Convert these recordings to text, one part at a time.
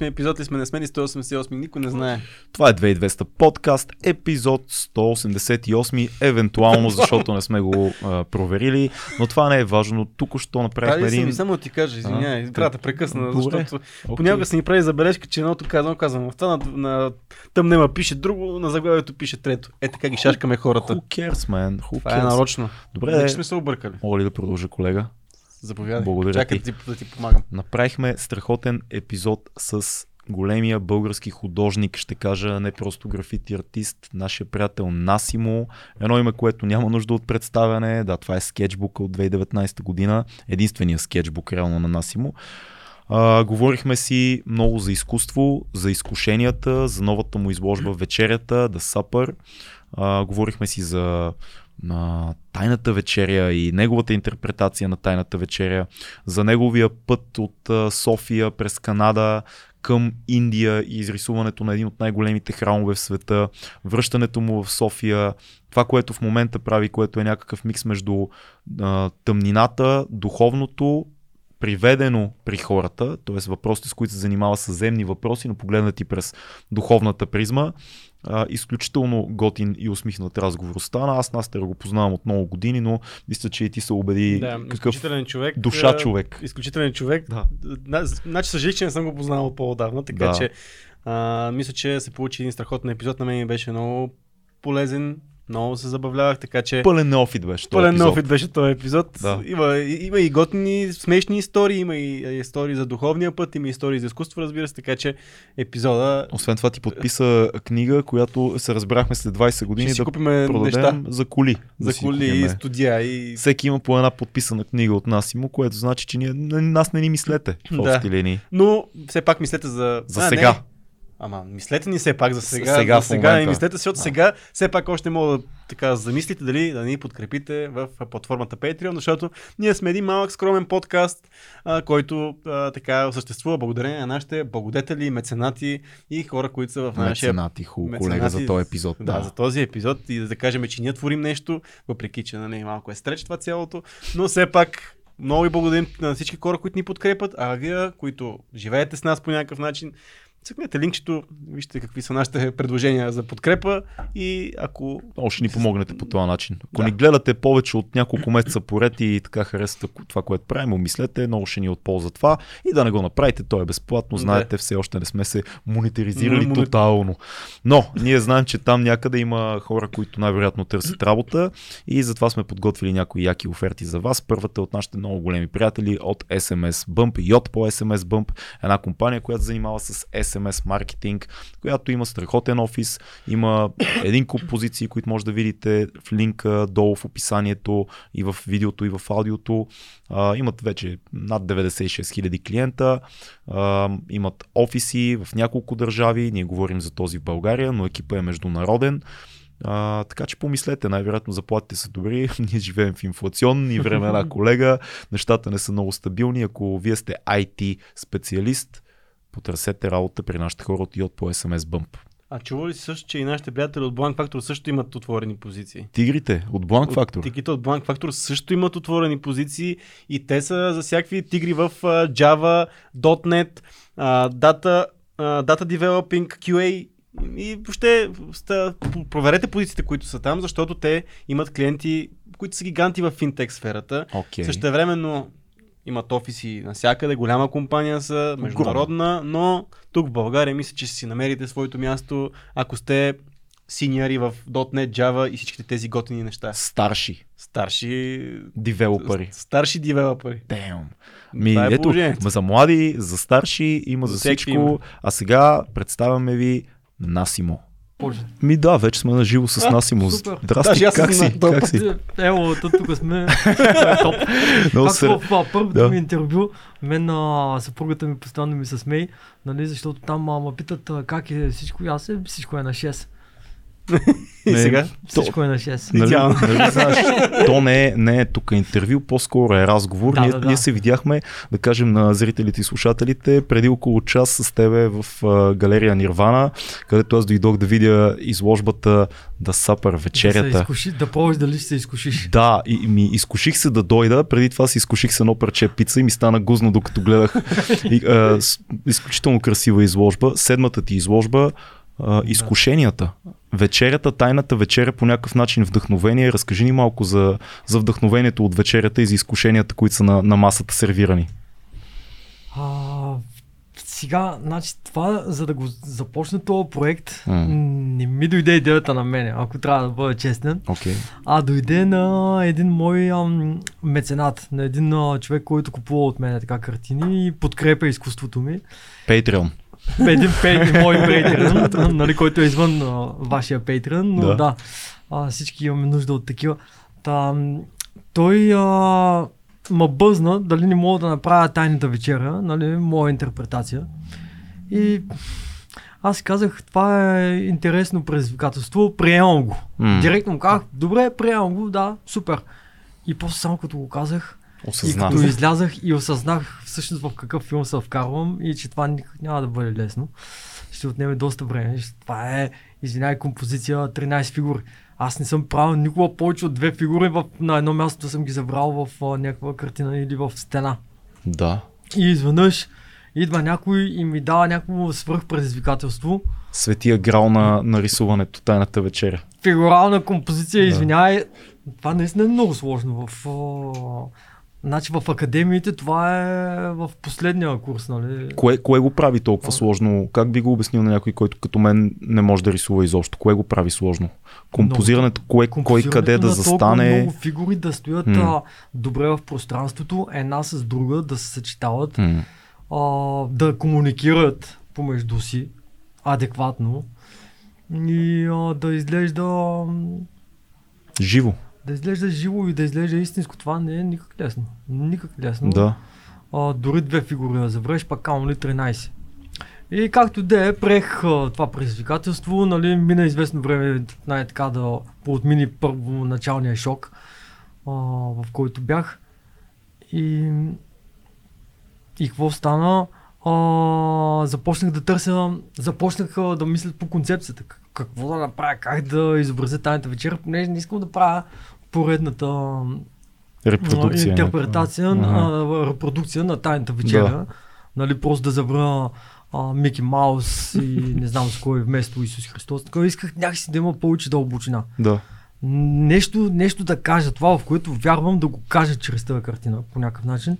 епизод ли сме, не сме ли 188, никой не знае. Това е 2200 подкаст, епизод 188, евентуално, защото не сме го а, проверили, но това не е важно. Тук що направихме Прави един... ми само да ти кажа, извиняй, трябва да прекъсна, Добре. защото Окей. понякога се ни прави забележка, че едното казвам, казвам, в това на, на тъмнема пише друго, на заглавието пише трето. Е така ги шашкаме хората. Who cares, man? Who Това е cares? нарочно. Добре, Вече е. сме се объркали. Мога ли да продължа, колега? Заповядай. Благодаря Чакай ти. да ти, да ти помагам. Направихме страхотен епизод с големия български художник, ще кажа, не просто графити артист, нашия приятел Насимо. Едно име, което няма нужда от представяне. Да, това е скетчбука от 2019 година. Единствения скетчбук реално на Насимо. А, говорихме си много за изкуство, за изкушенията, за новата му изложба Вечерята, The Supper. А, говорихме си за на Тайната вечеря и неговата интерпретация на Тайната вечеря, за неговия път от София през Канада към Индия и изрисуването на един от най-големите храмове в света, връщането му в София, това, което в момента прави, което е някакъв микс между а, тъмнината, духовното, приведено при хората, т.е. въпросите, с които се занимава с земни въпроси, но погледнати през духовната призма. А, изключително готин и усмихнат разговор остана. Аз Настер го познавам от много години, но мисля, че и ти се убеди Да, какъв изключителен човек. душа човек. Изключителен човек. Да. Значи съжалих, че не съм го познавал по-отдавна, така Да. че а, мисля, че се получи един страхотен епизод. На мен беше много полезен, много се забавлявах, така че Пълен неофит беше. този пълен неофит беше този епизод. Да. Има, има и готини, смешни истории, има и истории за духовния път, има и истории за изкуство, разбира се, така че епизода Освен това ти подписа книга, която се разбрахме след 20 години да продадем неща за коли. да за си коли и студия и Всеки има по една подписана книга от нас му, което значи, че ние, на- нас не ни мислете в Да. линии. Но все пак мислете за... За а, сега. Не. Ама мислете ни все пак за сега. сега за сега не мислете, защото Да. сега все пак още мога да така замислите дали да ни подкрепите в платформата Patreon, защото ние сме един малък скромен подкаст, а, който а, така съществува благодарение на нашите благодетели, меценати и хора, които са в нашия Меценати, хубаво, меценати. колега, за този епизод. Да, за този епизод и да кажем, че ние творим нещо, въпреки че нали, малко е стреч това цялото, но все пак много ви благодарим на всички хора, които ни подкрепят, а вие, които живеете с нас по някакъв начин, цъкнете линкчето, вижте какви са нашите предложения за подкрепа и ако Много ще ни помогнете по този начин. Ако Да. ни гледате повече от няколко месеца поред и така харесате това, което правим, умислете, много ще ни е от полза това и да не го направите, то е безплатно. Знаете, все още не сме се монетаризирали Мони- тотално. Но ние знаем, че там някъде има хора, които най-вероятно търсят работа и затова сме подготвили някои яки оферти за вас. Първата от нашите много големи приятели от SMS Bump, Йод по SMS Bump, една компания, която занимава с SMS маркетинг, която има страхотен офис, има един куп позиции, които може да видите в линка долу в описанието и в видеото и в аудиото. А, имат вече над 96 000 клиента, а, имат офиси в няколко държави, ние говорим за този в България, но екипа е международен. А, така че помислете, най-вероятно заплатите са добри. Ние живеем в инфлационни времена, колега. Нещата не са много стабилни. Ако вие сте IT специалист, потърсете работа при нашите хора от Йод по SMS Bump. А чува ли си също, че и нашите приятели от Blank Factor също имат отворени позиции? Тигрите от Blank Factor. Тигрите от Blank Factor също имат отворени позиции и те са за всякакви тигри в а, Java, .NET, а, Data, а, Data Developing, QA и въобще ста, проверете позициите, които са там, защото те имат клиенти, които са гиганти в финтек сферата. Окей. Същевременно имат офиси навсякъде, голяма компания са, международна, но тук в България мисля, че ще си намерите своето място, ако сте синьори в .NET, Java и всичките тези готини неща. Старши Старши... девелопери. Старши девелопери. Damn. Ми, е ето, за млади, за старши, има за, За всичко. има. А сега представяме ви Насимо. Боже. Ми да, вече сме на живо с А, Насимо. супер. Здрасти, аз как си? на този Как си? Ело, то тук сме. Е топ. Много се... в първото Да. ми интервю, мен а, съпругата ми постоянно ми се смей, нали, защото там а, ме питат а, как е всичко и аз е, всичко е на 6. И Не, сега? То, Всичко е на 6. нали, Идеално. нали, знаеш, то не е, не е тук интервю, по-скоро е разговор. Да, ние, да, да. ние се видяхме, да кажем на зрителите и слушателите, преди около час с тебе в а, галерия Нирвана, където аз дойдох да видя изложбата Да Сапър, Да, се вечерята. изкуши, да пробваш дали ще се изкушиш. Да, и, и ми изкуших се да дойда. Преди това си изкуших се едно парче пица и ми стана гузно, докато гледах. И, а, с, изключително красива изложба. Седмата ти изложба. А, изкушенията. Вечерята, тайната вечеря по някакъв начин вдъхновение. Разкажи ни малко за, за вдъхновението от вечерята и за изкушенията, които са на, на масата сервирани. А, сега, значи това, за да го започна този проект, М. не ми дойде идеята на мене, ако трябва да бъда честен, Okay. а дойде на един мой ам, меценат, на един а, човек, който купува от мен така картини и подкрепя изкуството ми. Patreon. Един пей, мой пейтрен, нали, който е извън а, вашия пейтрен, но Да. да, а, всички имаме нужда от такива. Та, той а, ма бъзна дали не мога да направя тайната вечера, нали, моя интерпретация. И аз казах, това е интересно предизвикателство, приемам го. М. Директно му казах, добре, приемам го, да, супер. И после само като го казах, и Осъзнах. като излязах и осъзнах всъщност в какъв филм се вкарвам и че това няма да бъде лесно. Ще отнеме доста време. Това е, извинявай, композиция 13 фигури. Аз не съм правил никога повече от две фигури в, на едно място съм ги забрал в а, някаква картина или в стена. Да. И изведнъж идва някой и ми дава някакво свръхпредизвикателство. Светия грал на, на рисуването, тайната вечеря. Фигурална композиция, Да. извинявай. Това наистина е много сложно. В, а, значи в академиите това е в последния курс, нали? Кое, кое го прави толкова А. сложно? Как би го обяснил на някой, който като мен не може да рисува изобщо? Кое го прави сложно? Композирането, кое, кой Композирането къде да застане? много фигури да стоят М. а, добре в пространството, една с друга, да се съчетават, М. а, да комуникират помежду си адекватно и а, да изглежда Живо. Да изглежда живо и да изглежда истинско. Това не е никак лесно. Никак лесно. Да. а, дори две фигури да завреш, пак камо ли 13. И както де е, приех а, това предизвикателство, нали, мина известно време най-така да поотмини първоначалния шок, а, в който бях. И, и какво стана? А, започнах да търся, започнах а, да мисля по концепцията. Как- Какво да направя, как да изобразя тайната вечера, понеже не искам да правя поредната Репродукция. интерпретация, на, репродукция на тайната вечера. Да. Нали, просто да забра а, Мики Маус и не знам с кой вместо Исус Христос. Така исках някакси да има повече дълбочина. Да. Нещо, нещо да кажа, това в което вярвам да го кажа чрез тази картина по някакъв начин.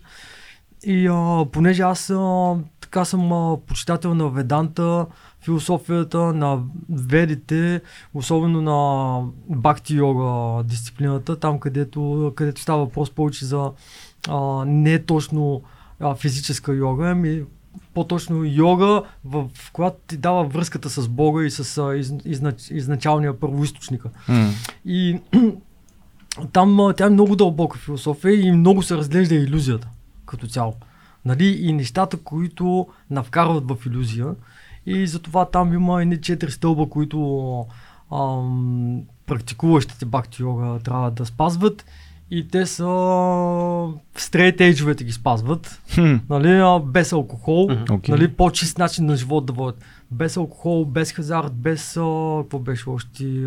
И а, понеже аз а, така съм а, почитател на веданта, философията, на ведите, особено на бхакти йога дисциплината, там където, където става въпрос повече за а, не точно а, физическа йога, ами по-точно йога, в, в която ти дава връзката с Бога и с а, из, изнач, изначалния първоисточника. М. И там а, тя е много дълбока философия и много се разглежда иллюзията като цяло. Нали? И нещата, които навкарват в иллюзия. И затова там има едни четири стълба, които ам, практикуващите бакти йога трябва да спазват. И те са стрейт ейджовете ги спазват, Хм. нали, без алкохол. Окей. нали, по-чист начин на живот да водят. Без алкохол, без хазарт, без, а, какво беше още,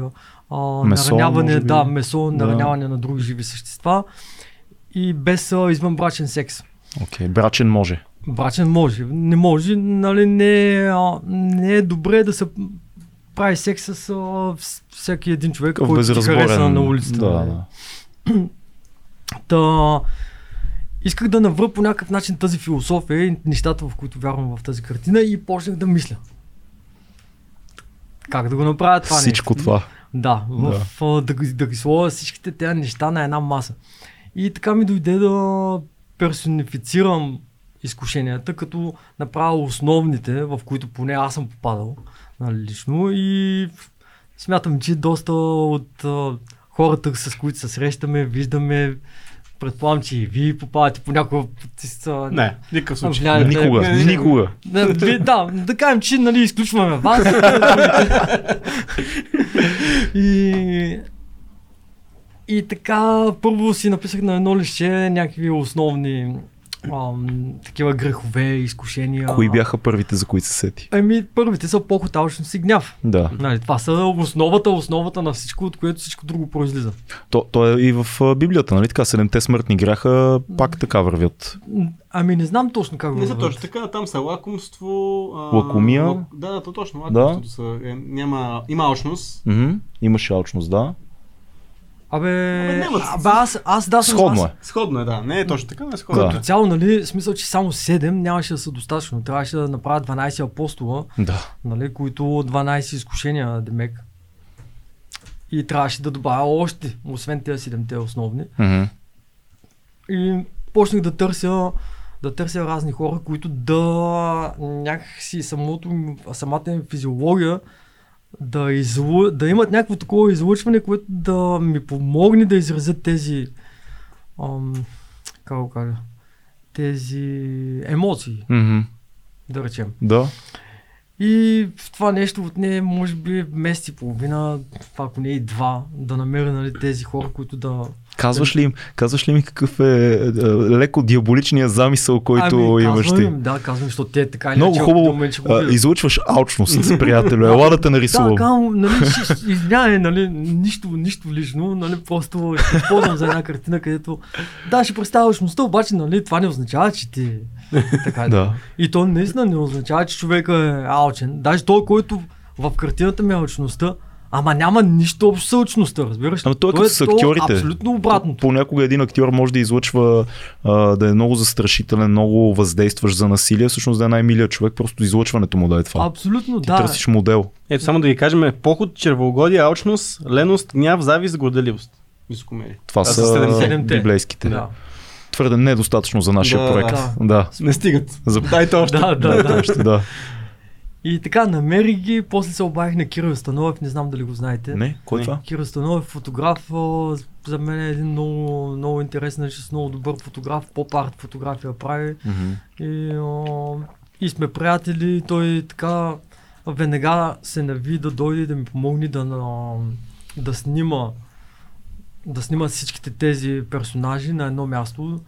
а, Месо, нараняване, може би. да, месо, Да. нараняване на други живи същества и без а, извънбрачен секс. Окей, брачен може. Брачен може, не може, нали, не, е, а, не е добре да се прави секс с а, вс- всеки един човек, който ти хареса на улицата. Да, нали. да. Та, исках да навра по някакъв начин тази философия и нещата, в които вярвам в тази картина и почнах да мисля. Как да го направя това Всичко нещо? това. Да, в, да. Да, да ги сложа всичките тези неща на една маса. И така ми дойде да персонифицирам изкушенията, като направя основните, в които поне аз съм попадал нали, лично и смятам, че доста от а, хората, с които се срещаме, виждаме, Предполагам, че и вие попадате по някаква... с- Не, никакъв случай. влиянието. Никога, не, не, не. никога. Да, вие- да, да кажем, че нали, изключваме вас. и, и така, първо си написах на едно лище някакви основни ам, такива грехове, изкушения. Кои бяха първите, за които се сети? Ами, първите са поход, алчност и гняв. Да. Нали, това са основата, основата на всичко, от което всичко друго произлиза. То, то е и в Библията, нали така? Седемте смъртни гряха пак така вървят. Ами не знам точно как го Не са вървят. точно така, там са лакомство. А, Лакомия. лак- Да, да, то точно. Лакомството са. Е, няма, има алчност. Имаше алчност, да. Абе, абе аз, аз да съм... Сходно аз, е. Сходно е, да. Не е точно така, но е сходно. Да. Като цяло, нали, смисъл, че само 7 нямаше да са достатъчно. Трябваше да направят 12 апостола, Да. нали, които 12 изкушения, Демек. И трябваше да добавя още, освен тези 7 основни. Мгм. И почнах да търся да търся разни хора, които да някакси самото, самата им физиология да, излу... да имат някакво такова излъчване, което да ми помогне да изразят тези ам, как го кажа, тези емоции, Мгм. да речем. Да. И това нещо отне, може би, месец и половина, ако не и два, да намеря нали, тези хора, които да... Казваш ли им, казваш ли ми какъв е, е, е леко диаболичният замисъл, който ами, имаш ти? Им, да, казвам, защото те така или Много иначе, хубаво. момент ще го излучваш алчност, приятелю. Ела да те нарисувам. Да, казвам, нали, ще- извинявай, нали, нищо, нищо лично, нали, просто ще използвам за една картина, където, да, ще представя личността, обаче, нали, това не означава, че ти така е. Да. И то наистина не означава, че човека е алчен. Даже той, който в картината ми е алчността, ама няма нищо общо с алчността, разбираш? ли? Ама той е Той като с то актьорите. Абсолютно обратното. Понякога един актьор може да излъчва а, да е много застрашителен, много въздействащ за насилие, всъщност да е най-милият човек, просто излъчването му да е това. Абсолютно, Ти да. търсиш модел. Ето само да ви кажем, поход, червоугодие, алчност, леност, гняв, завист, горделивост. Високомерие. Това Това са са седем- седемте. библейските. Да. Твърде недостатъчно за нашия Да, проект. да. Да. Не стигат. За- Дайте още. Да, да, да. Още, да. И така, намерих ги, после се обадих на Кирил Станов, не знам дали го знаете. Не? Кой е това? Кирил Станов е фотограф, за мен е един много, много интересен, нали, с много добър фотограф, поп-арт фотография прави. И, а, и сме приятели, той така веднага се нави да дойде да ми помогне да, да снима да снима всичките тези персонажи на едно място.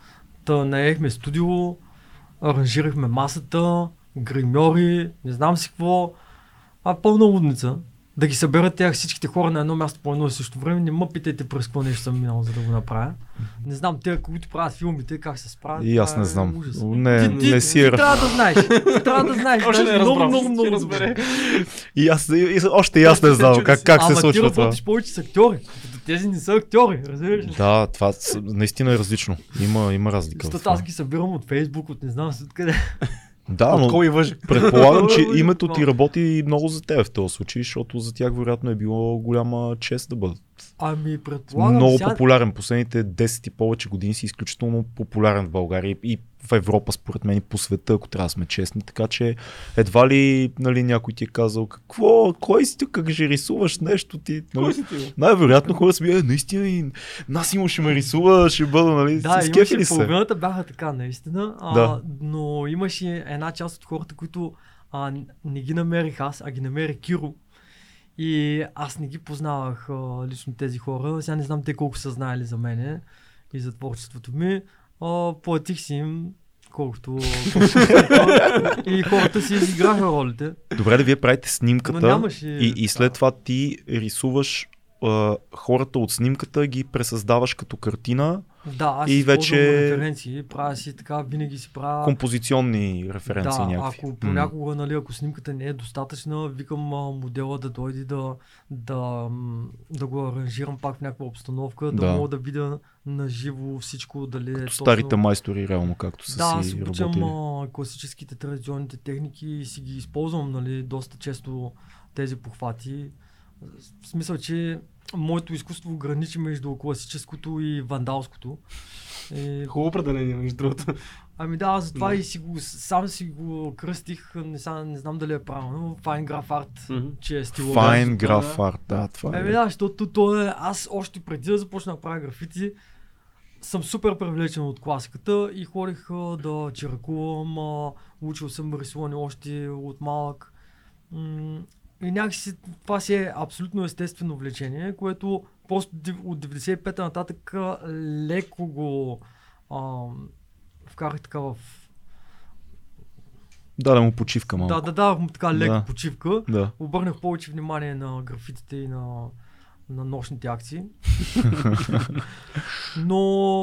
Та наехме студио, аранжирахме масата, гримьори, не знам си какво, а пълна лудница. Да ги съберат тях всичките хора на едно място по едно и също време, не ме питайте през какво нещо съм минал, за да го направя. Не знам те, които правят филмите, как се справят. И аз не е знам. ужас. Не, Ти- ти- не си ти трябва да знаеш. Ти трябва да знаеш. Още не е много, много, много разбере. И аз, и, още и аз не знам как, как се Ама случва ти това. работиш повече с актьори. Като тези не са актьори, разбираш ли? Да, това наистина е различно. Има, има разлика. Защото аз ги събирам от Фейсбук, от не знам си откъде. Да, но кой и въже. предполагам, че името ти работи много за теб в този случай, защото за тях вероятно е било голяма чест да бъдат. Ами предполагам много сега... популярен. Последните 10 и повече години си изключително популярен в България и в Европа, според мен, и по света, ако трябва да сме честни. Така че едва ли нали, някой ти е казал какво, кой си ти, как ще рисуваш нещо ти. Нали? ти? Най-вероятно хора си е, наистина и Насимо ще ме рисува, ще бъда, нали, Да, си имаше скефили се. половината бяха така, наистина. А, Да. Но имаше една част от хората, които а, не ги намерих аз, а ги намери Киро. И аз не ги познавах а, лично тези хора. Сега не знам те колко са знаели за мене и за творчеството ми. А, платих си им колкото, и хората си изиграха ролите. Добре да вие правите снимката нямаше... и, и след това ти рисуваш а, хората от снимката, ги пресъздаваш като картина, Да, аз и вече- референции, правя си така, винаги си правя... композиционни референции да, някакви. ако понякога, нали, ако снимката не е достатъчна, викам а, модела да дойде да, да, да го аранжирам пак в някаква обстановка, да, Да. мога да видя на живо всичко, дали е Като точно... старите майстори, реално, както са Да, аз си обичам работили. класическите традиционните техники и си ги използвам, нали, доста често тези похвати. В смисъл, че моето изкуство граничи между класическото и вандалското. И Хубаво определение, между другото. Ами да, затова Да. и си го, сам си го кръстих, не, са, не знам дали е правилно, Fine Graph Art, Мгм. че е стилов. Fine Graph да. Art, да, това е. да, защото то е, аз още преди да започна да правя графити, съм супер привлечен от класиката и ходих да чиракувам, учил съм рисуване още от малък. И някакси това си е абсолютно естествено влечение, което просто от 95-та нататък леко го а, вкарах така в... Даде му почивка малко. Да, да давах му така лека Да. почивка. да. Обърнах повече внимание на графитите и на, на нощните акции. Но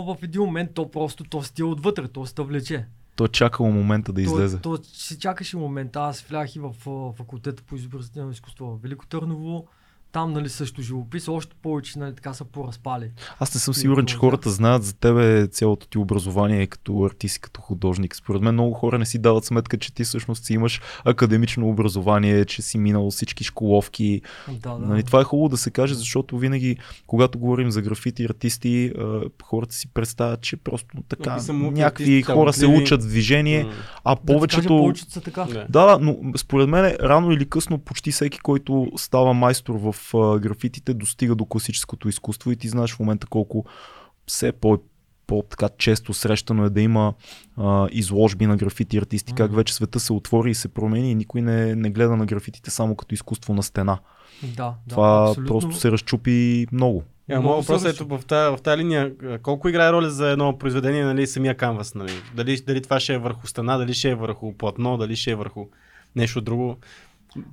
в един момент то просто то си ти е отвътре, то се влече. Той е чакал момента да излезе. То, то си чакаше момента. Аз влях и в факултета по изобразително изкуство в Велико Търново. Там, нали, също живопис, още повече, нали, така са поразпали. Аз не съм сигурен, че хората знаят за тебе цялото ти образование като артист като художник. Според мен много хора не си дават сметка, че ти всъщност си имаш академично образование, че си минал всички школовки. Да, да. Нали, това е хубаво да се каже, защото винаги, когато говорим за графити артисти, хората си представят, че просто така някакви артисти, хора се учат в движение, М. а Да ти кажа, повечето... повечето са така. Да. Да, да, но според мен рано или късно почти всеки, който става майстор в а, графитите, достига до класическото изкуство и ти знаеш в момента колко все по по-така често срещано е да има а, изложби на графити артисти, как вече света се отвори и се промени и никой не, не гледа на графитите само като изкуство на стена. Да, да, Това абсолютно. просто се разчупи много. Ja, Много моят въпрос е в тази, в тази линия. Колко играе роля за едно произведение, нали, самия канвас, нали? Дали, дали това ще е върху стена, дали ще е върху платно, дали ще е върху нещо друго.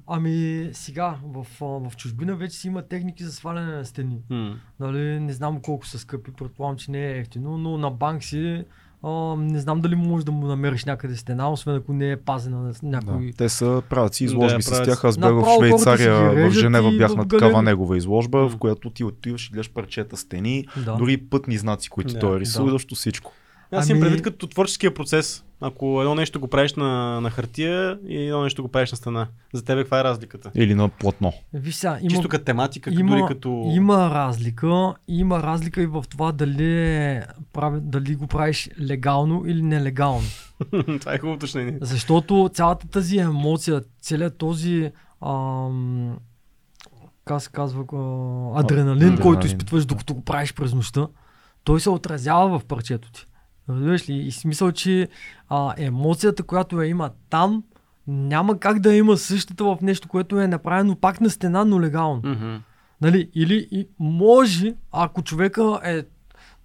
Ами сега, в, в чужбина вече си има техники за сваляне на стени. М. Нали, не знам колко са скъпи, предполагам, че не е ефтино, но на банк си а, не знам дали можеш да му намериш някъде стена, освен ако не е пазена на някой. Да. Те са правят си изложби Да, с правят тях. Аз бях в Швейцария, в Женева бях на такава негова изложба, в която ти отиваш и гледаш парчета стени, Да. дори пътни знаци, които Да, той е рисувал, да. също всичко. Аз имам Ами- предвид като творческия процес. Ако едно нещо го правиш на, на хартия и едно нещо го правиш на стена. За тебе каква е разликата? Или на платно. Виж сега, има, Чисто като тематика, има, дори като... има разлика. Има разлика и в това дали, прави, дали го правиш легално или нелегално. това е хубаво уточнение. Защото цялата тази емоция, целият този ам, как се казва, а, адреналин, Адреналин. който изпитваш докато го правиш през нощта, той се отразява в парчето ти. Разбираш ли? И смисъл, че а, емоцията, която я има там, няма как да има същата в нещо, което е направено пак на стена, но легално. Мгм. Нали? Или и може, ако човека е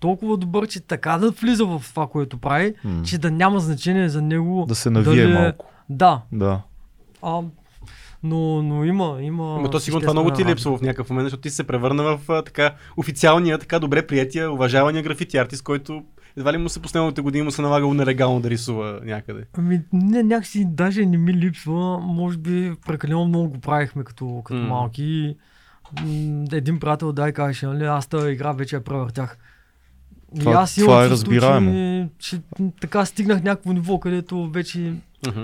толкова добър, че така да влиза в това, което прави, М. че да няма значение за него. Да се навие дали е- малко. Да, Да. а, но, но има, има. Ама то сигурно това много ти липсва в някакъв момент, защото ти се превърна в а, така официалния, така добре приятия, уважавания графити артист, който едва ли му се последните години му се налагало нелегално да рисува някъде. Ами, не, някакси даже не ми липсва. Може би прекалено много го правихме като, като М. малки. И, един приятел дай каже, нали, аз тази игра вече я превъртях. И Това- аз имам това е разбираемо. Че, че така стигнах някакво ниво, където вече Мгм.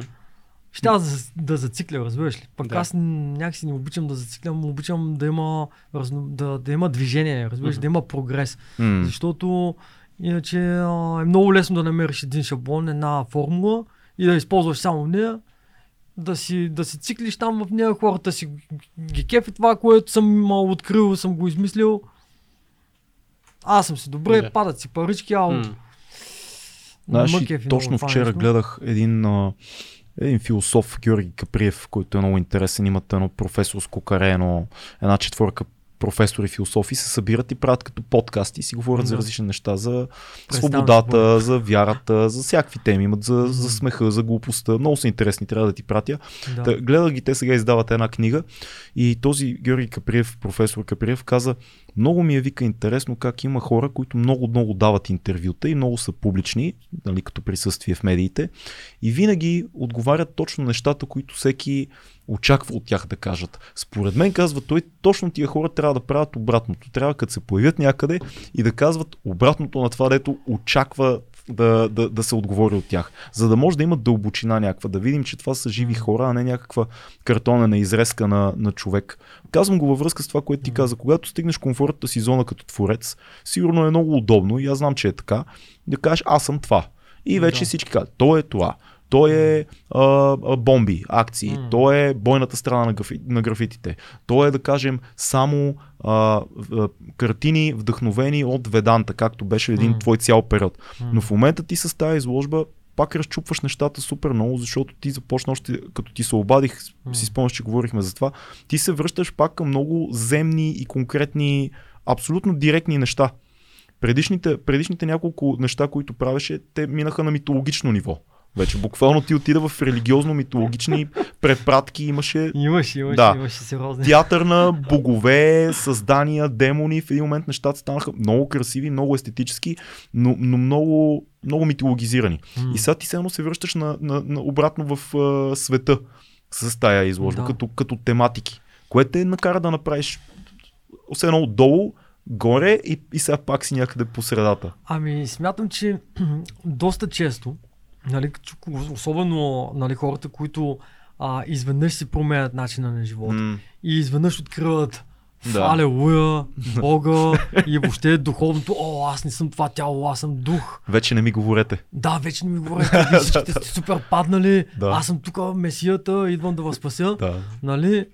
ще аз да, да зацикля, разбираш ли? Пък Да. аз някакси не обичам да зациклям, обичам да има, разно, да, да има движение, разбираш, Мгм. да има прогрес. М. Защото иначе а, е много лесно да намериш един шаблон, една формула и да използваш само нея, да си, да си циклиш там в нея, хората си ги кефи това, което съм а, открил, съм го измислил. Аз съм си добре, Да. падат си парички, ало. М. Знаеш, и точно много вчера нещо. гледах един, а, един философ, Георги Каприев, който е много интересен. Имат едно професорско каре, едно, една четворка професори философи се събират и правят като подкасти и си говорят за Да. различни неща, за свободата, за вярата, за всякакви теми имат, за, за смеха, за глупостта. Много са интересни, трябва да ти пратя. Да. Та, гледах ги, те сега издават една книга и този Георги Каприев, професор Каприев, каза, много ми е вика интересно как има хора, които много, много дават интервюта и много са публични, нали, като присъствие в медиите и винаги отговарят точно нещата, които всеки очаква от тях да кажат. Според мен, казва той, точно тия хора трябва да правят обратното. Трябва като се появят някъде и да казват обратното на това, дето очаква да, да, да се отговори от тях. За да може да имат дълбочина някаква, да видим, че това са живи хора, а не някаква картонена изрезка на, на човек. Казвам го във връзка с това, което ти каза. Когато стигнеш комфортната си зона като творец, сигурно е много удобно и аз знам, че е така, да кажеш аз съм това. И вече Да. всички казват, то е това. Той е а, а, бомби, акции, М. той е бойната страна на, графи, на графитите, той е да кажем само а, а, картини вдъхновени от Веданта, както беше един М. твой цял период. М. Но в момента ти с тази изложба пак разчупваш нещата супер много, защото ти започна още, като ти се обадих, М. си спомняш, че говорихме за това, ти се връщаш пак към много земни и конкретни, абсолютно директни неща. Предишните, предишните няколко неща, които правеше, те минаха на митологично ниво. Вече буквално ти отида в религиозно-митологични препратки, имаше Имаше, имаше, Да. имаше сериозни. театър на богове, създания, демони. В един момент нещата станаха много красиви, много естетически, но, но много, много митологизирани. М. И сега ти се се връщаш на, на, на обратно в а, света с тая изложба, Да. като, като тематики, което те накара да направиш все едно отдолу, горе и, и сега пак си някъде по средата. Ами, смятам, че доста често, нали, особено нали, хората, които а, изведнъж си променят начина на живота М, и изведнъж откриват Да. Алелуя, Бога и въобще духовното, о, аз не съм това тяло, аз съм дух. вече не ми говорете. Да, вече не ми говорите, вие всичките сте супер паднали, Да. аз съм тук месията, идвам да възпася. Да. Нали,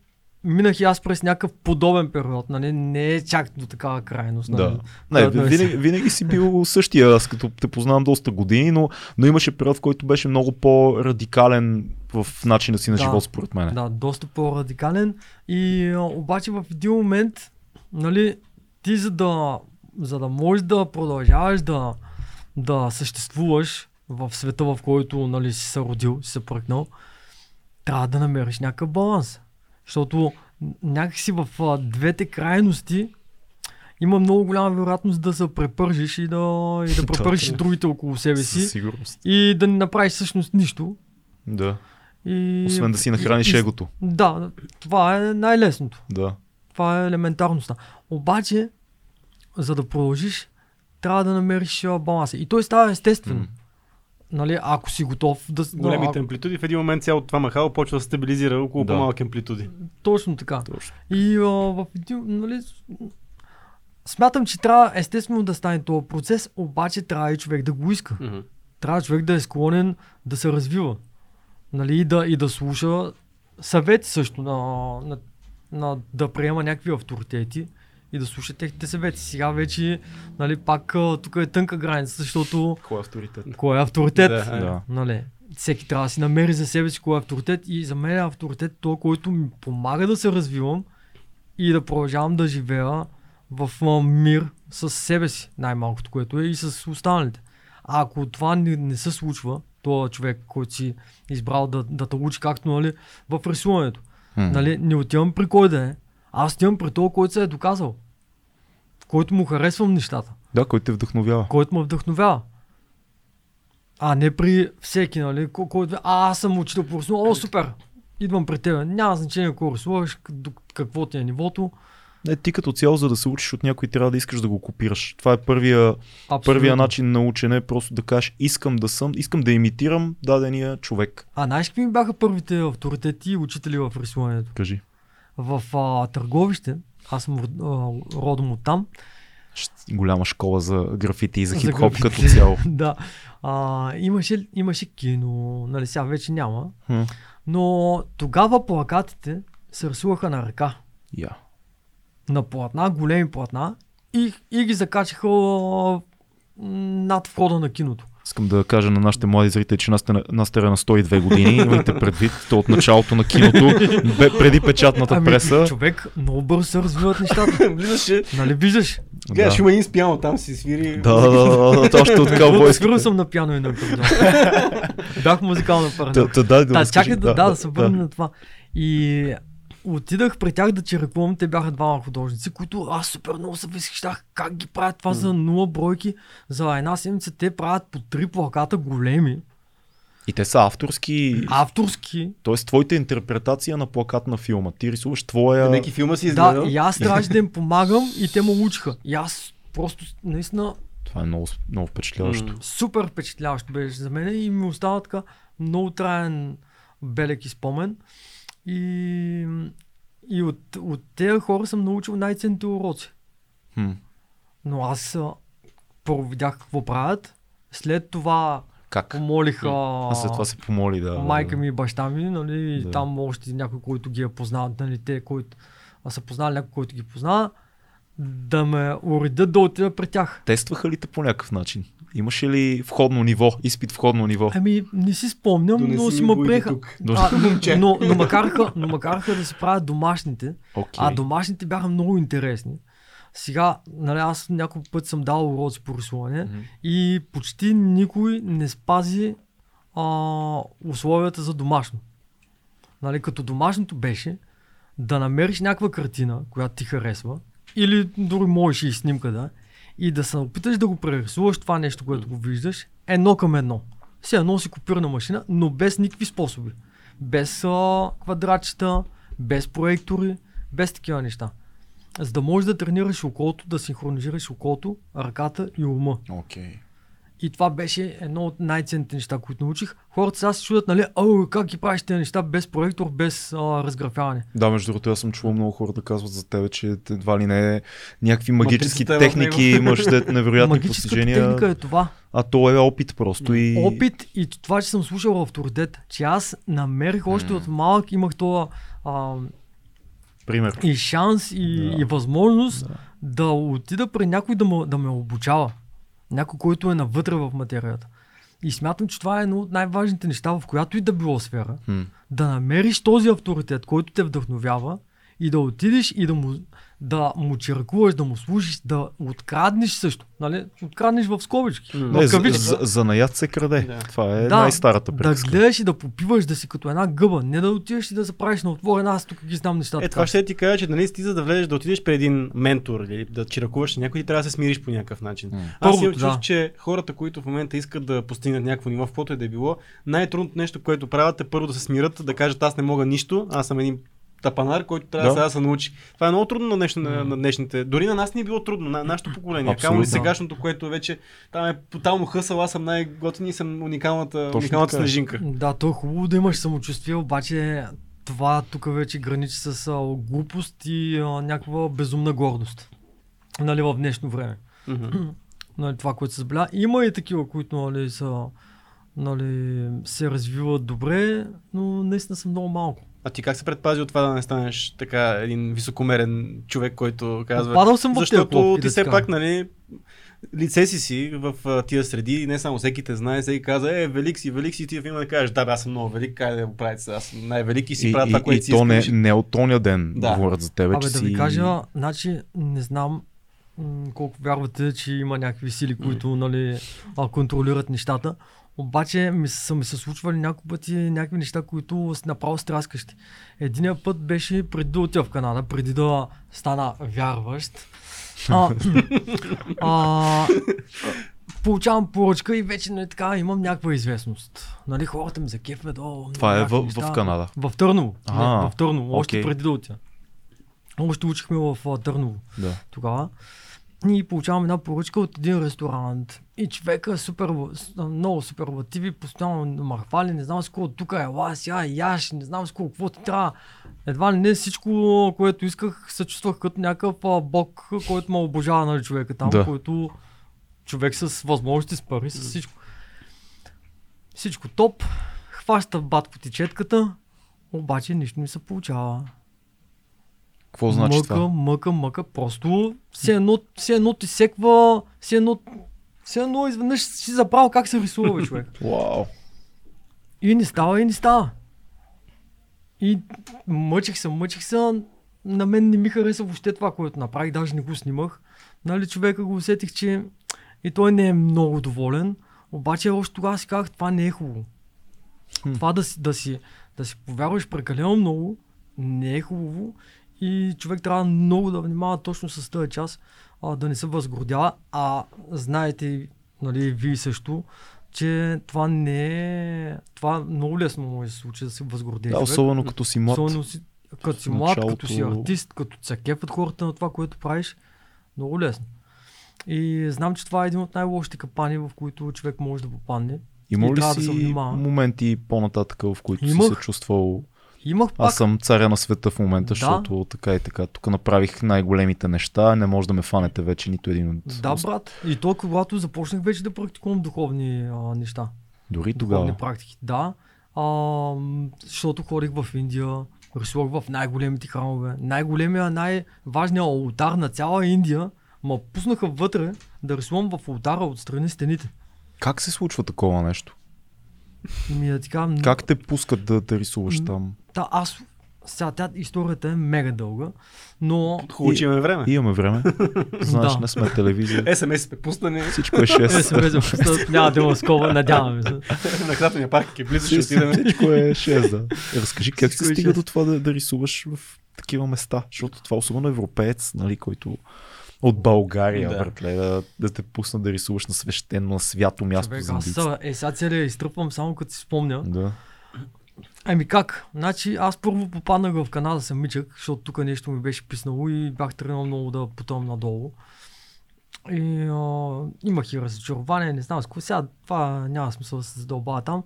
минах и аз през някакъв подобен период, нали, не е чак до такава крайност. Нали. Да. Не, е винаги, винаги си бил същия, аз като те познавам доста години, но, но имаше период, в който беше много по-радикален в начина си на Да. живот, според мен. Да, доста по-радикален. И а, обаче в един момент, нали, ти за да, за да можеш да продължаваш да, да съществуваш в света, в който нали, си се родил, си се пръкнал, трябва да намериш някакъв баланс. Защото някакси в а, двете крайности има много голяма вероятност да се препържиш и да, и да препържиш да. другите около себе си сигурност. и да не направиш всъщност нищо. Да. И, Освен да си нахраниш и- егото. Да, това е най-лесното. Да. Това е елементарността. Обаче, за да продължиш, трябва да намериш баланса. И той става естествено. М. Нали, ако си готов да... Големите ако, амплитуди, в един момент цялото това махало почва да стабилизира около Да. по-малки амплитуди. точно така. Точно. И а, в един, нали, смятам, че трябва естествено да стане този процес, обаче трябва и човек да го иска. Мгм. Трябва човек да е склонен да се развива. Нали, и, да, и да слуша съвети също, на, на, на, да приема някакви авторитети и да слуша техните съвети. Сега вече, нали, пак тук е тънка граница, защото Кой е авторитет? кой е авторитет? Да, Да. Нали, всеки трябва да си намери за себе си кой е авторитет и за мен е авторитет той, който ми помага да се развивам и да продължавам да живея в мир с себе си, най-малкото, което е и с останалите. А ако това не, не се случва, този човек, който си избрал да, да те учи, както нали, в рисуването, нали, не отивам при кой да е, аз отивам при този, който се е доказал, който му харесвам нещата Да, кой те вдъхновява. който ме вдъхновява. А не при всеки, нали, ко- който а, аз съм учител по рисуване, о, супер, идвам при теб. Няма значение какво рисуваш, какво ти е нивото. Не, ти като цяло, за да се учиш от някой, трябва да искаш да го копираш. Това е първия, Абсолютно. първия начин на учене, просто да кажеш, искам да съм, искам да имитирам дадения човек. А знаеш какви ми бяха първите авторитети и учители в рисуването? Кажи. В а, Търговище, аз съм а, родом от там. Голяма школа за графити и за За хип-хоп графити. като цяло. да. А, имаше, имаше кино, нали сега вече няма. Хм. Но тогава плакатите се рисуваха на ръка. Я. на платна, големи платна и, и ги закачаха над входа на киното. Искам да кажа на нашите млади зрители, че нас, нас сте на 102 години. Имайте предвид, то от началото на киното, бе, преди печатната преса. Ами, човек, много бързо се развиват нещата. Влизаше, нали виждаш? гледаш, Да. има един спяно там си свири. Да, да, да, да, точно от Свирил каубойските. съм на пиано и на акордеон. Бях та, дай да, Да, разкажи. чакай да, да, да, се върна на това. И отидах при тях да чиракувам, те бяха двама художници, които аз супер много се възхищах как ги правят това за нула бройки. За една седмица те правят по три плаката големи, И те са авторски, авторски. т.е. твоята интерпретация на плакат на филма. Ти рисуваш твоя... Неки филма си изгледал. Да, и аз трябваше да им помагам и те ме учиха. И аз просто наистина Това е много, много впечатляващо. М. супер впечатляващо беше за мен и ми остава така много траен белек и спомен. И, и от, от тези хора съм научил най-ценните уроци. Хм. Но аз първо видях какво правят, след това Как? помолих а, след това се помоли да... майка ми и баща ми, нали, и Да. там още някой, който ги е познал, нали, те, които а са познали някой, който ги познава, да ме уредят да отида при тях. Тестваха ли те по някакъв начин? Имаше ли входно ниво, изпит входно ниво? Ами, не си спомням, Донеси но си ме приеха. А, но, но, но, ме караха, но ме караха да си правят домашните. Окей. А домашните бяха много интересни. Сега, нали, аз няколко пъти съм дал уроци по рисуване Мгм. и почти никой не спази а, условията за домашно. Нали, като домашното беше да намериш някаква картина, която ти харесва, или дори можеш и снимка да, и да се опиташ да го прерисуваш това нещо, което го виждаш, едно към едно. Все едно си копирана машина, но без никакви способи. Без а, квадратчета, без проектори, без такива неща. За да можеш да тренираш окото, да синхронизираш окото, ръката и ума. Окей. И това беше едно от най-ценните неща, които научих. Хората сега се чудят, нали, о, как ги правиш тези неща без проектор, без а, разграфяване. Да, между другото, аз съм чувал много хора да казват за тебе, че едва ли не е някакви магически Матрицата в техники, имаш невероятни Магическата постижения, техника е това. а то е опит просто и... Опит и това, че съм слушал авторитет, че аз намерих още от малък, имах това а, Пример. и шанс и, Да. и възможност да. да отида при някой да ме, да ме обучава. Някой, който е навътре в материята. И смятам, че това е едно от най-важните неща, в която и да било сфера. Хм. Да намериш този авторитет, който те вдъхновява и да отидеш и да му, да му черкуваш, да му служиш, да откраднеш също. Нали? Откраднеш в скобички. Не, в за, кавички. за, за наят се краде. Да. Това е Да, най-старата да приказка. гледаш и да попиваш, да си като една гъба. Не да отидеш и да се правиш на отворен. Аз тук ги знам нещата. Е, това ще ти кажа, че нали, ти за да влезеш да отидеш при един ментор или да чиракуваш на някой, ти трябва да се смириш по някакъв начин. М. Аз Първото, имам чувство, да. че хората, които в момента искат да постигнат някакво ниво, в каквото и да е било, най-трудното нещо, което правят е първо да се смират, да кажат аз не мога нищо, аз съм един тапанар, който трябва Да. да. сега да се научи. Това е много трудно на, днешно, на, на днешните. Дори на нас не е било трудно, на нашето поколение. Камо и сегашното, което вече там е тотално хъсъл, аз съм най-готин и съм уникалната, Точно уникалната така е. снежинка. Да, то е хубаво да имаш самочувствие, обаче това тук вече граничи с а, глупост и а, някаква безумна гордост. Нали, в днешно време. Мгм. Нали, това, което се забеля. Има и такива, които нали, са, нали, се развиват добре, но наистина са много малко. А ти как се предпази от това да не станеш така един високомерен човек, който казва... Падал съм в Защото ти да все пак, нали, лице си си в а, тия среди не само всеки те знае, всеки каза, е, велик си, велик си, ти в има да кажеш, да, бе, аз съм много велик, кай да го правите сега, аз съм най-велик и си И, правя и, това, което и си то не, не от тоня ден Да. говорят за тебе, Абе, че да си... ви кажа, значи, не знам колко вярвате, че има някакви сили, които нали, контролират нещата. Обаче ми са ми се случвали няколко пъти някакви неща, които са направо стряскащи. Единият път беше преди да отида в Канада, преди да стана вярващ. А, а, получавам поръчка и вече нали, така имам някаква известност. Нали, хората ми закефват. О, Това е в, неща. в Канада. В Търново. Не, в Търново. Още преди да отида. Още учихме в Търново Да. тогава. И получавам една поръчка от един ресторант. И човека е супер, много суперлативи, постоянно ме хвали, не знам с какво тук е, ела, сега яш, не знам с какво, какво ти трябва. Едва ли не всичко, което исках, се чувствах като някакъв а, бог, който ме обожава, нали, човека там, Да. който човек с възможности, с пари, с всичко. Всичко топ, хваща батко тичетката, обаче нищо не се получава. Какво значи мъка, това? мъка, мъка, просто все едно, все едно ти секва, все едно, все едно изведнъж си забрал как се рисува, бе, човек. Вау. И не става, и не става. И мъчих се, мъчих се, на мен не ми хареса въобще това, което направих, даже не го снимах. Нали, човека го усетих, че и той не е много доволен, обаче още тогава си казах, това не е хубаво. Хм. Това да си, да, си, да си повярваш прекалено много, не е хубаво и човек трябва много да внимава точно с тази част, а, да не се възгордява, а знаете, нали, вие също, че това не е... Това много лесно може да се случи да се възгордее Да, особено като си млад. Особено си, като си млад, началото- като си артист, като се кефат хората на това, което правиш, много лесно. И знам, че това е един от най-лошите капани, в които човек може да попадне. Има ли да си внимава. моменти по-нататък, в които си Имах. се чувствал Имах пак Аз съм царя на света в момента, Да. защото така и така. Тук направих най-големите неща, не може да ме фанете вече нито един от... Да, брат. И то, когато започнах вече да практикувам духовни а, неща. Дори духовни тогава. практики. Да, а, защото ходих в Индия, рисувах в най-големите храмове. Най-големия, най-важният алтар на цяла Индия ма пуснаха вътре да рисувам в алтара отстрани стените. Как се случва такова нещо? Ми да ти кажа, Как те пускат да, да рисуваш М. там? Та, аз, сега тя, историята е мега дълга, но Хубаво, че имаме време. Имаме време. Знаеш, Да. не сме телевизия. СМС сме пуснани. Всичко е е, 6. се влезе в къща, няма да има скоба, надяваме се. на кратния парк е близо, ще отидем. Всичко е 6, да. Е, Разкажи как се е стига до това да, да рисуваш в такива места, защото това особено европеец, нали, който от България, Да. да. братле, да, да те пусна да рисуваш на свещено, на свято място Човек, за аз са- е, сега целия изтръпвам само като си спомня. Да. Ами как? Значи аз първо попаднах в Канада самичък, защото тук нещо ми беше писнало и бях тръгнал много да потъвам надолу. И а, имах и разочарование, не знам с какво. Сега това няма смисъл да се задълбава там.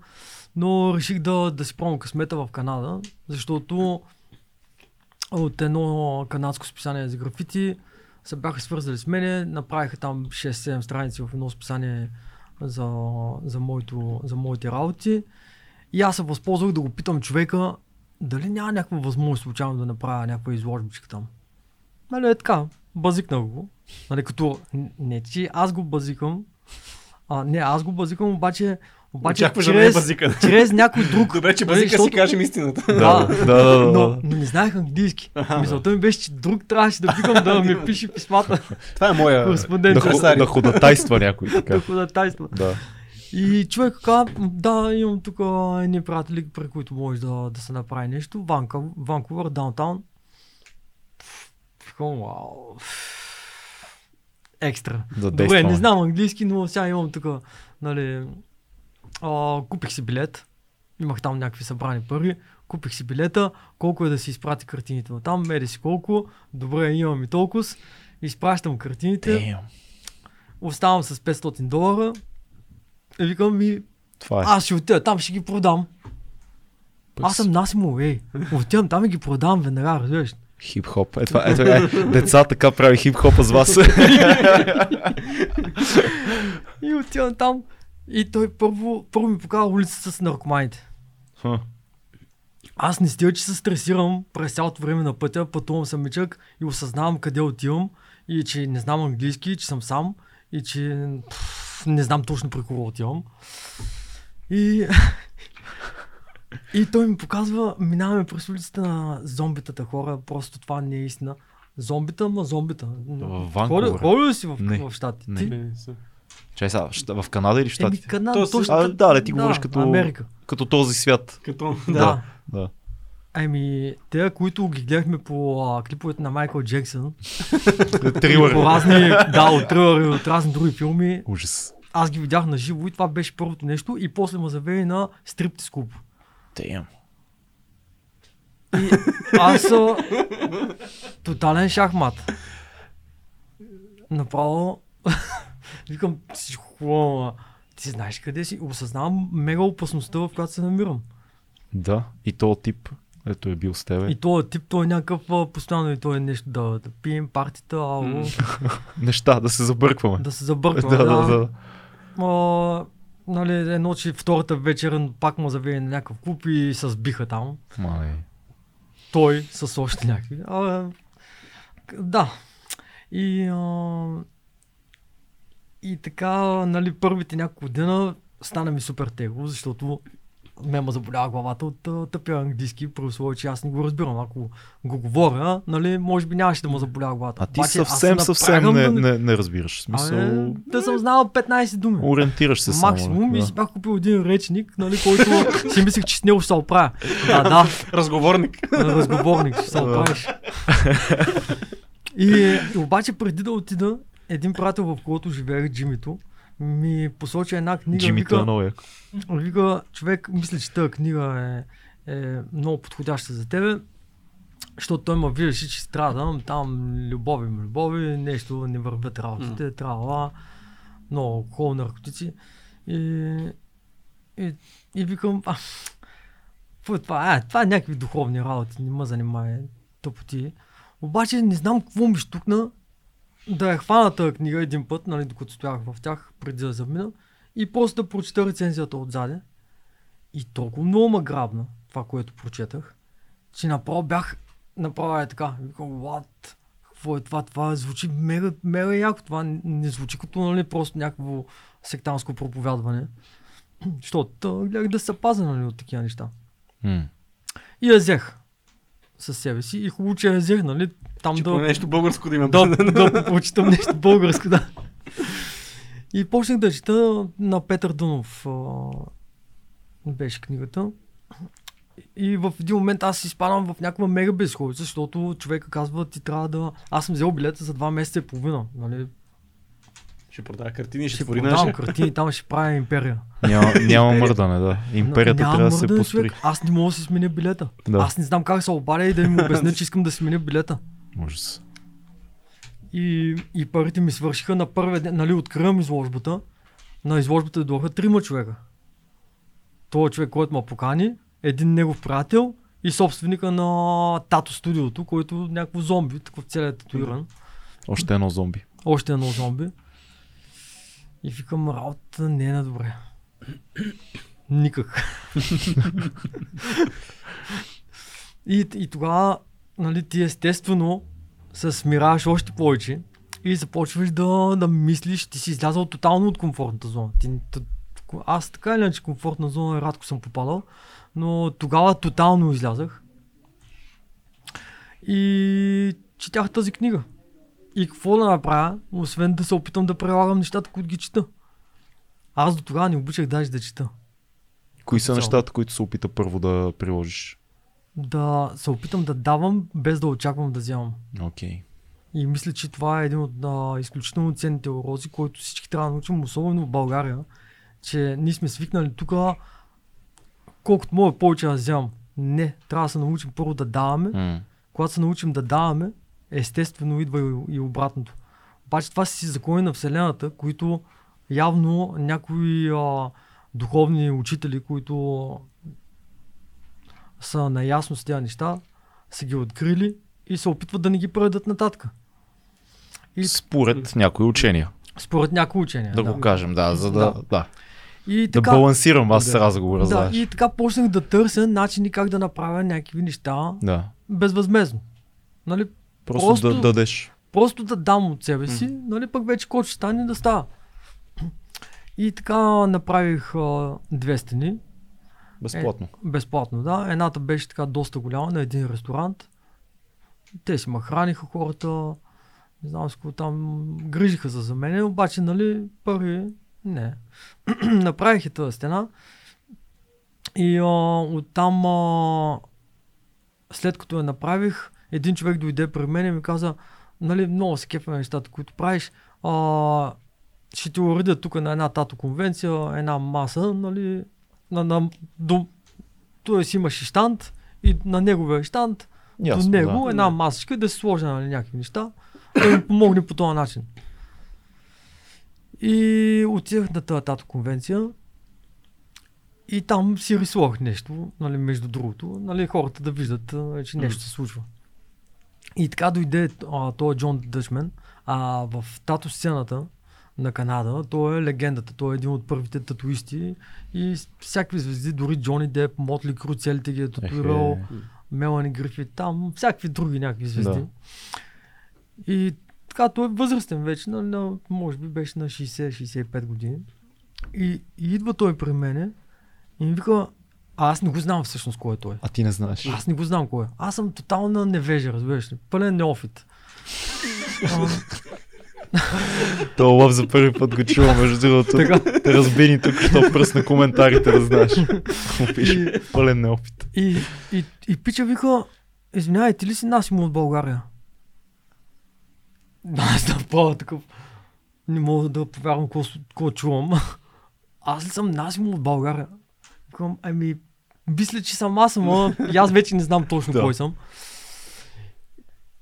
Но реших да, да си пробвам късмета в Канада, защото от едно канадско списание за графити се бяха свързали с мене, направиха там 6-7 страници в едно списание за, за, моето, за моите работи. И аз се възползвах да го питам човека дали няма някаква възможност случайно да направя някаква изложбичка там. Нали е така, базикнах го. Нали, като не, че аз го базикам, а, не, аз го базикам, обаче, обаче Очакваш да е чрез, базика. чрез някой друг. Добре, че Нали, базика си защото- кажем истината. Да, да, да, да, но, да. но не знаех английски. Мисълта ми беше, че друг трябваше да викам да ми пише писмата. Това е моя Да, Кореспондент. да ходатайства някой така. Да ходатайства. Да. И човек каза, да, имам тук едни приятели, при които може да, да се направи нещо. Ванка, Ванкувър, даунтаун. Викам, вау. Екстра. Да Добре, не знам английски, но сега имам тук, нали, а, купих си билет. Имах там някакви събрани пари. Купих си билета. Колко е да си изпрати картините от там? Мери си колко. Добре, имам и толкова. Изпращам картините. Damn. Оставам с 500 долара. И викам ми, Това е. аз ще отида там, ще ги продам. Пък Аз съм Насимо, ей. Отивам там и ги продавам веднага, разбираш. Хип-хоп. Е, това, е, това е. Деца така прави хип-хопа с вас. И отивам там. И той първо, първо ми показва улицата с наркоманите. Ха. Аз не стига, че се стресирам през цялото време на пътя, пътувам самичък и осъзнавам къде отивам и че не знам английски, че съм сам и че пф, не знам точно при кого отивам. И, и той ми показва, минаваме през улицата на зомбитата хора, просто това не е истина. Зомбита, ма зомбита. Ходи- ли си в, Не. в Штатите? Не. Ти? Чай сега, в Канада или в Еми, Штатите? Канада, Тоест, точно. а, да, да, ти говориш като- Америка. Като този свят. Като... Да. Да. Ами, те, които ги гледахме по а, клиповете на Майкъл Джексън, Трилър. по разни, да, от трилъри, от разни други филми, Ужас. аз ги видях на живо и това беше първото нещо и после ме завели на стриптиз клуб. Damn. И аз а, тотален шахмат. Направо викам, всичко хубаво, ама ти знаеш къде си? Осъзнавам мега опасността, в която се намирам. Да. И то тип, ето е бил с тебе. И този тип, той е някакъв постоянно и той е нещо да, да пием партията, ало, Неща, да се забъркваме. да се забърква. да, да, да. А, нали, едно, че втората вечер пак му завее на някакъв клуб и се сбиха там. Май. Той с още някакви. А, да. И, а, и така, нали, първите няколко дена стана ми супер тегло, защото ме ме заболява главата от а, тъпия английски, при условие, че аз не го разбирам. Ако го говоря, нали, може би нямаше да му заболява главата. А ти Обаче съвсем, се съвсем не, да не, не разбираш. Смисъл, Абе, да съм знал 15 думи. ориентираш се само. Максимум и да. си бях купил един речник, нали, който си мислех, че с него ще се оправя. Да, да, Разговорник. разговорник, ще се оправиш. И, и обаче преди да отида, един приятел, в когото живеех, Джимито, ми посочи една книга. Джимито е вика, много яко. вика, човек, мисля, че тази книга е, е много подходяща за тебе, защото той ме виждаше, че страдам, там любови, любови, нещо не вървят работите, mm. трябва много алкохол, наркотици. И, и, и викам, а, какво е това? А, това е някакви духовни работи, не ме занимава тъпоти. Обаче не знам какво ми штукна да я хвана тази книга един път, нали, докато стоях в тях, преди да замина. и просто да прочета рецензията отзаде. И толкова много ме грабна това, което прочетах, че направо бях направо е така. Викам, what? Какво е това? Това звучи мега, мега яко. Това не- звучи като нали, просто някакво сектанско проповядване. Защото гледах да се пазя нали, от такива неща. М. И я взех със себе си. И хубаво, че я взех, нали? Там Че да, нещо българско да има. да, да прочитам нещо българско, да. И почнах да чета на Петър Дънов. А, беше книгата. И в един момент аз изпадам в някаква мега безходица, защото човека казва, ти трябва да... Аз съм взел билета за два месеца и половина. Нали? Ще продава картини, ще Ще твори продавам наша. картини, там ще правя империя. Няма, няма мърдане, да. Империята Няма трябва да се построи. човек. Аз не мога да си сменя билета. Да. Аз не знам как се обадя и да им обясня, че искам да сменя билета. Ужас. И, и парите ми свършиха на първия ден, нали, откривам изложбата. На изложбата дойдоха трима човека. Това човек, който ме покани, един негов приятел и собственика на Тато студиото, който е някакво зомби, такъв целият татуиран. Още едно зомби. Още едно зомби. И викам, работа не е на добре. Никак. и, и тогава, нали, ти естествено се смираш още повече и започваш да, да мислиш, ти си излязал тотално от комфортната зона. Ти, аз така или иначе комфортна зона рядко съм попадал, но тогава тотално излязах. И четях тази книга. И какво да направя, освен да се опитам да прилагам нещата, които ги чета. Аз до тогава не обичах даже да чета. Кои са Цяло. нещата, които се опита първо да приложиш? Да се опитам да давам, без да очаквам да вземам. Окей. И мисля, че това е един от а, изключително ценните уроци, който всички трябва да научим, особено в България, че ние сме свикнали тук колкото мога повече да вземам. Не, трябва да се научим първо да даваме. М. Когато се научим да даваме, естествено идва и, обратното. Обаче това са си закони на Вселената, които явно някои а, духовни учители, които са наясно с тези неща, са ги открили и се опитват да не ги предадат нататък. И Според някои учения. според някои учения. Да, го кажем, да, за да, Да. да. И да така, балансирам аз Да. разговора, да, знаеш. и така почнах да търся начини как да направя някакви неща Да. безвъзмезно. Нали, Просто, Просто- да дадеш. Просто да дам от себе си, нали пък вече който ще стане да става. И така направих а, две стени, Безплатно. безплатно, да. Едната беше така доста голяма на един ресторант. Те си ме храниха хората, не знам с там, грижиха се за мен, обаче, нали, пари, не. Направих и тази стена и а, оттам, а, след като я направих, един човек дойде при мен и ми каза, нали, много се кефа на нещата, които правиш, а, ще ти уредя тук на една тато конвенция, една маса, нали, на, на, до, той си имаше штант и на неговия штант Ясно, до него да. една масичка да се сложа нали, някакви неща, да ми помогне по този начин. И отидах на тази тато конвенция и там си рисувах нещо, нали, между другото, нали, хората да виждат, а, че нещо се случва. И така дойде а, той Джон Дъчмен, а в тато сцената на Канада, той е легендата, той е един от първите татуисти и всякакви звезди, дори Джони Деп, Мотли Кру, целите ги е татуирал. Мелани Грифит, там всякакви други някакви звезди. Да. И така, той е възрастен вече, на, на, може би беше на 60-65 години. И, и идва той при мене и ми вика, а аз не го знам всъщност кой е той. А ти не знаеш. Аз не го знам кой е. Аз съм тотална невежа, разбираш ли. Пълен неофит. То лъв за първи път го чувам, между другото. Така. Те разбини тук, що пръсна коментарите, да знаеш. Какво пише? Пълен неопит. И, и, и пича вика, извинявай, ти ли си Насимо от България? Да, аз направо такъв. Не мога да повярвам какво чувам. Аз ли съм Насимо от България? Викам, ами, мисля, че съм аз, ама и аз вече не знам точно Да. кой съм.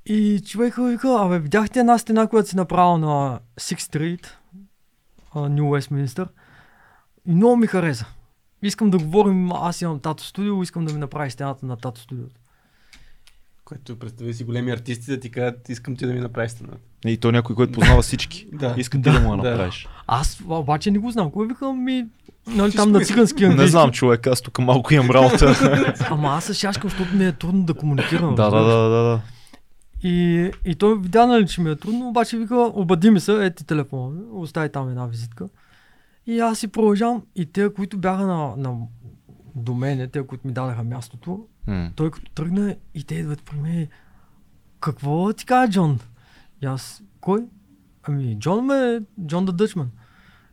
И човека вика, абе, видяхте една стена, която си направил на Sixth Street, Нью Уестминстър. И много ми хареса. Искам да говорим, аз имам тато студио, искам да ми направи стената на тато студиото. Което представи си големи артисти да ти кажат, искам ти да ми направиш стената. И то някой, който познава всички. Да. Иска ти да му я Да. направиш. Аз обаче не го знам. Кой викам ми... Нали, там на цигански английски. Не знам, човек, аз тук малко имам работа. Ама аз се шашкам, защото ми е трудно да комуникирам. да, да, да, да, да. И, и той видя, нали, че ми е трудно, обаче вика, обади ми се, ети телефона, остави там една визитка. И аз си продължавам. И те, които бяха на, на до мене, те, които ми дадаха мястото, М. той като тръгна и те идват при мен. Какво ти каза Джон? И аз, кой? Ами, Джон ме, Джон да Дъчман.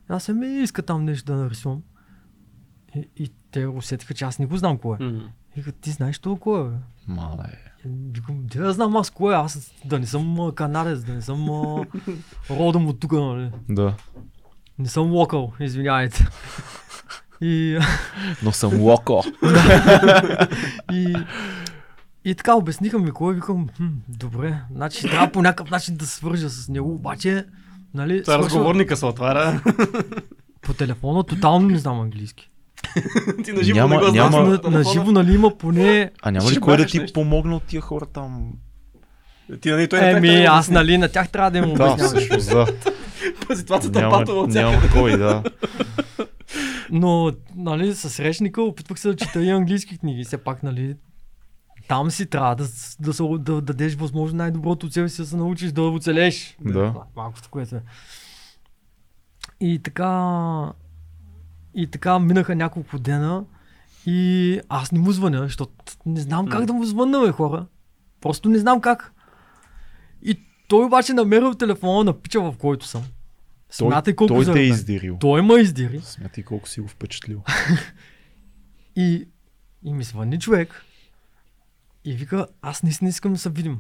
Аз ми иска там нещо да нарисувам. И, и те усетиха, че аз не го знам кой е. М. И като ти знаеш е? бе?» Мале. И Викам, де да знам аз кой е, аз да не съм канадец, да не съм а, родом от тук, нали? Да. Не съм локал, извинявайте. И, Но съм локо. и, и така обясниха ми кой, викам, хм, добре, значи трябва по някакъв начин да се свържа с него, обаче, нали, Това свършва- разговорника се отваря. по телефона тотално не знам английски. ти на живо Няма- не го няма- На, на живо, нали, има поне... А няма ли кой да ти нещо. помогне от тия хора там? Ти, нали, той не Еми, да аз, нали, на тях трябва да им Да, обяснявам. всъщност, да. Ситуацията Няма, патова от няма кой, да. Но, нали, с речника опитвах се да чета и английски книги. Все пак, нали, там си трябва да, да, се, да дадеш възможно най-доброто от себе си да се научиш да оцелееш. Да. Малкото, което е. И така... И така минаха няколко дена и аз не му звъня, защото не знам как да му звънна, бе, хора. Просто не знам как. И той обаче намерил телефона на пича, в който съм. Той, Смятай колко той те е издирил. Той ме издири. Смятай колко си го впечатлил. И, и ми звъни човек и вика, аз наистина искам да се видим.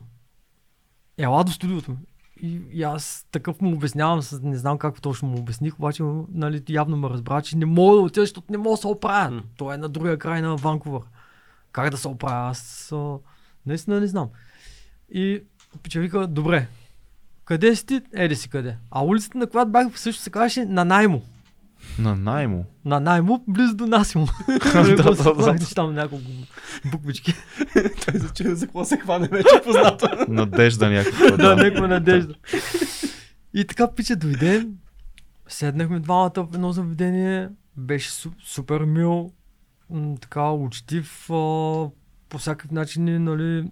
Ела до студиото. И, и аз такъв му обяснявам, не знам как точно му обясних, обаче нали, явно ме разбра, че не мога да отида, защото не мога да се оправя. М. Той е на другия край на Ванкувър. Как да се оправя? Аз а, наистина не знам. И пича вика, добре, къде си ти? Еде си къде. А улицата, на която бях, също се казваше на наймо. На наймо. На наймо, близо до Насимо. Да, да, да, да, там няколко буквички. Той за че за какво се хване вече е познато. Надежда някаква. да, някаква надежда. И така пиче дойде, седнахме двамата в едно заведение, беше су- супер мил, така учтив, по всякакъв начин, нали,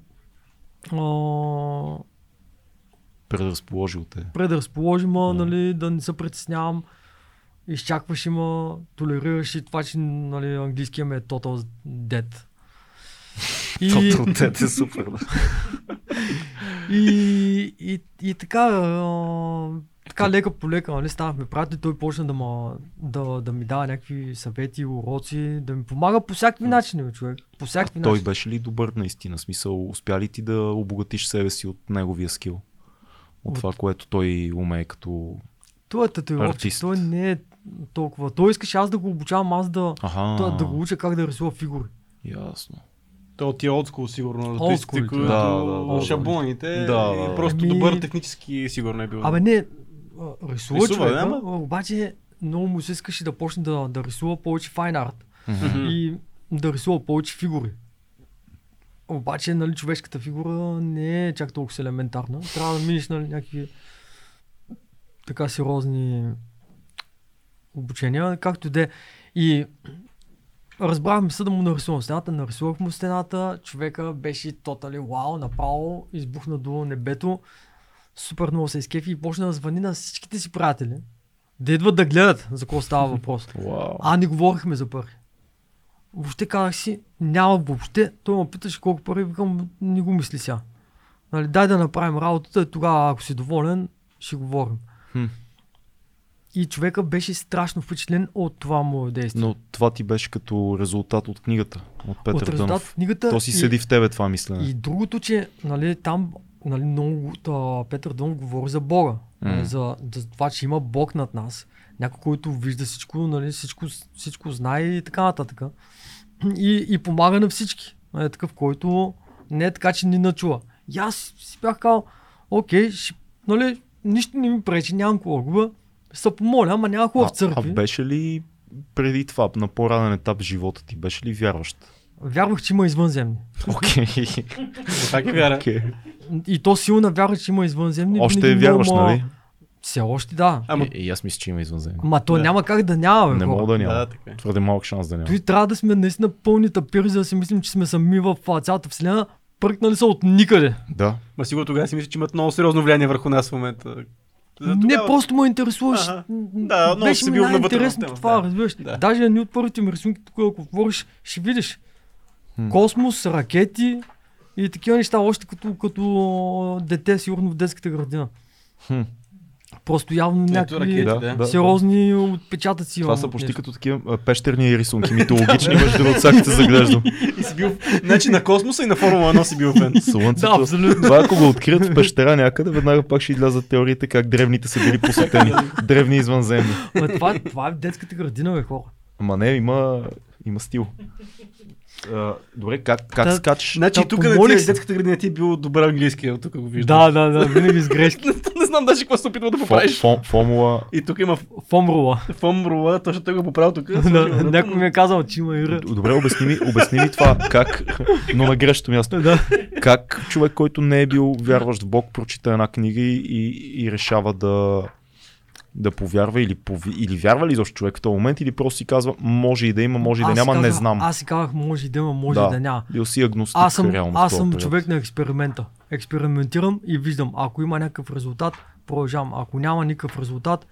а, Предразположил те. предразположи ма, Да. нали, да не се притеснявам. Изчакваше ма, толерираше това, че нали, английския ми е total dead. И, Тото те е супер. Да. и, и, и така, а, така лека по лека, нали, станахме приятели, той почна да, ма, да, да ми дава някакви съвети, уроци, да ми помага по всякакви начини, човек. По всякакви Той начини. беше ли добър наистина? Смисъл, успя ли ти да обогатиш себе си от неговия скил? От, От- това, което той умее като... Той е татуировчик, той не е толкова. Той искаше аз да го обучавам, аз да, да, да го уча как да рисува фигури. ясно. Той от тия олдскул сигурно. Old school, да, да, да, да. шаблоните. Да, да, и да. Просто Ами- добър технически сигурно е бил. Абе не, рисува, Рисува, човека, да, ама- обаче много му се искаше да почне да, да рисува повече файн арт и да рисува повече фигури. Обаче, нали, човешката фигура не е чак толкова елементарна. Трябва да минеш нали, някакви така сериозни обучения, както де. И разбрахме се да му нарисувам стената, нарисувах му стената, човека беше тотали вау, направо избухна до небето, супер много се изкефи и почна да звъни на всичките си приятели, да идват да гледат за какво става въпрос. Вау. А, не говорихме за пари. Въобще казах си, няма въобще. Той ме питаше колко пари, викам, не го мисли сега. Нали, дай да направим работата и тогава, ако си доволен, ще говорим. Хм. И човека беше страшно впечатлен от това му действие. Но това ти беше като резултат от книгата, от Петър от резултат Дънов. в книгата. То си и- седи в тебе това мислене. И другото, че нали, там нали, много та, Петър Дънов говори за Бога. Нали, за, за това, че има Бог над нас. Някой, който вижда всичко, нали, всичко, всичко знае и така нататък. И, и помага на всички. Нали, такъв, който не е така, че ни начува. И аз си бях казал, окей, ще, нали, нищо не ми пречи, нямам да губа. Се помоля, ама няма хубав а, а църкви. беше ли преди това, на по-ранен етап в живота ти, беше ли вярващ? Вярвах, че има извънземни. Окей. Как е вяра? И то силна вяра, че има извънземни. Още винаги вярваш, а, нали? Все още да. Ама, Е, и аз мисля, че има извънземни. Ма то Да. няма как да няма, бе, Не мога да няма. да, така е. Твърде малък шанс да няма. Той трябва да сме наистина пълни тапири, за да си мислим, че сме сами в а, цялата вселена. Пръкнали са от никъде. Да. Ма сигурно тогава си мисля, че имат много сериозно влияние върху нас в момента. За Не, тогава- просто ме интересуваш. Ага. Да, много Беше си бил най-интересно темата, това, да. разбираш. Да. Даже едни от първите ми рисунки, тук ако отвориш, ще видиш. Хм. Космос, ракети и такива неща, още като, като дете, сигурно в детската градина. Хм. Просто явно Ето някакви ракети, Да, да. да. сериозни отпечатъци. Това са почти нещо. като такива пещерни рисунки, митологични, между другото, сега като се заглеждам. И си бил, значи на космоса и на Формула 1 си бил фен. Слънцето. Да, абсолютно. Това ако го открият в пещера някъде, веднага пак ще излязат теориите как древните са били посетени. Древни извънземни. Ма това, това е в детската градина, бе, хора. Ама не, има, има стил. А, добре, как, как Та- скачаш? Значи Да, тук на помолих се. детската градина ти е бил добър английски, от тук го виждам. Да, да, да, винаги с грешки. не, не знам даже какво се опитва да поправиш. фо, формула. И тук има Фомрула. фомрула, точно той го поправил тук. Да, Някой ми е казал, че има ира. Добре, обясни ми, обясни ми това. Как, но на грешното място. Да. Как човек, който не е бил вярващ в Бог, прочита една книга и, и, и решава да, да повярва или, пови, или вярва ли изобщо човек в този момент или просто си казва може и да има, може и да Аз няма, не казах- знам. Аз си казах, може и да има, може Да. и да няма. Бил си агностик Аз съм, реално. аз съм човек на експеримента. Експериментирам и виждам, ако има някакъв резултат, продължавам. Ако няма никакъв резултат,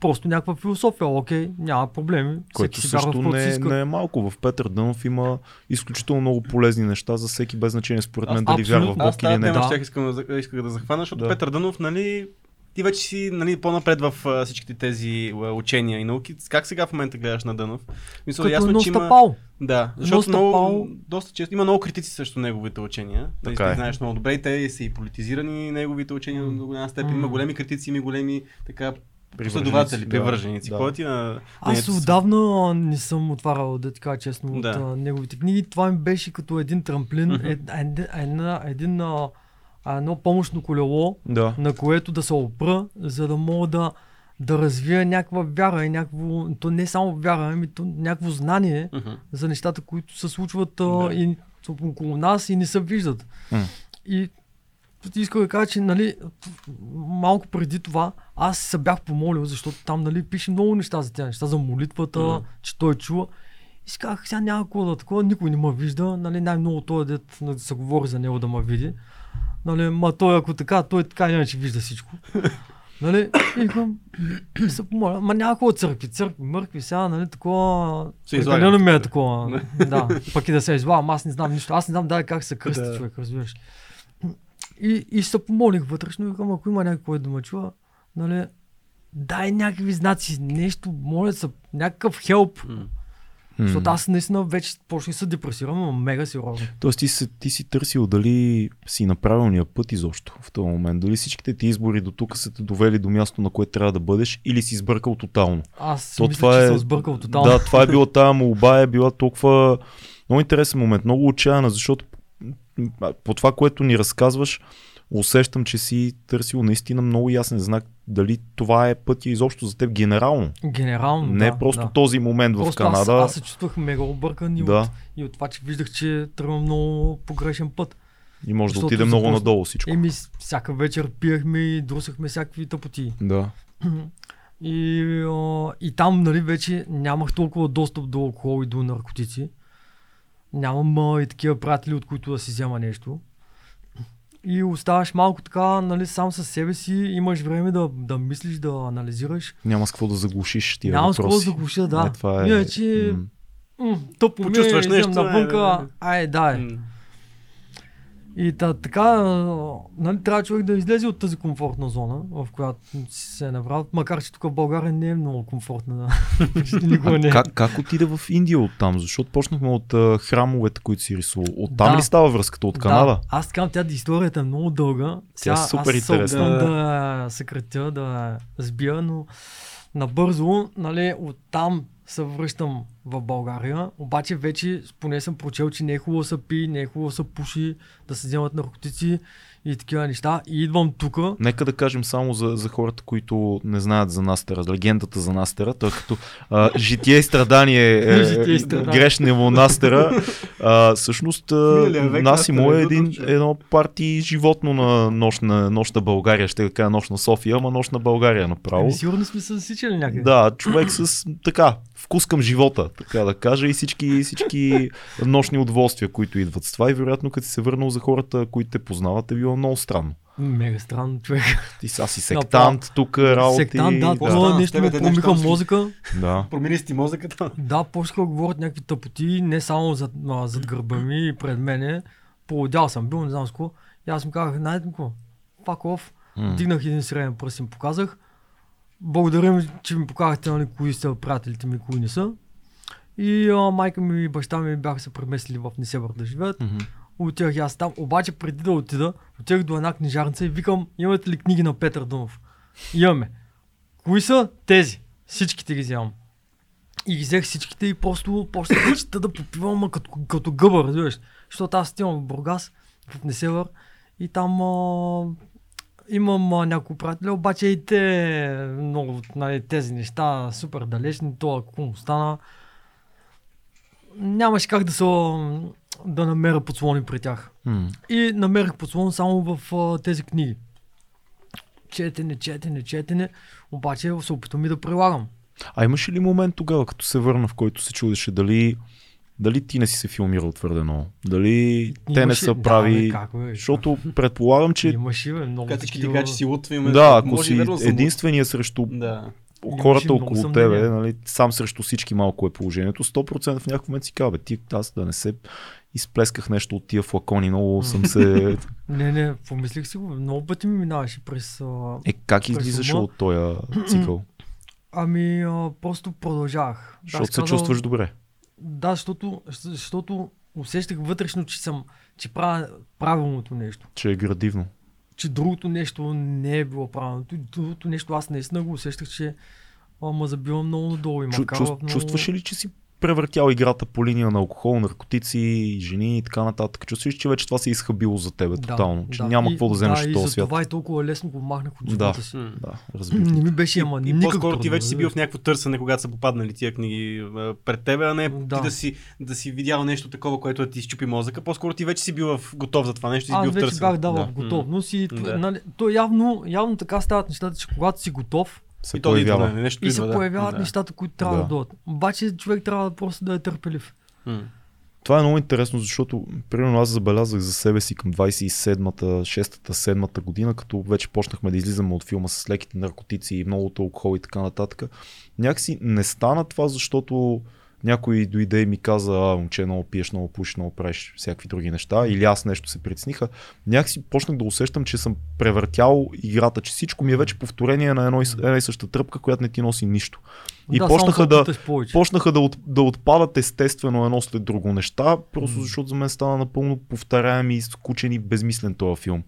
просто някаква философия, окей, няма проблеми. Което Всеки също не, иска. не е малко. В Петър Дънов има изключително много полезни неща за всеки без значение според Аз мен дали вярва в Аз Бог или не. тема Да. искам, да исках да захвана, защото Да. Петър Дънов, нали, ти вече си нали, по-напред в а, всичките тези а, учения и науки. Как сега в момента гледаш на Дънов? Мисля, Като ясно, едно че има... стъпало. Да, защото много, доста често има много критици срещу неговите учения. Нали, Така ти е. знаеш много добре, и те са и политизирани неговите учения до голяма степен. Има големи критици, има големи така последователи, привърженици. да. Кой ти на... Аз си? отдавна не съм отварял, да ти кажа честно, от Да. а, неговите книги. Това ми беше като един трамплин, Мгм. ед, ед, една, един, а, а, едно помощно колело, Да. на което да се опра, за да мога да, да развия някаква вяра и някакво, то не само вяра, ами то някакво знание Мгм. за нещата, които се случват а, Да. и са около нас и не се виждат. М. И исках да кажа, че нали, малко преди това аз се бях помолил, защото там нали, пише много неща за тези неща, за молитвата, Мгм. че той чува. И си казах, сега няма какво да такова, никой не ме вижда, нали, най-много той дет нали, се говори за него да ме види. Нали, ма той ако така, той така иначе вижда всичко. Нали, и към, се помоля, ма какво църкви, църкви, мъркви, сега, нали, такова, Се излага. прекалено ми е такова, да, пък и да се излагам, аз не знам нищо, аз не знам дай как се кръсти Да. човек, разбираш. И, и се помолих вътрешно и викам, ако има някой, който да ме чува, нали, дай някакви знаци, нещо, моля се, някакъв хелп. М. М. Защото аз наистина вече почнах се депресирам, мега сериозно. Тоест ти, си, ти си търсил дали си на правилния път изобщо в този момент. Дали всичките ти избори до тук са те довели до място, на което трябва да бъдеш или си сбъркал тотално. Аз си То мисля, това че е- съм сбъркал тотално. Да, това е била тая молба, е била толкова много интересен момент, много отчаяна, защото по това, което ни разказваш, усещам, че си търсил наистина много ясен знак дали това е пътя изобщо за теб генерално. Генерално, Не да, просто да. този момент в Просто Канада. Аз, аз се чувствах мега объркан и, Да. от, и от това, че виждах, че тръгвам много погрешен път. И може да отиде много започна- надолу всичко. Еми, всяка вечер пиехме и друсахме всякакви тъпоти. Да. И, а, и там, нали, вече нямах толкова достъп до алкохол и до наркотици. Нямам а, и такива приятели, от които да си взема нещо. И оставаш малко така, нали, сам със себе си, имаш време да, да мислиш, да анализираш. Няма с какво да заглушиш тия Няма с какво да заглуша, да. Не, това е... Иначе, м, м, ми е, Почувстваш нещо, е, навънка, да, да. ай, да, е. М. И та, така, нали, трябва човек да излезе от тази комфортна зона, в която си се е набрал. Макар, че тук в България не е много комфортна. Да. Никога не е. Как, как отиде в Индия оттам? Защото почнахме от а, храмовете, които си рисувал. Оттам Да. ли става връзката от Канада? Да, аз така, тя историята е много дълга. Тя е супер аз интересна. опитвам да съкратя, да сбия, но набързо, нали, оттам се връщам в България, обаче вече поне съм прочел, че не е хубаво да се пи, не е хубаво да се пуши, да се вземат наркотици и такива неща. И идвам тук. Нека да кажем само за, за хората, които не знаят за Настера, легендата за Настера, тъй като а, житие и страдание е, е грешния му Настера. А, всъщност Миналия а, век Насимо е е един, едно парти животно на нощ на, нощ на България, ще да кажа нощ на София, ама нощ на България направо. Ами, сигурно сме се засичали някъде. Да, човек с така, вкус към живота, така да кажа, и всички, всички нощни удоволствия, които идват с това. И вероятно, като си се върнал за хората, които те познават, е било много странно. Мега странно човек. Ти сега си сектант, тук работи. Сектант, да, Какво това стана с нещо Те промиха мозъка. да. Промени си ти мозъката. Да, да говорят някакви тъпоти, не само зад, а, зад гърба ми и пред мене. Поодял съм бил, не знам с какво. И аз му казах, знаете какво? Fuck off. М. Дигнах един среден пръст и им показах. Благодаря ми, че ми показахте нали, кои са приятелите ми, кои не са. И а, майка ми и баща ми бяха се преместили в Несебър да живеят. Отидах и аз там. Обаче преди да отида, отидах до една книжарница и викам, имате ли книги на Петър Дънов? Имаме. Кои са? Тези. Всичките ги вземам. И ги взех всичките и просто почнах да чета да попивам ма като, като гъба, разбираш. Защото аз отивам в Бургас, в Несевър и там а, имам а, няколко приятели, обаче и те много, нали, тези неща супер далечни, това какво му стана. Нямаше как да се да намеря подслони при тях. М. И намерих подслон само в а, тези книги. Четене, четене, четене, обаче се опитвам и да прилагам. А имаше ли момент тогава, като се върна, в който се чудеше дали, дали ти не си се филмирал твърде много? Дали те не са да, прави? бе, как, бе, защото предполагам, че Имаше, бе, много Като всички ти кажат, че си лут, има да, ако може си верно да единствения срещу Да. Хората около тебе, нали, сам срещу всички малко е положението, 100% в някакъв момент си казва, ти аз да не се изплесках нещо от тия флакони, много съм се... Не, не, помислих си го. Много пъти ми минаваше през... Е, как излизаш от този цикъл? Ами, а, просто продължавах. Защото се казал- чувстваш добре. Да, защото, защото усещах вътрешно, че съм, че правя правилното нещо. Че е градивно. Че другото нещо не е било правилното. Другото нещо аз наистина го усещах, че а, ма забивам много надолу и ма Чу, много... Чувстваш ли, че си превъртял играта по линия на алкохол, наркотици, жени и така нататък? Чувстваш че вече това се е изхабило за тебе тотално? Че няма И- какво да вземеш да, от и този свят? това и толкова лесно го махнах от Да. живота си. Да, разбирам. Не ми беше, ама И по-скоро ти вече си бил в някакво търсене, когато са попаднали тия книги пред тебе, а не Да. ти да си, да си видял нещо такова, което да ти изчупи мозъка. По-скоро ти вече си бил в, готов за това нещо и си Аз бил в вече търсене. бях дал Да. в готовност и Да. нали, то явно, явно така стават нещата, че когато си готов Се И появява. да, нещо и се да. появяват да. нещата, които трябва да. Да. дойдат. Обаче човек трябва да просто да е търпелив. М. Това е много интересно, защото примерно аз забелязах за себе си към 27-та, 6-та, 7-та година, като вече почнахме да излизаме от филма с леките наркотици и многото алкохол и така нататък. Някакси не стана това, защото някой дойде и ми каза, а, момче, много пиеш, много пушиш, много правиш всякакви други неща, или аз нещо се притесниха. Някакси почнах да усещам, че съм превъртял играта, че всичко ми е вече повторение на едно и, една и съща тръпка, която не ти носи нищо. И да, почнаха да, почнаха да, от, да отпадат естествено едно след друго неща, просто М. защото за мен стана напълно повторяем и скучен и безмислен този филм.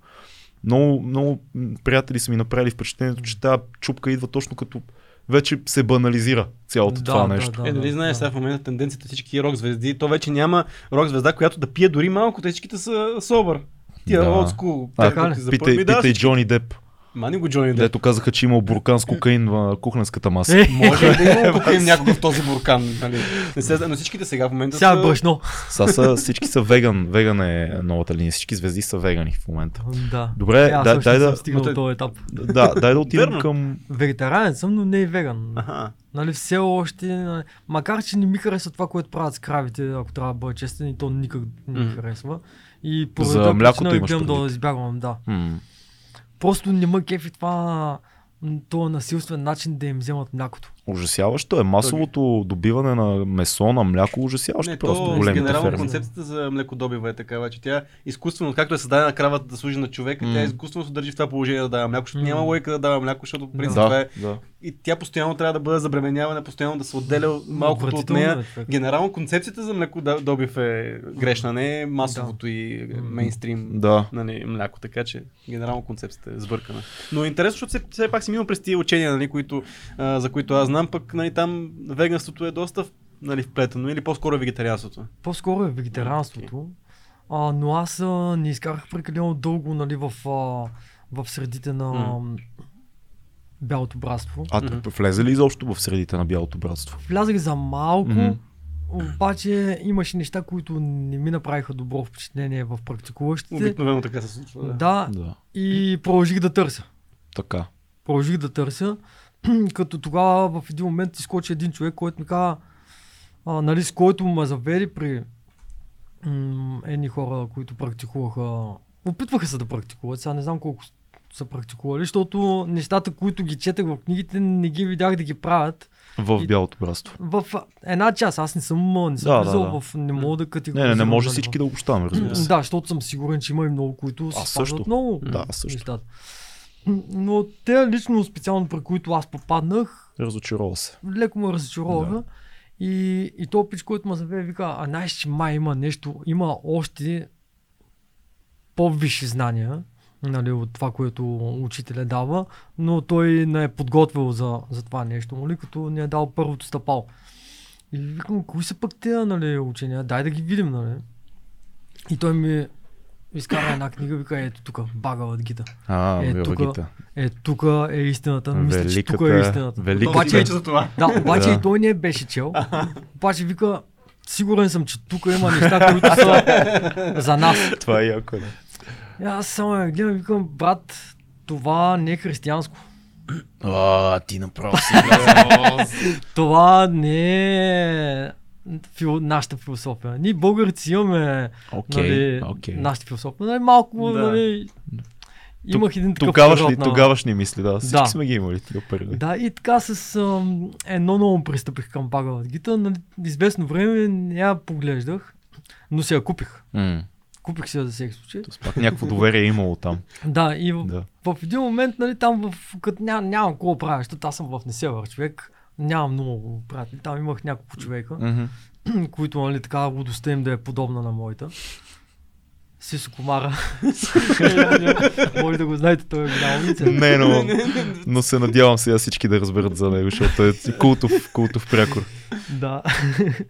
Много, много приятели са ми направили впечатлението, че тази чупка идва точно като вече се банализира цялото Да, това да, нещо. да. Е, нали знаеш да. сега в момента тенденцията всички рок звезди, то вече няма рок звезда, която да пие дори малко, те всичките са собър. Тия Да. да. old school. Питай, да, питай Джони Деп, Мани го Джони Деп. дето казаха, че имал буркан с кокаин в кухненската маса. Е, Може да има кокаин някога в този буркан. Нали? Не се, но всичките сега в момента сега са... е брашно. Сега са, всички са веган, веган е новата линия, всички звезди са вегани в момента. Да. Добре, Е, аз дай, дай да, съм стигнал този етап. да, дай да отидем Верно. към... Вегетарианец съм, но не и веган. Аха. Нали, все още, макар че не ми харесва това, което правят с кравите, ако трябва да бъда честен, и то никак не ми харесва. И по За млякото причина имаш гледам да избягвам, да. М, Просто не ме кефи това, този насилствен начин да им вземат млякото. Ужасяващо е. Масовото добиване на месо, на мляко, ужасяващо Не, просто то големите генерално ферми. концепцията за млекодобива е такава, че тя изкуствено, както е създадена кравата да служи на човека, М. тя изкуствено се държи в това положение да дава мляко, защото М. няма логика да дава мляко, защото в принцип Да. това е Да, да. и тя постоянно трябва да бъде забременявана, постоянно да се отделя малкото от нея. е. Генерално концепцията за млекодобив е грешна, не е масовото и М. мейнстрим Да. нали, мляко, така че генерално концепцията е сбъркана. Но е интересно, защото все, все пак си минал през тия учения, нали, които, а, за които аз знам, пък нали, там веганството е доста нали, вплетено или по-скоро е вегетарианството? По-скоро е вегетарианството. А, но аз а, не изкарах прекалено дълго нали, в, а, в средите на М. бялото братство. А Мгм. влезе ли изобщо в средите на Бялото братство? Влязах за малко, Мгм. обаче имаше неща, които не ми направиха добро впечатление в практикуващите. Обикновено така се случва. Да. Да, Да. и продължих да търся. Така. Продължих да търся, като тогава в един момент изкочи един човек, който ми каза, а, нали, с който ме завери при м- едни хора, които практикуваха, опитваха се да практикуват, сега не знам колко са практикували, защото нещата, които ги четах в книгите, не ги видях да ги правят. В И- Бялото братство. В една част, аз не съм, не съм Да, да, да, влизал да. в... Не мога да Не, категоризирам. не, не може нали, всички да обощаваме, разбира се. Да, защото съм сигурен, че има и много, които се много Да, също. нещата. Но те лично специално при които аз попаднах, Разочарова се. леко ме разочароваха. Да. И, и то пич, който ме заведе, вика, а знаеш, че май има нещо, има още по-висши знания, нали, от това, което учителя дава, но той не е подготвил за, за това нещо, нали, като ни е дал първото стъпало. И викам, кои са пък тези нали, учения? Дай да ги видим, нали. И той ми изкара една книга, вика, ето тук, Багават Гита. А, Е, е, тука- Е, тук е истината. Мисля, че тук е Великата- истината. великата- Обаче, Вече за това. да, обаче Да. и той не е беше чел. Обаче вика, сигурен съм, че тук има неща, които са за нас. Това е яко, да. И аз само я гледам и викам, брат, това не е християнско. А, ти направо си. Това не е фил, нашата философия. Ние българите си имаме Окей, нали, окей. нашата философия. Нали, малко, Да. нали, имах един такъв Тогавашни, период на- тогавашни мисли, да. Всички Да. сме ги имали тия периоди. Да, и така с ам, едно ново пристъпих към Багават Гита. Нали, известно време не я поглеждах, но се я купих. М. Купих си я за всеки случай. Тоест пак някакво доверие е имало там. Да, и в, Да. в един момент, нали, там в, като ням, нямам какво правя, защото аз съм в Несевър човек. Нямам много приятели. Там имах няколко човека, Мгм. които, нали, така лудостта им да е подобна на моята. Сисо Комара. Може да го знаете, той е голяма улица. Не, но, но се надявам сега всички да разберат за него, защото е култов, култов прякор. Да.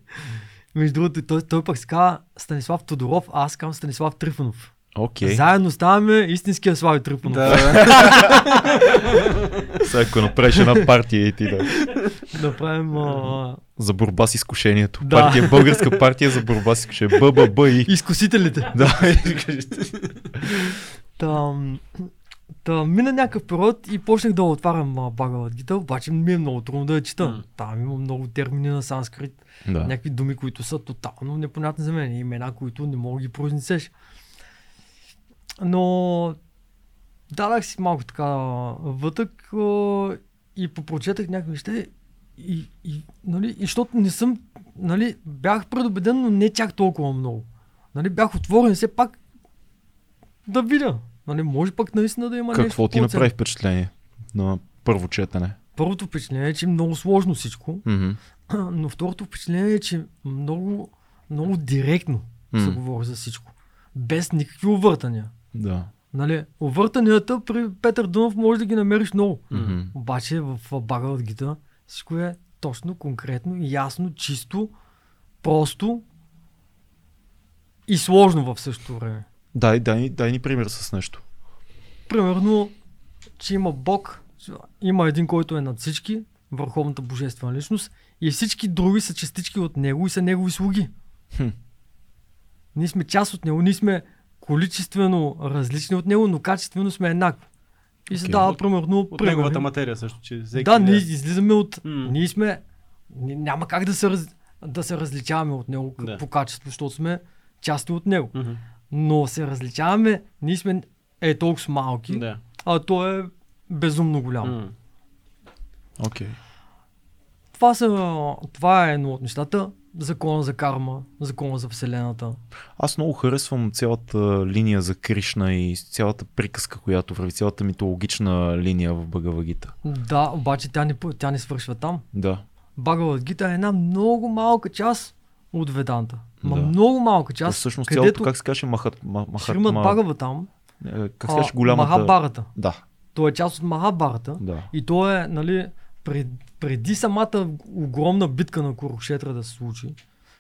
Между другото, той, той пък се казва Станислав Тодоров, а аз казвам Станислав Трифонов. Окей. Заедно ставаме истинския Слави Трифонов. Да, да. Сега ако направиш една партия и ти да. да правим а, За борба с изкушението. Да. Партия, българска партия за борба с изкушението. БББ и. изкусителите. Да. Там, та, мина някакъв период и почнах да отварям а, Багават Гита, обаче ми е много трудно да я чета. М. Там има много термини на санскрит, да. някакви думи, които са тотално непонятни за мен, имена, които не мога да ги произнесеш. Но дадах си малко така вътък и попрочетах някакви неща и, и, нали, и защото не съм, нали, бях предубеден, но не чак толкова много. Нали, бях отворен все пак да видя. Нали, може пък наистина да има нещо. Какво ти направи впечатление на първо четене? Първото впечатление е, че е много сложно всичко, Мгм. но второто впечатление е, че много, много директно се М. говори за всичко. Без никакви увъртания. Да. Нали, увъртанията при Петър Дънов може да ги намериш много. Мгм. Обаче в Багават Гита всичко е точно, конкретно, ясно, чисто, просто и сложно в същото време. Дай, дай, дай ни пример с нещо. Примерно, че има Бог, има един, който е над всички, върховната божествена личност, и всички други са частички от него и са негови слуги. Хм. Ние сме част от него, ние сме количествено различни от него, но качествено сме еднакви. И се Окей. дава примерно От примери. неговата материя също, че всеки... Да, ние излизаме от... М. Ние сме... Няма как да се, раз, да се различаваме от него Да. по качество, защото сме части от него. Мгм. Но се различаваме, ние сме е толкова малки, Да. а той е безумно голям. М. Окей. Това, са, това е едно от нещата. Закона за карма, закона за Вселената. Аз много харесвам цялата линия за Кришна и цялата приказка, която върви, цялата митологична линия в Багавагита. Да, обаче тя не, тя не свършва там. Да. Багават Гита е една много малка част от Веданта. Ма Да. много малка То част, всъщност където цялото, как се каже, махат, ма, махат, Шримат ма- Багава там, е, как се каже, голямата... Махабарата. Да, Той е част от Махабарата да. и то е, нали, при, преди самата огромна битка на Курукшетра да се случи,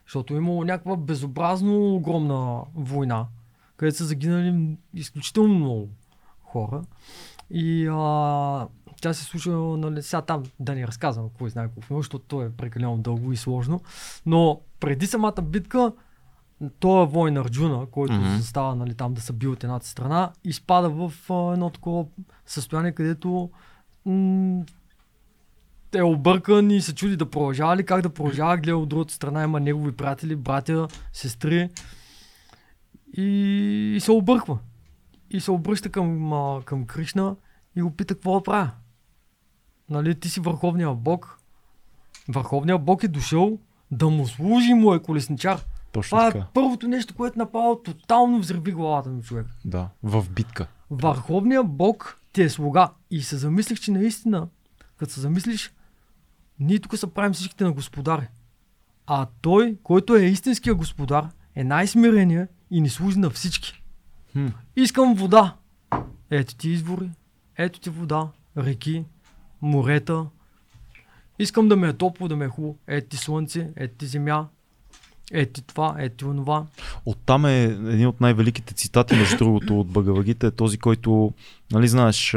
защото е имало някаква безобразно огромна война, където са загинали изключително много хора. И а, тя се случва, нали, сега там да ни разказвам какво знае какво, защото то е прекалено дълго и сложно. Но преди самата битка, този войн Арджуна, който mm-hmm. застава нали, там да се бие от едната страна, изпада в а, едно такова състояние, където м- е объркан и се чуди да продължава ли, как да продължава, гледа от другата страна има негови приятели, братя, сестри и, и се обърква. И се обръща към, а, към Кришна и го пита какво да правя. Нали, ти си върховния бог. Върховният бог е дошъл да му служи му е колесничар. Точно Това е така. първото нещо, което направо тотално взриви главата ми човек. Да, в битка. Върховният бог ти е слуга. И се замислих, че наистина, като се замислиш, ние тук се правим всичките на господари. А той, който е истинския господар, е най-смирения и ни служи на всички. Хм. Искам вода. Ето ти извори, ето ти вода, реки, морета. Искам да ме е топло, да ме е хубаво. Ето ти слънце, ето ти земя, ето ти това, ето ти онова. Оттам е един от най-великите цитати, между другото, от Багавагите, е този, който, нали знаеш,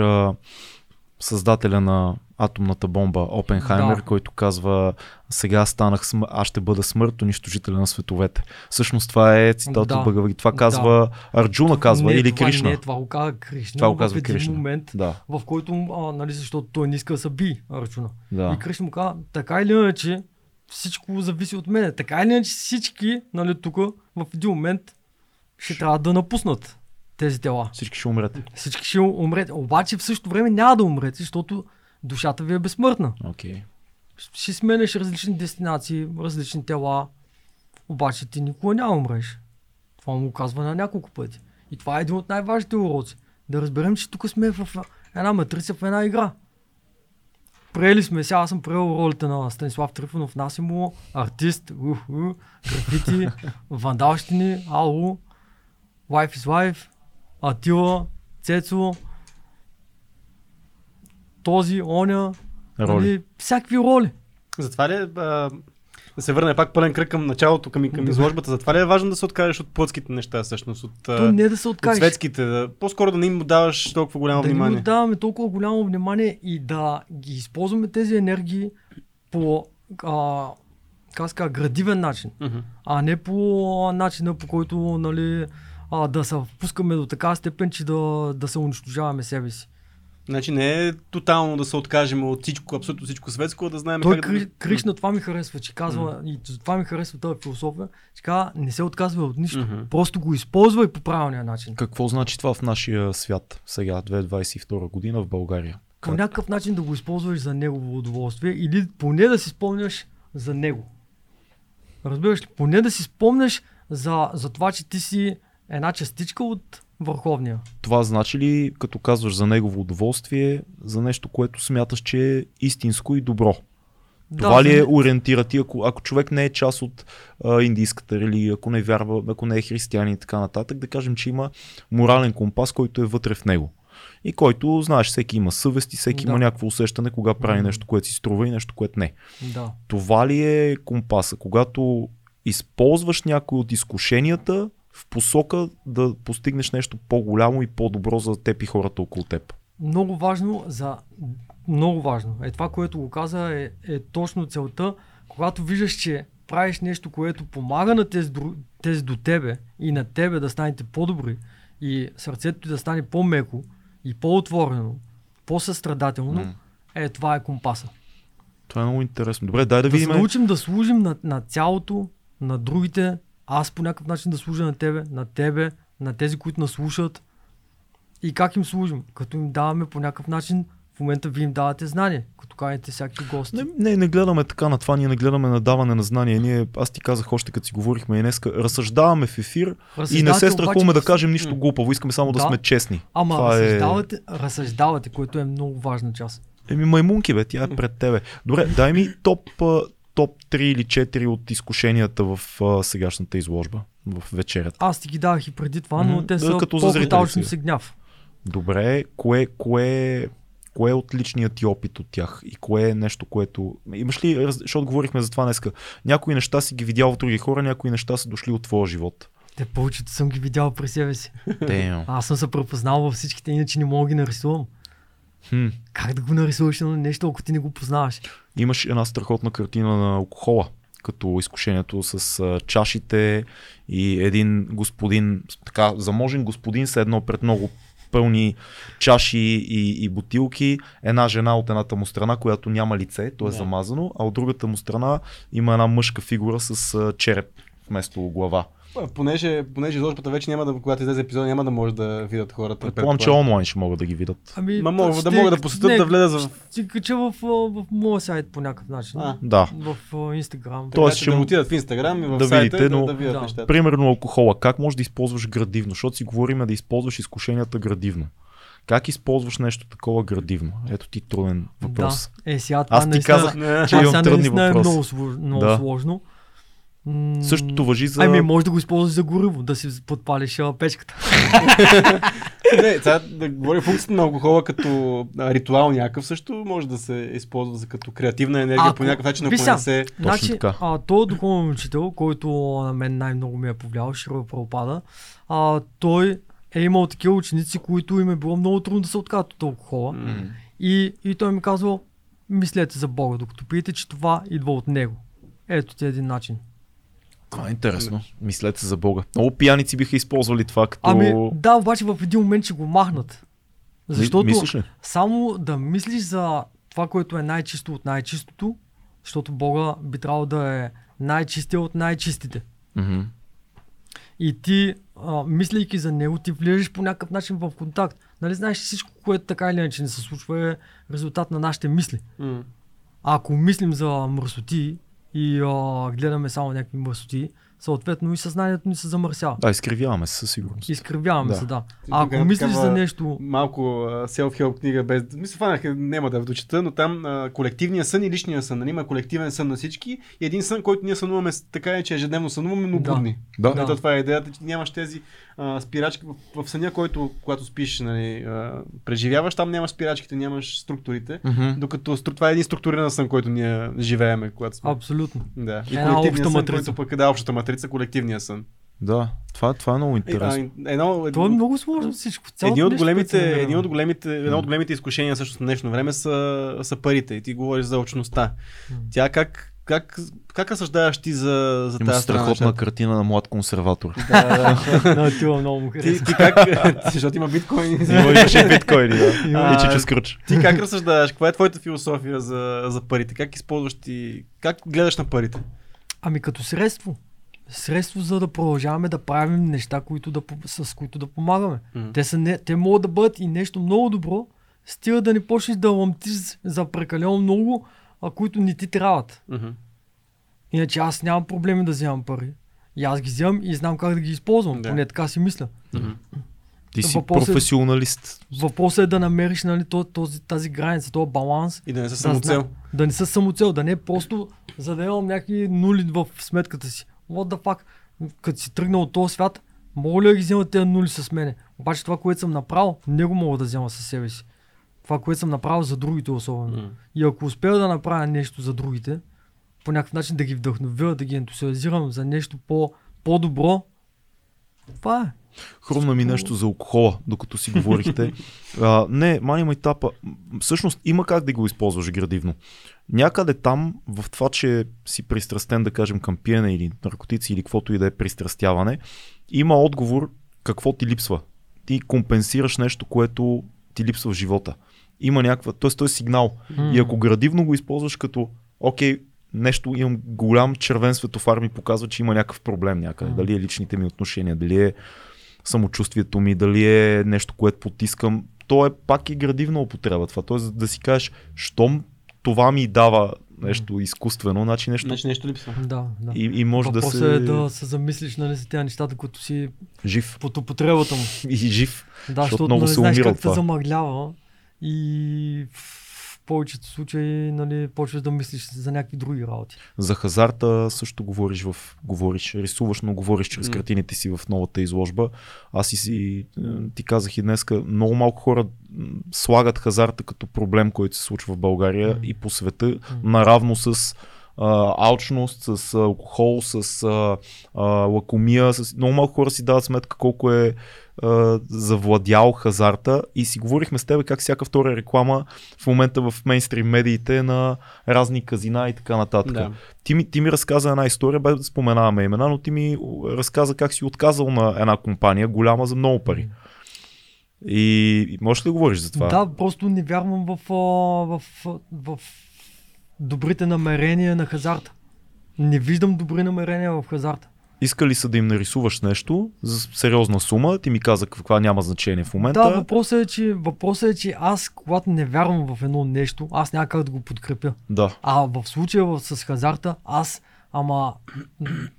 създателя на атомната бомба Опенхаймер, Да. който казва сега станах, см... аз ще бъда смърт, унищожителя на световете. Всъщност това е цитат Да. от Багаваги. Това казва Арджуна, казва, не, или това Кришна. Не, това го казва Кришна. Това го в казва един Кришна. момент, Да, в който, а, нали, защото той не иска да се би Арчуна. да. И Кришна му казва, така или иначе, всичко зависи от мене. Така или иначе всички, нали, тук в един момент ще трябва да напуснат тези тела. Всички ще умрете. Всички ще умрете. Обаче в същото време няма да умрете, защото душата ви е безсмъртна. Окей. Ще сменеш различни дестинации, различни тела, обаче ти никога няма умреш. Това му казва на няколко пъти. И това е един от най-важните уроци. Да разберем, че тук сме в една матрица, в една игра. Приели сме, сега аз съм приел ролите на Станислав Трифонов, Насимо, артист, уху, графити, вандалщини, ало, Life is Life, Атила, Цецо, този, оня, Роли. Нали, всякакви роли. Затова ли а, да се върне пак пълен кръг към началото, към, към изложбата, затова ли е важно да се откажеш от плътските неща, всъщност, от, То не да се от откажеш. светските, да, по-скоро да не им даваш толкова голямо да не внимание. му даваме толкова голямо внимание и да ги използваме тези енергии по а, казва, градивен начин, Мгм. а не по начина по който нали, а, да се впускаме до такава степен, че да, да се унищожаваме себе си. Значи не е тотално да се откажем от всичко, абсолютно всичко светско, а да знаем Той как Кри, да... Кришна това ми харесва, че казва, и това ми харесва тази философия, че казва, не се отказва от нищо, Мгм. просто го използвай по правилния начин. Какво значи това в нашия свят сега, 2022 година в България? По Как? някакъв начин да го използваш за негово удоволствие или поне да си спомняш за него. Разбираш ли? Поне да си спомняш за, за това, че ти си една частичка от Върховния. Това значи ли, като казваш за негово удоволствие, за нещо, което смяташ, че е истинско и добро? Това да, ли е ориентира ти, ако, ако човек не е част от а, индийската религия, ако не вярва, ако не е християнин и така нататък, да кажем, че има морален компас, който е вътре в него. И който, знаеш, всеки има съвест и всеки Да. има някакво усещане, кога прави нещо, което си струва и нещо, което не. Да. Това ли е компаса? Когато използваш някой от изкушенията в посока да постигнеш нещо по-голямо и по-добро за теб и хората около теб. Много важно за... Много важно. Е това, което го каза, е, е точно целта. Когато виждаш, че правиш нещо, което помага на тези, тези до тебе и на тебе да станете по-добри и сърцето ти да стане по-меко и по-отворено, по-състрадателно, М. е това е компаса. Това е много интересно. Добре, дай да, Да се видим. научим да служим на, на цялото, на другите, аз по някакъв начин да служа на тебе, на тебе, на тези, които нас слушат и как им служим, като им даваме по някакъв начин, в момента вие им давате знание, като каните всякакви гости. Не, не, не гледаме така на това, ние не гледаме на даване на знания. Ние, аз ти казах още като си говорихме и днеска, разсъждаваме в ефир и не се страхуваме обаче да кажем нищо глупаво, искаме само да, Да. сме честни. Ама това е- разсъждавате, разсъждавате, което е много важна част. Еми маймунки, бе, тя е пред тебе. Добре, дай ми топ, топ 3 или 4 от изкушенията в а, сегашната изложба, в вечерята. Аз ти ги давах и преди това, но те Да, са като за зрители по-бруталчни се гняв. Добре, кое, кое, Кое е от личният ти опит от тях и кое е нещо, което... Имаш ли, защото говорихме за това днеска, някои неща си ги видял в други хора, някои неща са дошли от твоя живот. Те повечето съм ги видял при себе си. Damn. Аз съм се препознал във всичките, иначе не мога да ги нарисувам. Хм. Как да го нарисуваш на нещо, ако ти не го познаваш? Имаш една страхотна картина на алкохола, като изкушението с а, чашите и един господин, така заможен господин се едно пред много пълни чаши и, и бутилки, една жена от едната му страна, която няма лице, то е Да. замазано, а от другата му страна има една мъжка фигура с а, череп вместо глава. А, Понеже, понеже изложбата вече няма да, когато излезе епизода, няма да може да видят хората. Предполагам, че онлайн ще могат да ги видят. Ами, Ма мога- да могат да посетят, не, да влезат в- Ще кача в, а, в моя сайт по някакъв начин. А. Да. В Инстаграм. Така Тоест, ще да му- отидат в Инстаграм и в да сайта видите, и да, но- да видят Да. нещата. Примерно алкохола. Как можеш да използваш градивно? Защото си говорим да използваш изкушенията градивно. Как използваш нещо такова градивно? Ето ти труден въпрос. Да. Е, сега Аз ти казах, Не. че имам трудни е въпроси. много, слож, много Да. сложно. М, Същото въжи за... Ами, може да го използваш за гориво, да си подпалиш а, печката. Не, сега да говорим функцията на алкохола като а, ритуал някакъв също може да се използва за като креативна енергия Ако- по някакъв начин, ако не се... Значи, така. а, той е духовен учител, който на мен най-много ми е повлиял, Широ Правопада. А, той е имал такива ученици, които им е било много трудно да се откажат от алкохола. М. И, и той ми казва, мислете за Бога, докато пиете, че това идва от Него. Ето ти един начин. Това е интересно. Мислете за Бога. Много пияници биха използвали това като... Ами да, обаче в един момент ще го махнат. Защото Мислиш ли? само да мислиш за това, което е най-чисто от най-чистото, защото Бога би трябвало да е най-чистия от най-чистите. Мгм. И ти, а, мислейки за него, ти влизаш по някакъв начин в контакт. Нали знаеш, всичко, което така или иначе не се случва е резултат на нашите мисли. М. А ако мислим за мръсоти и а, гледаме само някакви мръсоти, съответно и съзнанието ни се замърсява. Да, изкривяваме се със сигурност. Изкривяваме Да. се, да. А ако мислиш за нещо... Малко а, self-help книга без... Мисля, фанах, няма да я дочета, но там а, колективния сън и личния сън. Нали? Има колективен сън на всички и един сън, който ние сънуваме така е, че ежедневно сънуваме, но Да. будни. Да. Да. Ето това е идеята, че нямаш тези а, спирачки в, в съня, който, когато спиш, нали, а, преживяваш, там нямаш спирачките, нямаш структурите. Мгм. Докато това е един структуриран сън, който ние живееме, когато сме. Абсолютно. Да. И Една колективният обща сън, матрица. който пък е да, общата матрица, колективния сън. Да, това, това е много Е, интересно. а, едно, Това е много сложно всичко. Цялото Един от, големите, един от големите, едно от големите изкушения също в днешно време са, са парите. И ти говориш за очността. Тя как, как, как разсъждаваш ти за, за Има тази страна? на страхотна нещата? картина на млад консерватор. Да, да. Да, много му ти, ти как, защото има биткоини. Има имаше биткоини, да. А, И Чичо Скруч. Ти как разсъждаваш? Каква е твоята философия за, за парите? Как използваш ти, как гледаш на парите? Ами като средство. Средство за да продължаваме да правим неща, които да, с които да помагаме. Те, са не, те могат да бъдат и нещо много добро, стига да не почнеш да ламтиш за прекалено много, а които не ти трябват. Мгм. Иначе аз нямам проблеми да вземам пари. И аз ги вземам и знам как да ги използвам. Да. Поне така си мисля. Мгм. Ти си Въпросът е- професионалист. Въпросът е да намериш нали, то- този, тази граница, този баланс. И да не се Да, самоцел. зна- Да не са самоцел, да не е просто за да имам някакви нули в сметката си. What the fuck? Като си тръгнал от този свят, мога ли да ги взема тези нули с мене? Обаче това, което съм направил, не го мога да взема със себе си. Това, което съм направил за другите особено. М. И ако успея да направя нещо за другите, по някакъв начин да ги вдъхновя, да ги ентусиазирам за нещо по, по-добро, това е. Хрумна ми нещо за алкохола, докато си говорихте. А, не, мани майтапа. Всъщност има как да го използваш градивно. Някъде там, в това, че си пристрастен, да кажем, към пиене или наркотици или каквото и да е пристрастяване, има отговор какво ти липсва. Ти компенсираш нещо, което ти липсва в живота. Има някаква, т.е. той е сигнал. И ако градивно го използваш като, окей, нещо, имам голям червен светофар, ми показва, че има някакъв проблем някъде. Мгм. Дали е личните ми отношения, дали е самочувствието ми, дали е нещо, което потискам. То е пак и градивна употреба това. Тоест да си кажеш, щом това ми дава нещо изкуствено, значи нещо Значи нещо липсва. Да, да. и, и може да Въпросът се е да се замислиш нали, за тези нещата, които си жив под употребата му. и жив. Да, защото много нали, се знаеш умира как от те това. замъглява и в повечето случаи нали, почваш да мислиш за някакви други работи. За хазарта също говориш в говориш, рисуваш, но говориш чрез М. картините си в новата изложба. Аз и си, е, ти казах и днеска, много малко хора слагат хазарта като проблем, който се случва в България М. и по света, наравно с а, алчност, с алкохол, с а, а, лакомия. С... Много малко хора си дават сметка колко е а, завладял хазарта и си говорихме с теб как всяка втора реклама в момента в мейнстрим медиите е на разни казина и така нататък. Да. Ти, ми, ти ми разказа една история, без да споменаваме имена, но ти ми разказа как си отказал на една компания, голяма за много пари. И, можеш ли да говориш за това? Да, просто не вярвам в, в, в, в добрите намерения на хазарта. Не виждам добри намерения в хазарта. Иска ли са да им нарисуваш нещо за сериозна сума? Ти ми каза каква няма значение в момента. Да, въпросът е, че, въпросът е, че аз, когато не вярвам в едно нещо, аз няма как да го подкрепя. да. А в случая с хазарта, аз, ама,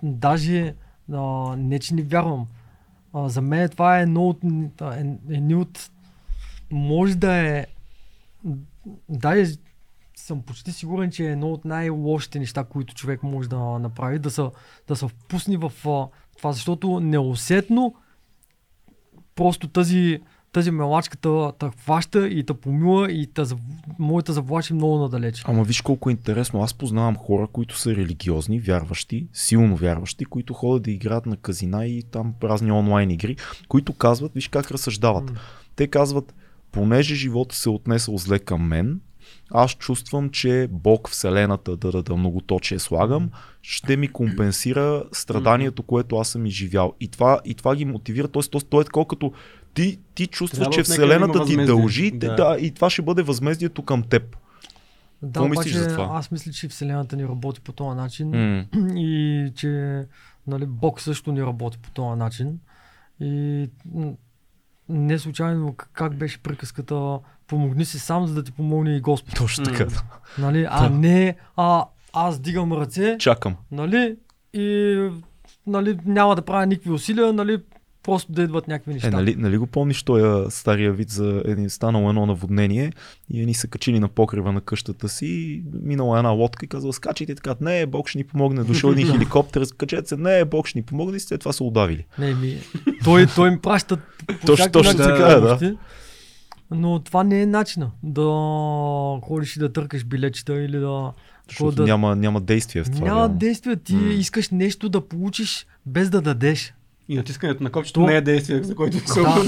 даже а, не, че не вярвам. А, за мен това е едно от, е, едни от, може да е, даже съм почти сигурен, че е едно от най-лошите неща, които човек може да направи, да се, да се впусне в това, защото неусетно просто тази, тази мелачка те, те хваща и те помила и зав- може да завлачи много надалеч. Ама виж колко е интересно. Аз познавам хора, които са религиозни, вярващи, силно вярващи, които ходят да играят на казина и там разни онлайн игри, които казват, виж как разсъждават. М. Те казват, понеже живота се е отнесъл зле към мен, аз чувствам, че Бог, Вселената, да, да, да многоточие слагам, ще ми компенсира страданието, което аз съм изживял. И това, и това ги мотивира. Тоест, то, то е такова като ти, ти чувстваш, Трябва че Вселената ти дължи да. Да. Да, и това ще бъде възмездието към теб. Да, Какво мислиш за това? аз мисля, че Вселената ни работи по този начин М. и че нали, Бог също ни работи по този начин. И не случайно как беше приказката помогни си сам, за да ти помогне и Господ. Точно така. Нали? А не а, аз дигам ръце, Чакам. нали? И нали, няма да правя никакви усилия, нали? Просто да идват някакви неща. Е, нали, нали го помниш този стария вид за един станало едно наводнение и едни са качили на покрива на къщата си, минала една лодка и казала скачайте така, не, Бог ще ни помогне, дошъл един хеликоптер, качете се, не, Бог ще ни помогне и след това са удавили. Не, ми, той, той им праща Точно- точно така, да. Но това не е начина да ходиш и да търкаш билечета или да... Защото да... няма, няма действие в това. Няма реално. действие. Ти М. искаш нещо да получиш без да дадеш. И натискането на копчето То- не е действие, за което се Да,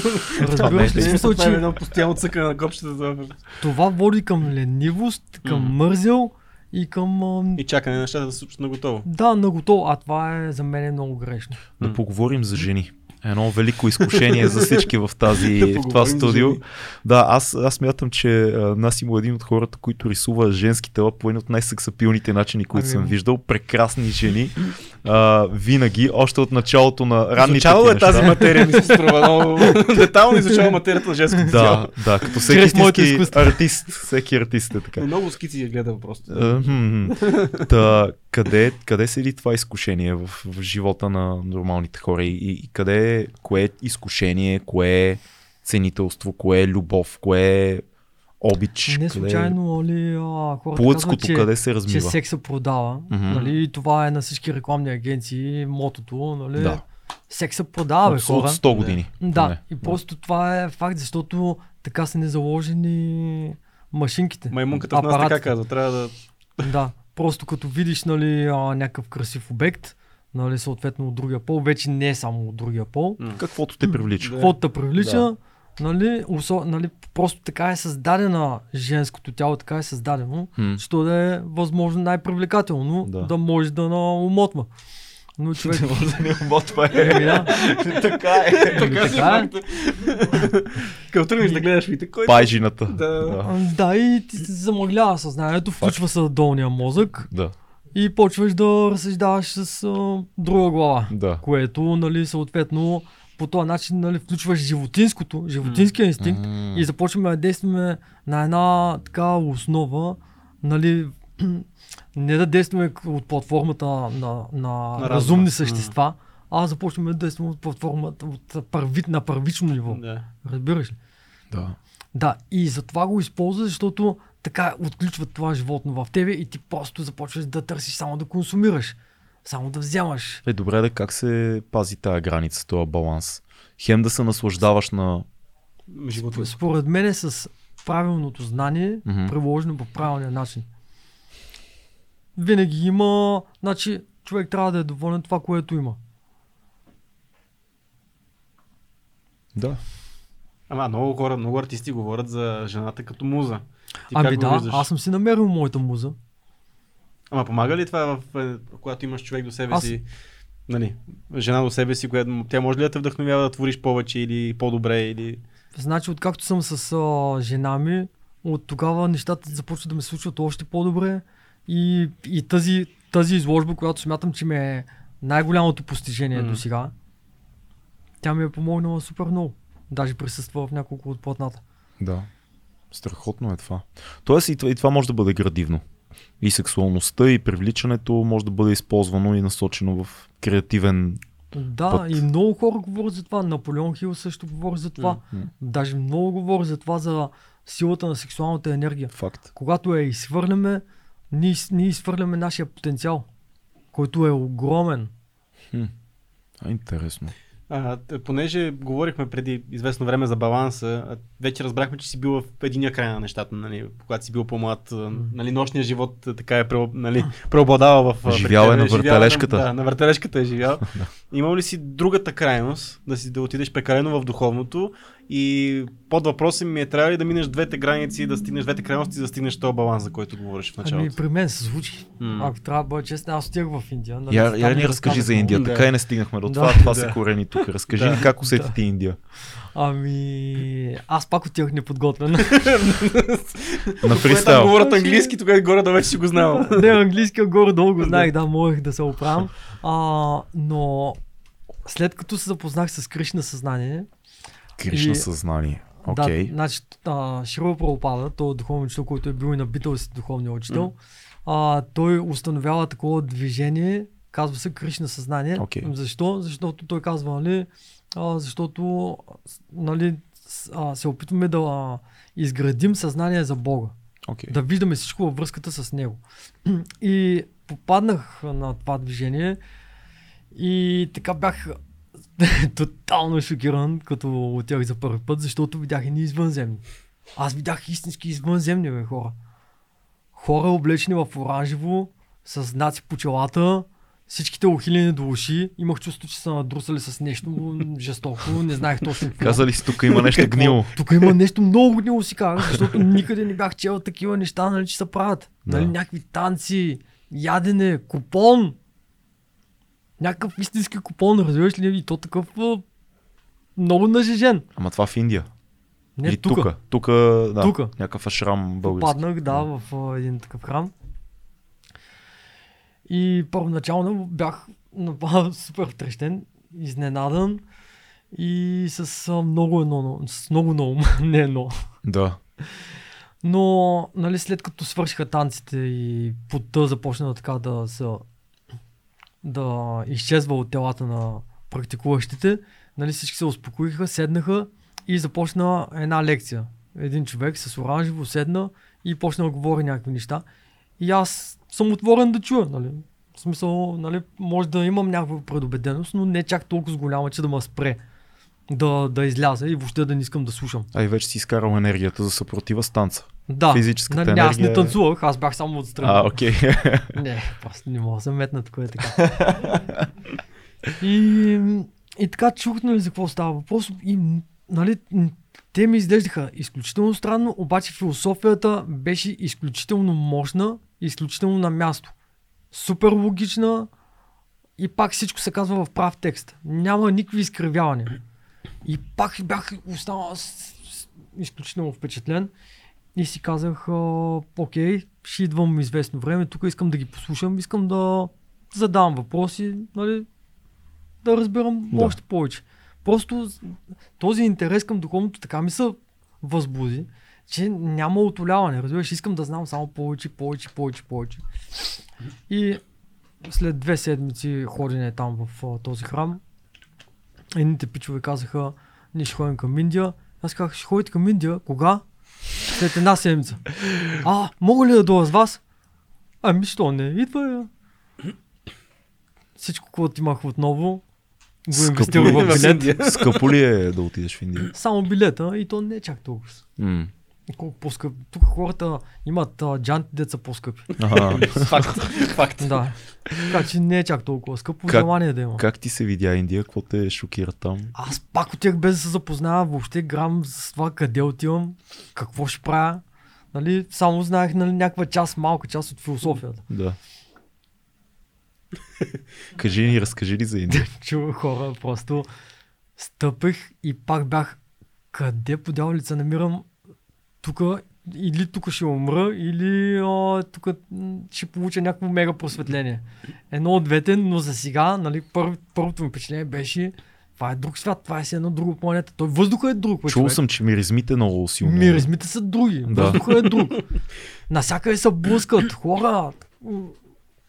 разбираш ли? не е В смисъл, Това е че едно постоянно цъкане на копчетата това води към ленивост, към М. мързел и към... и чакане на нещата да се случат на готово. Да, на готово. А това е за мен е много грешно. Да поговорим за жени. Едно велико изкушение за всички в, тази, Да в това за студио. жени. Да, аз, аз мятам, че а, Насимо е един от хората, които рисува женски тела по един от най-сексапилните начини, които Ами, съм виждал. Прекрасни жени. А, винаги, още от началото на ранните Изучавал е тази материя, ми се струва много. Детално изучава материята на женското тяло. Да, да, като всеки истински артист. Всеки артист е така. Много скици я гледа просто. Хм. Та, къде, къде седи това изкушение в, в живота на нормалните хора и, и, и къде, кое е изкушение, кое е ценителство, кое е любов, кое е обич, Не къде случайно ли, а, хората казват, че, къде се че размива. секса продава. Мгм. Нали, и това е на всички рекламни агенции, мотото. Нали, Да. Секса продава, бе, от, хора. от 100 години. Да, поне. и просто това е факт, защото така са не заложени машинките. Маймунката в нас така казва. Трябва да... Да, просто като видиш нали, а, някакъв красив обект, нали, съответно от другия пол, вече не е само от другия пол. Каквото те привлича. Да. каквото те привлича, Да. Нали, усо, нали, просто така е създадена женското тяло, така е създадено, що да е възможно най-привлекателно, Да. да, може да наумотва. Но човек... това Еми, да. така е. Еми, така е. Като тръгнеш да гледаш вите, кой... Пайжината. Да. А, Да, и ти се замъглява съзнанието, включва се долния мозък Да, и почваш да разсъждаваш с а, друга глава. да. Което, нали, съответно, по този начин, нали, включваш животинското, животинския инстинкт М. и започваме да действаме на една такава основа, нали, не да действаме от платформата на, на, на разума. разумни същества, а започваме да действаме от платформата от първи, на първично ниво. Да. Разбираш ли? Да. Да, и затова го използва, защото така отключва това животно в тебе и ти просто започваш да търсиш само да консумираш, само да вземаш. Е, добре да как се пази тая граница, този баланс? Хем да се наслаждаваш на живота. Според мен е с правилното знание, Мгм. приложено по правилния начин. Винаги има, значи човек трябва да е доволен това, което има. Да. Ама много хора, много артисти говорят за жената като муза. Ти ами да, виждаш? аз съм си намерил моята муза. Ама помага ли това, в, е, когато имаш човек до себе Аз- си, нали, жена до себе си, която тя може ли да те вдъхновява да твориш повече или по-добре или... Значи, откакто съм с а, жена ми, от тогава нещата започват да ме случват още по-добре. И, и тази, тази изложба, която смятам, че ми е най-голямото постижение Мгм. до сега, тя ми е помогнала супер много. Даже присъства в няколко от платната. Да. Страхотно е това. Тоест и това, и това може да бъде градивно. И сексуалността, и привличането може да бъде използвано и насочено в креативен. Да, Път. и много хора говорят за това. Наполеон Хил също говори за това. М. Даже много говори за това, за силата на сексуалната енергия. Факт. Когато я изхвърляме, ние, ние изхвърляме нашия потенциал, който е огромен. А, интересно. А, понеже говорихме преди известно време за баланса, вече разбрахме, че си бил в единия край на нещата, нали, когато си бил по-млад. Нали, нощният живот така е нали, преобладава в... Живял е на въртележката. Да, на въртележката е живял. Имал ли си другата крайност, да, си, да отидеш прекалено в духовното и под въпроса ми е трябва ли да минеш двете граници, да стигнеш двете крайности, за да стигнеш този баланс, за който говориш в Ами началото? при мен се случи. М. Ако трябва да бъда честен, аз отивах в Индия. нали, Я, я ни разкажи за. Индия. Да. Така и не стигнахме до Да. това. Това Да. са корени тук. Разкажи Да. ни как усети ти Индия. Ами, аз пак отивах неподготвен. На фристайл. говорят английски, тогава горе да вече си го знал. не, английския горе-долу го знаех, да, можех да се оправям. А, но след като се запознах с Кришна съзнание, Кришна И- съзнание. Окей. Да, значи, а, Широва Прабхупада, той е духовен учител, който е бил и на Битълс духовния учител, а, той установява такова движение, казва се Кришна съзнание. Окей. Защо? Защото той казва, нали, а, защото нали, а, се опитваме да а, изградим съзнание за Бога. Окей. Да виждаме всичко във връзката с Него. И попаднах на това движение и така бях тотално шокиран, като отях за първи път, защото видях едни извънземни. Аз видях истински извънземни бе, хора. Хора облечени в оранжево, с знаци по челата, всичките ухилени до уши. Имах чувство, че са надрусали с нещо жестоко, не знаех точно какво. Казали си, тук има нещо гнило. Тук има нещо много гнило си казах, защото никъде не бях чел такива неща, нали, че се правят. Да. Нали, някакви танци, ядене, купон. Някакъв истински купон, разбираш ли? И то такъв много нажежен. Ама това в Индия. Не, Или тук. тука. Тука, да. Тука. Някакъв ашрам български. Попаднах, да, в един такъв храм. И първоначално бях направо супер втрещен, изненадан и с много едно, с много на ум, не едно. Да. Но, нали, след като свършиха танците и потта започна така да се да изчезва от телата на практикуващите, нали, всички се успокоиха, седнаха и започна една лекция. Един човек с оранжево седна и почна да говори някакви неща. И аз съм отворен да чуя, нали. В смисъл, нали, може да имам някаква предубеденост, но не чак толкова с голяма, че да ме спре да, да изляза и въобще да не искам да слушам. А и вече си изкарал енергията за съпротива с танца. Да, Физическата нали, аз не енергия е- танцувах, аз бях само отстрани. А, окей. Не, просто не мога да се метна тук е така. и, и така чух, нали, за какво става въпрос. И, нали, те ми изглеждаха изключително странно, обаче философията беше изключително мощна, изключително на място. Супер логична и пак всичко се казва в прав текст. Няма никакви изкривявания. И пак бях останал изключително впечатлен. И си казах, а, окей, ще идвам известно време, тук искам да ги послушам, искам да задавам въпроси, нали, да разбирам Да. още повече. Просто този интерес към духовното така ми се възбуди, че няма отоляване, разбираш, искам да знам само повече, повече, повече, повече. И след две седмици ходене там в а, този храм, едните пичове казаха, ние ще ходим към Индия. Аз казах, ще ходите към Индия, кога? След една седмица. А, мога ли да дойда с вас? Ами, що не? Идва я. Всичко, което имах отново, го Скъпо инвестира ли е в в билет. Скъпо ли е да отидеш в Индия? Само билета и то не е чак толкова. М. Колко по-скъпи. Тук хората имат а, джанти, деца по-скъпи. Ага. Факт. Факт. да. Така че не е чак толкова скъпо. Как- Желание да има. Как ти се видя Индия? Какво те шокира там? Аз пак отивах без да се запознава въобще грам с това къде отивам, какво ще правя. Нали, само знаех нали, някаква част, малка част от философията. Да. Кажи ни, разкажи ли за Индия? Чува хора, просто стъпих и пак бях къде по дяволица намирам тук или тук ще умра, или тук ще получа някакво мега просветление. Едно от двете, но за сега, нали, първ, първото ми впечатление беше това е друг свят, това е си едно друго планета. Той въздуха е друг. Чул човек. съм, че миризмите много силно. Миризмите са други. Да. Въздуха е друг. Насякъде се блъскат хора,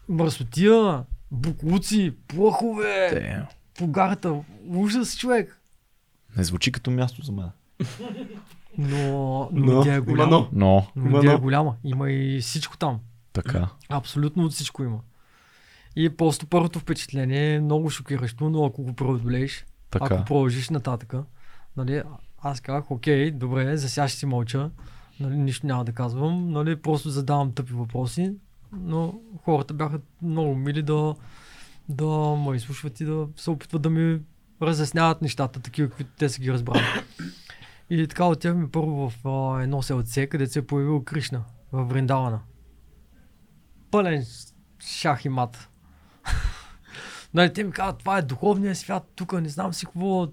мръсотия, буклуци, плъхове, Те, по гарата. Ужас, човек. Не звучи като място за мен. Но, но, Но, е има голяма. но. Но, Но Има Индия е но. голяма. Има и всичко там. така. Абсолютно от всичко има. И просто първото впечатление е много шокиращо, но ако го преодолееш, Така. ако продължиш нататъка, нали, аз казах, окей, добре, за сега ще си мълча, нали, нищо няма да казвам, нали, просто задавам тъпи въпроси, но хората бяха много мили да, да ме изслушват и да се опитват да ми разясняват нещата, такива, каквито те са ги разбрали. И така отиваме първо в а, едно селце, където се е появил Кришна, в Вриндавана. Пълен шах и мат. нали, те ми казват, това е духовният свят, тук не знам си какво.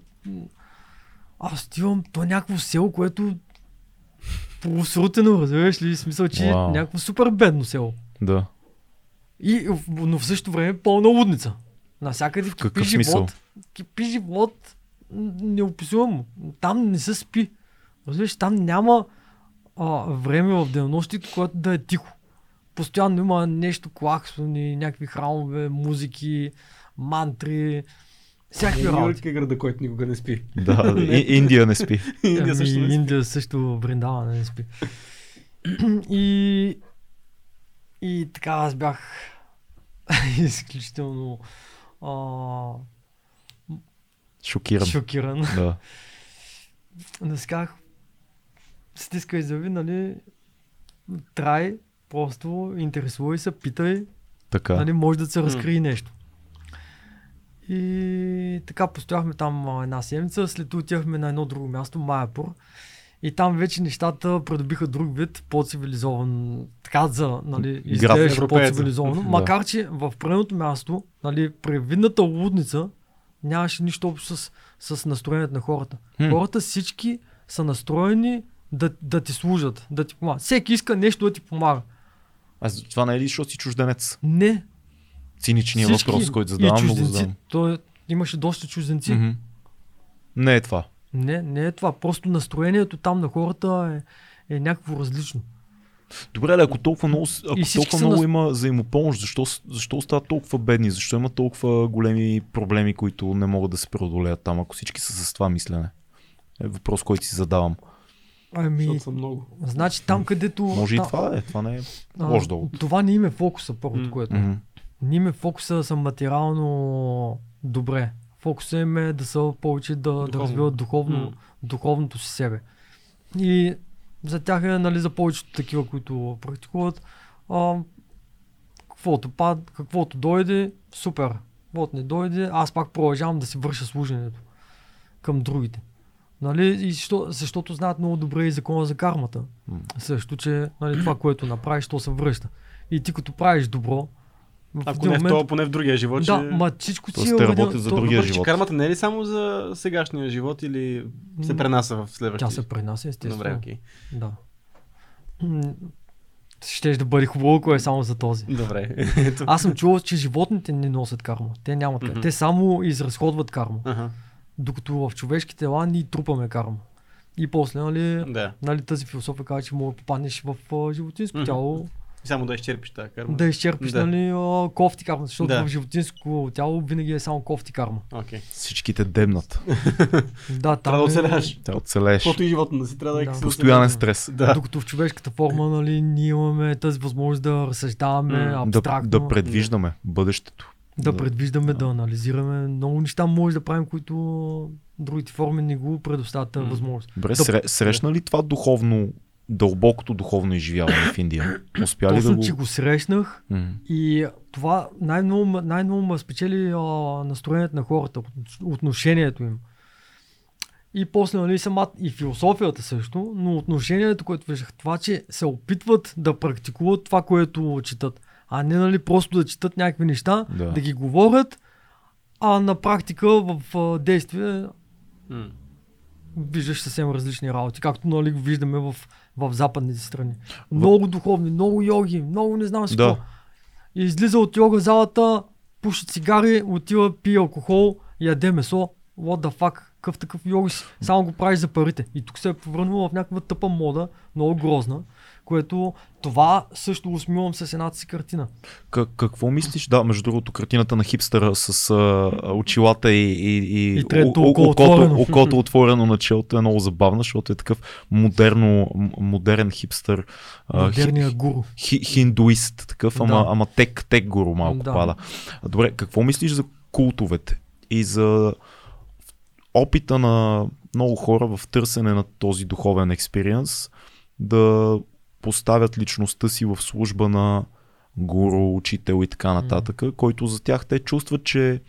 Аз отивам, е някакво село, което полусрутено, разбираш ли? В Смисъл, че Вау. е някакво супер бедно село. Да. И, но в същото време пълна лудница. Навсякъде кипи живот. Кипи живот неописуемо. Там не се спи. Разбираш, там няма а, време в денонощието, което да е тихо. Постоянно има нещо клаксони, някакви храмове, музики, мантри, всякакви Нью работи. Е града, който никога не спи. Да, и, Индия не спи. Индия също не Ами, спи. Индия също Бриндава не спи. и, и така аз бях изключително а, Шокиран. шокиран. Да. Да си казах, стискай зъби, нали, трай, просто интересувай се, питай, Така. нали, може да се разкрие нещо. И така постояхме там а, една седмица, след отивахме на едно друго място, Майапур. И там вече нещата придобиха друг вид, по-цивилизован, така за, нали, изглеждаше по-цивилизовано. Макар, че в предното място, нали, при видната лудница, нямаше нищо общо с, с настроението на хората. Хм. Хората всички са настроени да, да ти служат, да ти помагат. Всеки иска нещо да ти помага. Аз това не е ли, защото си чужденец? Не, Циничният Всички въпрос, който задавам, много задавам. То имаше доста чужденци. Мгм. Не е това. Не, не е това. Просто настроението там на хората е, е някакво различно. Добре, да, ако толкова много, ако толкова много нас- има взаимопомощ, защо, защо остават толкова бедни? Защо има толкова големи проблеми, които не могат да се преодолеят там, ако всички са с това мислене? Е въпрос, който си задавам. Ами, Защото са много. значи там където... Може и там, това да е. Това не е а, лош довод. Това не им е фокуса, първото, М. което. Мгм. Не им е фокуса са материално добре. Фокуса им е да са повече да, да Духовно. развиват духовно, М. духовното си себе. И за тях е, нали, за повечето такива, които практикуват, а, каквото, пад, каквото дойде, супер. Каквото не дойде, аз пак продължавам да си върша служенето към другите. Нали? И защо, защото знаят много добре и закона за кармата. Също, че нали, това, което направиш, то се връща. И ти като правиш добро, в Ако не в момент... това, поне в другия живот. Да, ще... ма всичко си те е работят уредено- за другия живот. кармата не е ли само за сегашния живот или се пренася в следващия? Тя се пренася, естествено. Добре, окей. Да. М, Щеш да бъде хубаво, ако е само за този. Добре. Аз съм чувал, че животните не носят карма. Те нямат. Mm-hmm. Те само изразходват карма. Докато в човешки тела ние трупаме карма. И после, нали, Да. нали тази философия казва, че мога да попаднеш в а, животинско тяло, И само да изчерпиш тази карма. да изчерпиш Да. нали, а, кофти карма, защото Да. в животинско тяло винаги е само кофти карма. Окей. Всичките дебнат. Да, там Трябва да е- оцеляваш. Те оцелееш. Каквото и животно да си трябва да е Да. Постоянен стрес. Да. Докато в човешката форма, нали, ние имаме тази възможност да разсъждаваме Да, абстрактно. да предвиждаме бъдещето. Да, Да. предвиждаме, да анализираме. Много неща може да правим, които другите форми не го предоставят възможност. Добре, Да. сре, срещна ли това духовно, дълбокото духовно изживяване в Индия? Успя ли Точно, да го... че го срещнах М. и това най-много, най-много ме спечели а, настроението на хората, от- отношението им. И после, нали, самат, и философията също, но отношението, което виждах, това, че се опитват да практикуват това, което четат, а не нали, просто да четат някакви неща, Да. да ги говорят, а на практика в а, действие М. виждаш съвсем различни работи, както нали, виждаме в, в западните страни. Много духовни, много йоги, много не знам си Да. какво. И излиза от йога залата, пуши цигари, отива, пие алкохол, яде месо. What the fuck? Какъв такъв йоги си? Само го правиш за парите. И тук се е превърнало в някаква тъпа мода, много грозна, което това също го смивам с едната си картина. Как, какво мислиш? Да, между другото, картината на хипстера с а, очилата и, и, и, И третото о- о- око окото, отворено. окото отворено на челото е много забавно, защото е такъв модерно, модерен хипстер. а, Модерния гуру. хи, хиндуист, такъв, ама, Да. ама тек, тек гуру малко Да. пада. Добре, какво мислиш за култовете и за опита на много хора в търсене на този духовен експириенс да поставят личността си в служба на гуру, учител и така нататък, който за тях те чувстват, че е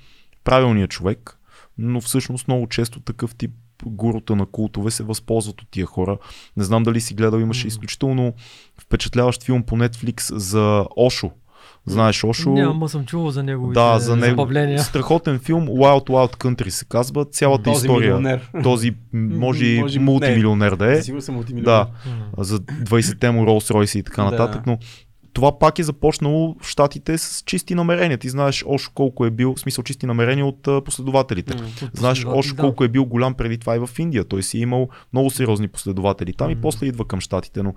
правилният човек, но всъщност много често такъв тип гурута на култове се възползват от тия хора. Не знам дали си гледал, имаше М. изключително впечатляващ филм по Netflix за Ошо. Знаеш Ошо? Няма съм чувал за неговите да, за него. забавления. Страхотен филм Wild Wild Country се казва. Цялата Този история. милионер. Този може и Може- мултимилионер да е. Сигурно съм мултимилионер. Да, за 20-те му Rolls Royce и така Да. нататък, но това пак е започнало в Штатите с чисти намерения. Ти знаеш Ошо колко е бил, в смисъл чисти намерения от а, последователите. От Знаеш Ошо да. колко е бил голям преди това и в Индия. Той си е имал много сериозни последователи там и Мгм. после идва към Штатите. Но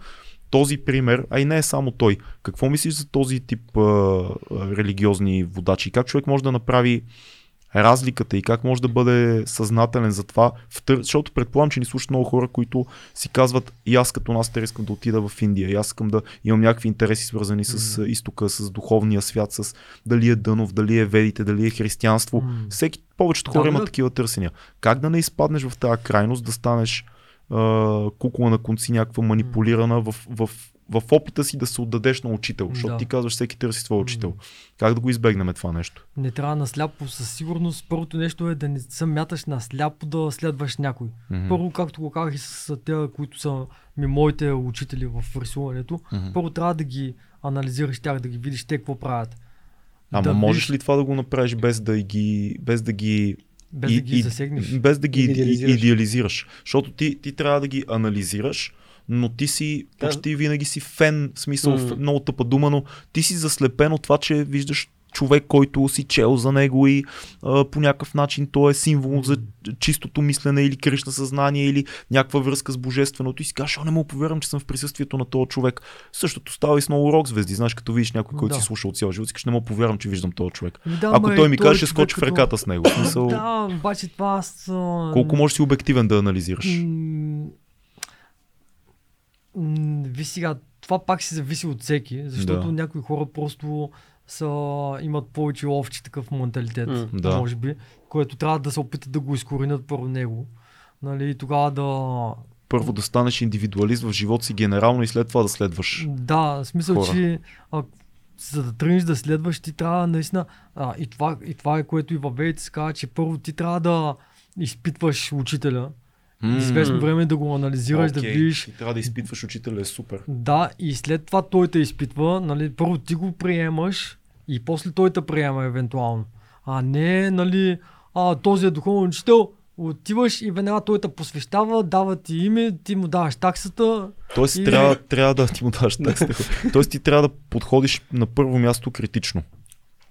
този пример, а и не е само той. Какво мислиш за този тип а, религиозни водачи? Как човек може да направи разликата и как може да бъде съзнателен за това, защото предполагам, че ни слушат много хора, които си казват и аз като нас искам да отида в Индия, и аз искам да имам някакви интереси свързани с Мгм. изтока, с духовния свят, с дали е Дънов, дали е ведите, дали е християнство. М. Всеки, повечето Да, хора да. имат такива търсения. Как да не изпаднеш в тази крайност, да станеш а, кукла на конци, някаква манипулирана в, в, в опита си да се отдадеш на учител, защото Да. ти казваш всеки търси своя учител. Как да го избегнем това нещо? Не трябва насляпо със сигурност. Първото нещо е да не се мяташ насляпо да следваш някой. Мгм. Първо, както го казах и с тези, които са ми моите учители в рисуването, Мгм. първо трябва да ги анализираш тях, да ги видиш те какво правят. Ама да можеш ли това да го направиш без да ги, без да ги Без и- да ги и- засегнеш. Без да ги идеализираш. идеализираш. Защото ти, ти трябва да ги анализираш, но ти си Да. почти винаги си фен, в смисъл mm. много тъпа дума, но ти си заслепен от това, че виждаш човек, който си чел за него и а, по някакъв начин той е символ за чистото мислене или кришна съзнание или някаква връзка с божественото и си кажеш, о, не мога повярвам, че съм в присъствието на този човек. Същото става и с много рок звезди. Знаеш, като видиш някой, който Да. си слушал цял живот, си кажеш, не мога повярвам, че виждам този човек. Да, Ако ма той ми той каже, ще скочи в като- реката с него. В смисъл, Да, обаче това аз... а, колко можеш си обективен да анализираш? Ви сега, това пак си зависи от всеки, защото Да. някои хора просто са, имат повече овчи такъв менталитет, М. Да. може би, което трябва да се опитат да го изкоренят първо него. Нали, и тогава да... Първо да станеш индивидуалист в живота си генерално и след това да следваш. Да, в смисъл, Хора. че а, за да тръгнеш да следваш, ти трябва наистина... А, и, това, и това е което и във се казва, че първо ти трябва да изпитваш учителя, М, известно време да го анализираш, да окей. видиш Ти трябва да изпитваш учителя, е супер. Да, и след това той те изпитва, нали, първо ти го приемаш и после той те приема евентуално. А не, нали, а, този е духовен учител, отиваш и веднага той те посвещава, дава ти име, ти му даваш таксата. Тоест И- трябва, трябва да ти му даш текста. Тоест ти трябва да подходиш на първо място критично.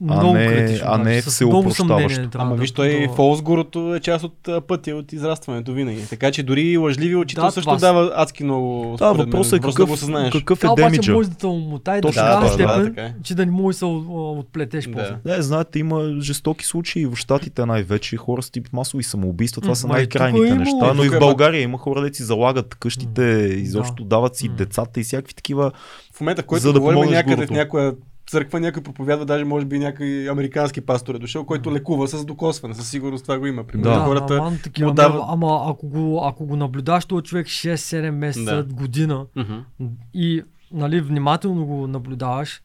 А Много не- критично. а не с всеопрощаващо. много съмнение трябва Ама да- виж, той да- фолсгурото е част от пътя от израстването винаги. Така че дори лъжливи учител Да, също това дава адски много. Да, въпросът е Въпросът да го какъв, осъзнаеш. какъв е Това обаче демиджа. може да те омотае до така, да, степен, така е. че да не можеш да се от- отплетеш Да. после. Не, знаете, има жестоки случаи в Штатите най-вече, хора с тип масови самоубийства, това са най-крайните е неща, но и в е, България има хора, де си залагат къщите, изобщо дават си децата и всякакви такива. В момента, в който За да говорим някъде в някоя църква някой проповядва, даже може би някой американски пастор е дошъл, който лекува с докосване. Със сигурност това го има. Примерно Да. хората ама, такива, му дават... ама, ако, го, ако го наблюдаш този човек 6-7 месеца, Да. година Мгм. и нали, внимателно го наблюдаваш,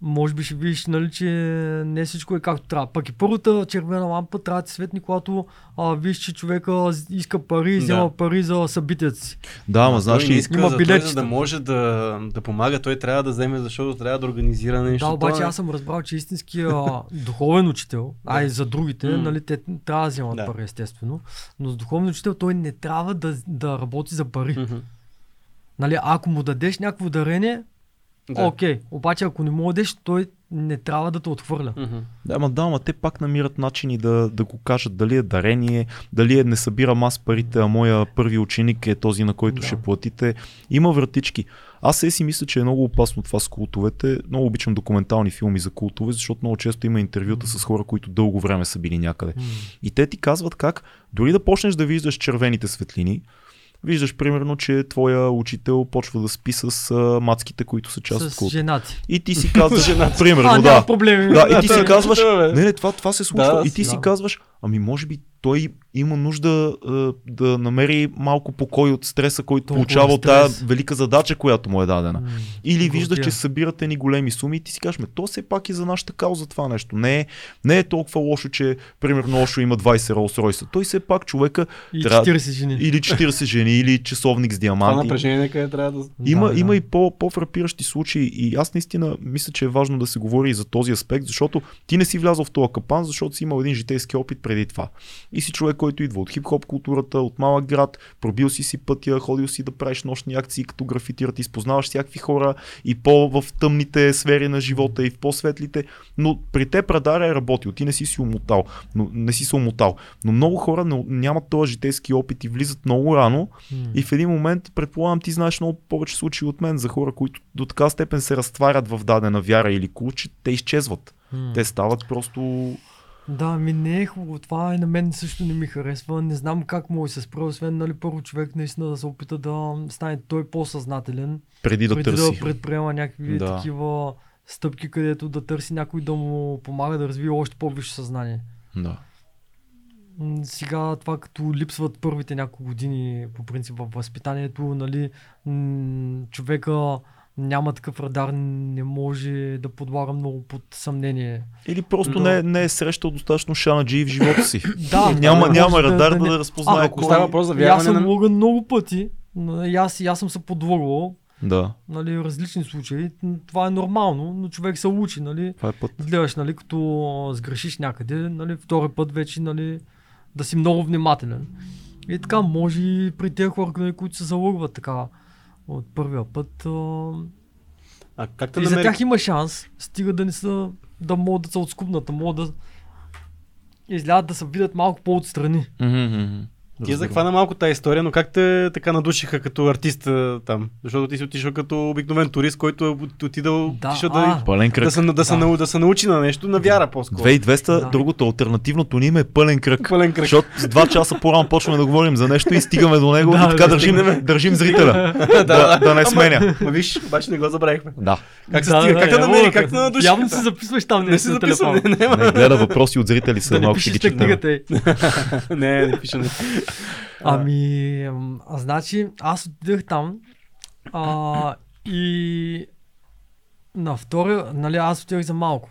може би ще видиш, нали, че не всичко е както трябва. Пък и първата червена лампа трябва да ти светни, когато а, виж, че човека иска пари и Да. взема пари за събитията си. Да, ама знаеш ли, иска има за, той, за да може да, да помага, той трябва да вземе, защото трябва да организира нещо. да, обаче Това е- аз съм разбрал, че истинския духовен учител, а и за другите, нали, те трябва да вземат Да. пари, естествено, но с духовен учител той не трябва да, да работи за пари. Нали, ако му дадеш някакво дарение, Да. окей, обаче ако не му дадеш, той не трябва да те отхвърля. Мгм. Да, ама да, ама те пак намират начини да, да го кажат дали е дарение, дали е не събирам аз парите, а моя първи ученик е този, на който Да. ще платите. Има вратички. Аз се си мисля, че е много опасно това с култовете. Много обичам документални филми за култове, защото много често има интервюта с хора, които дълго време са били някъде. М. И те ти казват как, дори да почнеш да виждаш червените светлини, виждаш примерно, че твоя учител почва да спи с а, мацките, които са част от култа. женати. И ти си казваш, примерно, а, да. няма проблеми. Да, и ти си казваш, не, не, това, това се случва. Да, и ти си казваш, ами може би той има нужда а, да намери малко покой от стреса, който Толкова получава от тази велика задача, която му е дадена. М. Или виждаш, Гордия. че събирате ни големи суми и ти си кажеш, ме, то все пак е за нашата кауза това нещо. Не е, не е толкова лошо, че примерно Ошо има 20 Rolls Royce. Той все пак човека И трябва- 40 жени. или 40 жени, или часовник с Това диаманти. напрежение къде трябва да... Има, Да, да. има и по, по-фрапиращи случаи и аз наистина мисля, че е важно да се говори и за този аспект, защото ти не си влязъл в този капан, защото си имал един житейски опит преди това. И си човек, който идва от хип-хоп културата, от малък град, пробил си си пътя, ходил си да правиш нощни акции като графитират, изпознаваш всякакви хора и по в тъмните сфери на живота и в по-светлите, но при те Прадара е работил, ти не си си умотал, но, не си се умотал. Но много хора не, нямат този житейски опит и влизат много рано М. и в един момент, предполагам, ти знаеш много повече случаи от мен за хора, които до така степен се разтварят в дадена вяра или култ, че те изчезват. М. Те стават просто... Да, ми не е хубаво. Това и на мен също не ми харесва. Не знам как му се спре, освен нали, първо човек наистина да се опита да стане той по-съзнателен, преди да преди търси. да предприема някакви Да. такива стъпки, където да търси някой да му помага да развие още по-висше съзнание. Да. Сега това като липсват първите няколко години по принцип в възпитанието, нали, м, човека няма такъв радар, не може да подлага много под съмнение. Или просто Но- не, не е срещал достатъчно шанаджи в живота си. Да, няма, да, няма радар да, не- да, разпознае А, кой. Става въпрос за И аз вярване съм на... логан много пъти. И аз, и аз съм се подлагал, Да, нали, различни случаи. Това е нормално, но човек се учи, нали. това е път. Гледаш, нали, като сгрешиш някъде, нали, втори път вече, нали, да си много внимателен. И така, може и при тези хора, нали, които се залъгват така от първия път. А... А как те И за намери... тях има шанс, стига да не са, да могат да се отскубнат, да могат да излязат да се видят малко по-отстрани. Мгм, Ти я захвана малко тази история, но как те така надушиха като артист там? Защото ти си отишъл като обикновен турист, който е от- отидал Да, отишъл а. да, Пълен кръг. да, се, да, се, Да. нау- да се научи на нещо, на вяра по-скоро. 2200, Да. другото альтернативното ни име е пълен кръг. Пълен кръг. Защото с два часа по-рано почваме да говорим за нещо и стигаме до него Да, и така да държим, държим зрителя. да, да, не сменя. Ма виж, обаче не го забравихме. Да. Как се стига? Как те явно, намери? да, Как те надуши? Явно си записваш там Не на записвам. Не, не, Не, гледа въпроси от зрители са Да не малко ще ги не, не пише. Ами, ам, а, значи, аз отидах там а, и на втория, нали, аз отидах за малко.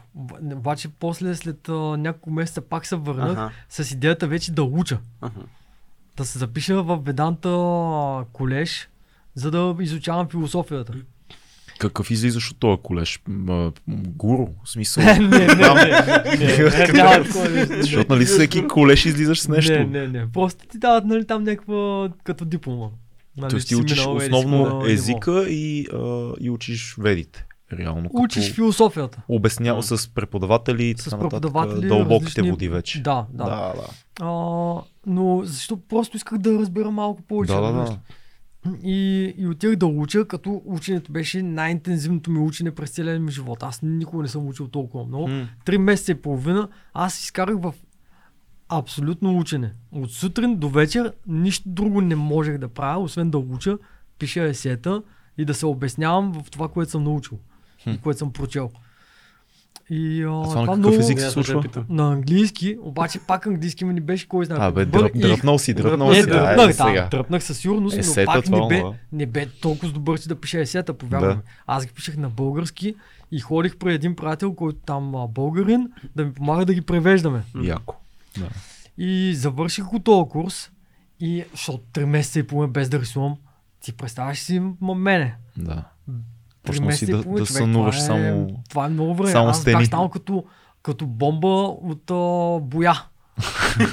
Обаче после, след а, няколко месеца пак се върнах Аха. с идеята вече да уча. Аха. Да се запиша в Веданта колеж, за да изучавам философията. Какъв излизаш от този колеж? Гуру, в смисъл. не, не, не. Защото нали всеки колеж излизаш с нещо. Не, не, не. Просто ти дават нали, там някаква като диплома. Нали, Тоест ти учиш основно езика и, а, и учиш ведите. Реално. Учиш философията. Обяснява с преподаватели С преподаватели. Дълбоките различни- води вече. Да, да. да. да. А, но защо просто исках да разбера малко повече. Да, да, да. И, и отидах да уча, като ученето беше най-интензивното ми учене през целия ми живот. Аз никога не съм учил толкова много. Три месеца и половина аз изкарах в абсолютно учене. От сутрин до вечер нищо друго не можех да правя, освен да уча, пиша есета и да се обяснявам в това, което съм научил и което съм прочел. И А това това много... език се случва? На английски, обаче пак английски ми не беше кой знае. А, бе, колко добър. дръп, дръпнал си, дръпнал си. дръпнах, Айде да, сега. дръпнах със сигурност, Есета, но пак това, не бе, не бе толкова добър, че да пише есета, повярвам. Да. Аз ги пишех на български и ходих при един приятел, който там а, българин, да ми помага да ги превеждаме. Яко. Да. И завърших го този курс и защото 3 месеца и половина без да рисувам, ти представяш си м- мене. да. Месеца си да, да сънуваш това е, само... Това е много време. само Аз стени. бях станал като, като бомба от а, боя.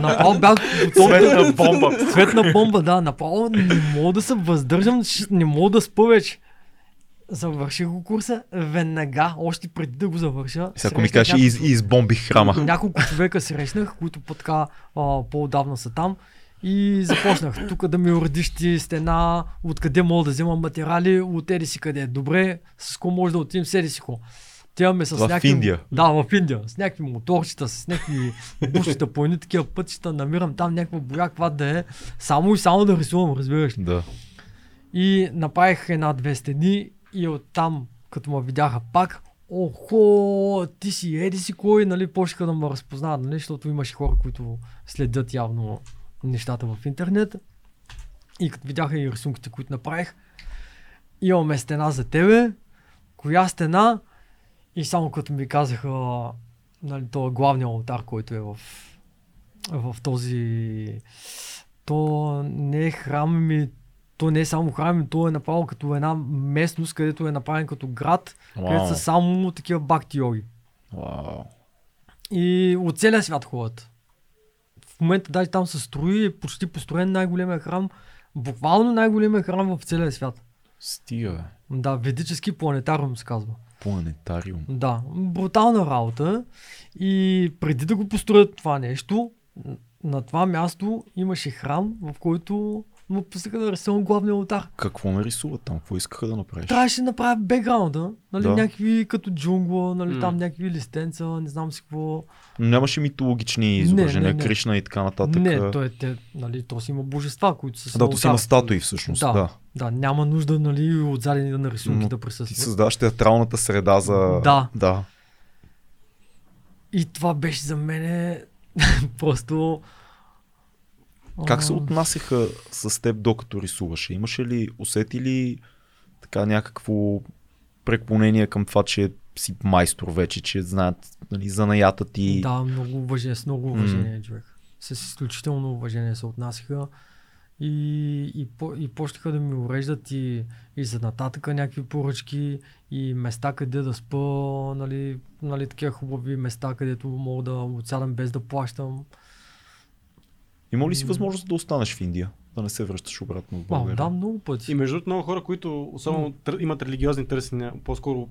Направо бях готов. Светна бомба. Светна бомба, да. Направо не мога да се въздържам, не мога да спа вече. Завърших го курса веднага, още преди да го завърша. Сега ако ми кажеш, из, няколко- избомбих храма. няколко човека срещнах, които по така а, по-отдавна са там. И започнах тук да ми уредиш ти стена, откъде мога да взема материали, от еди си къде. Добре, с кого може да отидем, седи си ко. Отиваме с В някакви... Индия. Да, в Индия. С някакви моторчета, с някакви бушчета по едни такива пътчета. Намирам там някаква боя, каква да е. Само и само да рисувам, разбираш. Да. И направих една-две стени и оттам, като ме видяха пак, охо, ти си еди си кой, нали, почнаха да ме разпознават, нали, защото имаше хора, които следят явно нещата в интернет. И като видяха и рисунките, които направих, имаме стена за тебе, коя стена, и само като ми казаха, нали, то главният алтар, който е в, в този... То не е храм, ми, то не е само храм, то е направо като една местност, където е направен като град, където Вау. са само такива бакти йоги. Вау. И от целия свят ходят. В момента даже там се строи, е почти построен най-големия храм, буквално най-големия храм в целия свят. Стига, бе. Да, ведически планетариум се казва. Планетариум. Да, брутална работа. И преди да го построят това нещо, на това място имаше храм, в който му пуснаха да рисувам главния алтар. Какво ме рисуват там? Какво искаха да направиш? Трябваше да направя бекграунда, нали, Да. някакви като джунгла, нали, М. там някакви листенца, не знам си какво. Нямаше митологични изображения, не, не. Кришна и така нататък. Не, то, е, те, нали, то си има божества, които са Да, то си има статуи всъщност. Да. Да. Да, няма нужда, нали, отзади на рисунки Но да Ти присъстват. създаваш театралната среда за... Да. да. И това беше за мен просто... Как се отнасяха с теб докато рисуваше? Имаше ли, усети ли така някакво преклонение към това, че си майстор вече, че знаят нали, занаята ти? Да, много уважение, с много уважение, човек. С изключително уважение се отнасяха и, и, по, и почнаха да ми уреждат и, и за нататъка някакви поръчки и места къде да спа, нали, нали такива хубави места, където мога да отсядам без да плащам. Има ли си възможност да останеш в Индия? Да не се връщаш обратно в България? да, много пъти. И между другото много хора, които особено тър, имат религиозни търсения, по-скоро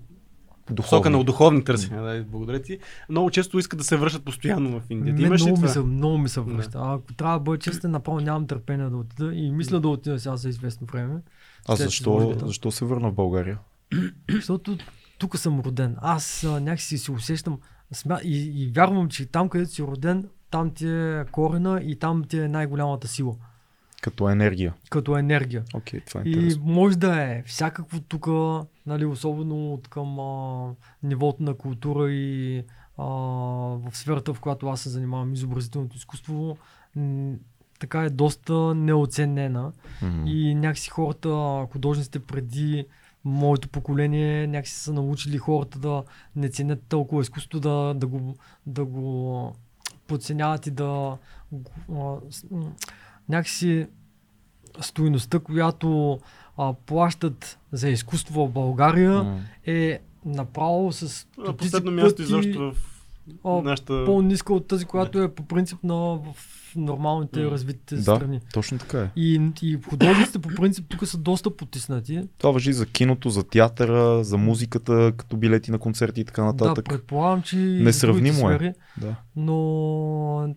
посока на духовни търсения, да, благодаря ти, много често искат да се връщат постоянно в Индия. Ти имаш ли много, ми се, много ми се Да. връща. А ако трябва да бъда честен, направо нямам търпение да отида и мисля да отида сега за известно време. А след защо, защо се върна в България? Защото тук съм роден. Аз а, някакси се усещам смя... и, и вярвам, че там, където си роден, там ти е корена и там ти е най-голямата сила. Като енергия. Като енергия. Окей, това е И може да е всякакво тук, нали, особено от към а, нивото на култура и а, в сферата, в която аз се занимавам, изобразителното изкуство, м- така е доста неоценена. Мгм. И някакси хората, художниците преди моето поколение, някакси са научили хората да не ценят толкова изкуството, да, да, го, да го подценяват и да а, някакси стоиността, която а, плащат за изкуство в България М. е направо с стотици последно място пъти, изобщо в а, нашата... по-ниска от тази, която е по принцип на в нормалните М. развитите Да, страни. точно така е. И, и художниците по принцип тук са доста потиснати. Това въжи за киното, за театъра, за музиката, като билети на концерти и така Да, нататък. предполагам, че Несравнимо е. сфери, Да. но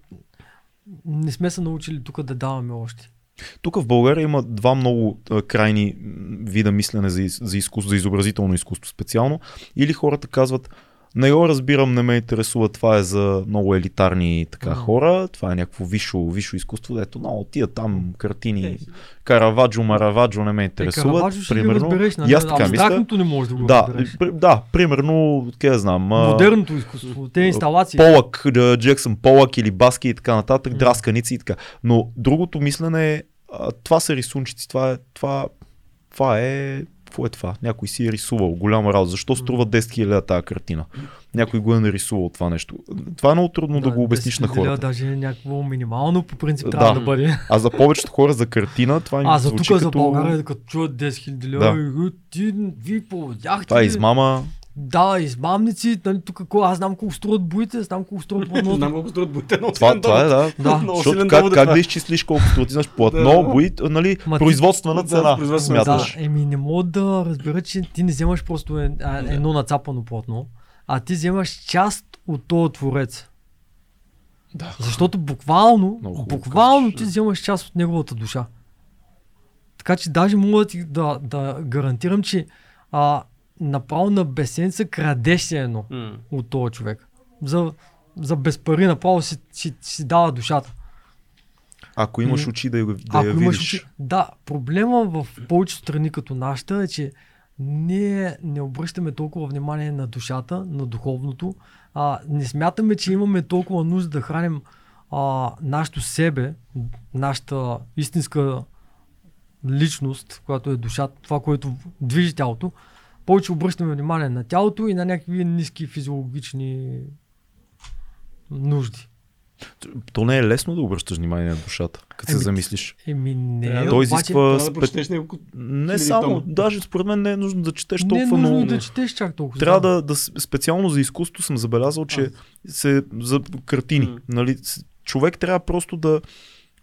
не сме се научили тук да даваме още. Тук в България има два много а, крайни вида мислене за, из- за, изкуство, за изобразително изкуство специално. Или хората казват, Не го разбирам, не ме интересува. Това е за много елитарни така хора. Това е някакво висшо, висшо изкуство, дето много тия там картини. Караваджо, Мараваджо не ме Е, интересуват. Ще ги примерно. разбереш, нали? Аз така мисля. Не можеш да го Да, разбереш. при- да, примерно, къде знам. Модерното изкуство, те инсталации. Полък, Джексън Полък или Баски и така нататък, М. драсканици и така. Но другото мислене е, това са рисунчици, това е, това, това е, какво е това? Някой си е рисувал, голяма работа. Защо струва 10 000 тази картина? Някой го е нарисувал това нещо. Това е много трудно да, го обясниш на 10 000 хората. Даже някакво минимално по принцип Да. трябва да бъде. А за повечето хора за картина това им А за тук, за като... България, като чуят 10 000 Да. лева, и ти, вие поводяхте. Това е измама. Да, измамници, нали, тук какво, аз знам колко струват боите, знам колко струват платното. Знам колко струват боите, но Това, това е, да. Да. Защото как, е как да изчислиш колко струва? Ти знаеш, платно, Да. бои, нали, производствена Да, цена. производствена смяташ. Да, еми не мога да разбера, че ти не вземаш просто е, а, едно нацапано платно, а ти вземаш част от този творец. Да. Защото буквално, Много буквално ти да. вземаш част от неговата душа. Така че даже мога да, да, да гарантирам, че а, направо на бесенца крадеш се едно М. от този човек. За, за без пари направо си, си, си дава душата. Ако имаш М. очи да, да Ако я имаш видиш. очи- Да, проблема в повечето страни като нашата е, че ние не обръщаме толкова внимание на душата, на духовното. А, не смятаме, че имаме толкова нужда да храним а, нашето себе, нашата истинска личност, която е душата, това, което движи тялото. Повече обръщаме внимание на тялото и на някакви ниски физиологични нужди. То не е лесно да обръщаш внимание на душата, като се замислиш. Еми не, да- Той обаче, изисква да спе... прочетеш няколко... Не само, тома. даже според мен не е нужно да четеш не е толкова нужно много. да четеш чак толкова. Трябва да, да, специално за изкуство съм забелязал, че се, за картини, М. нали, човек трябва просто да,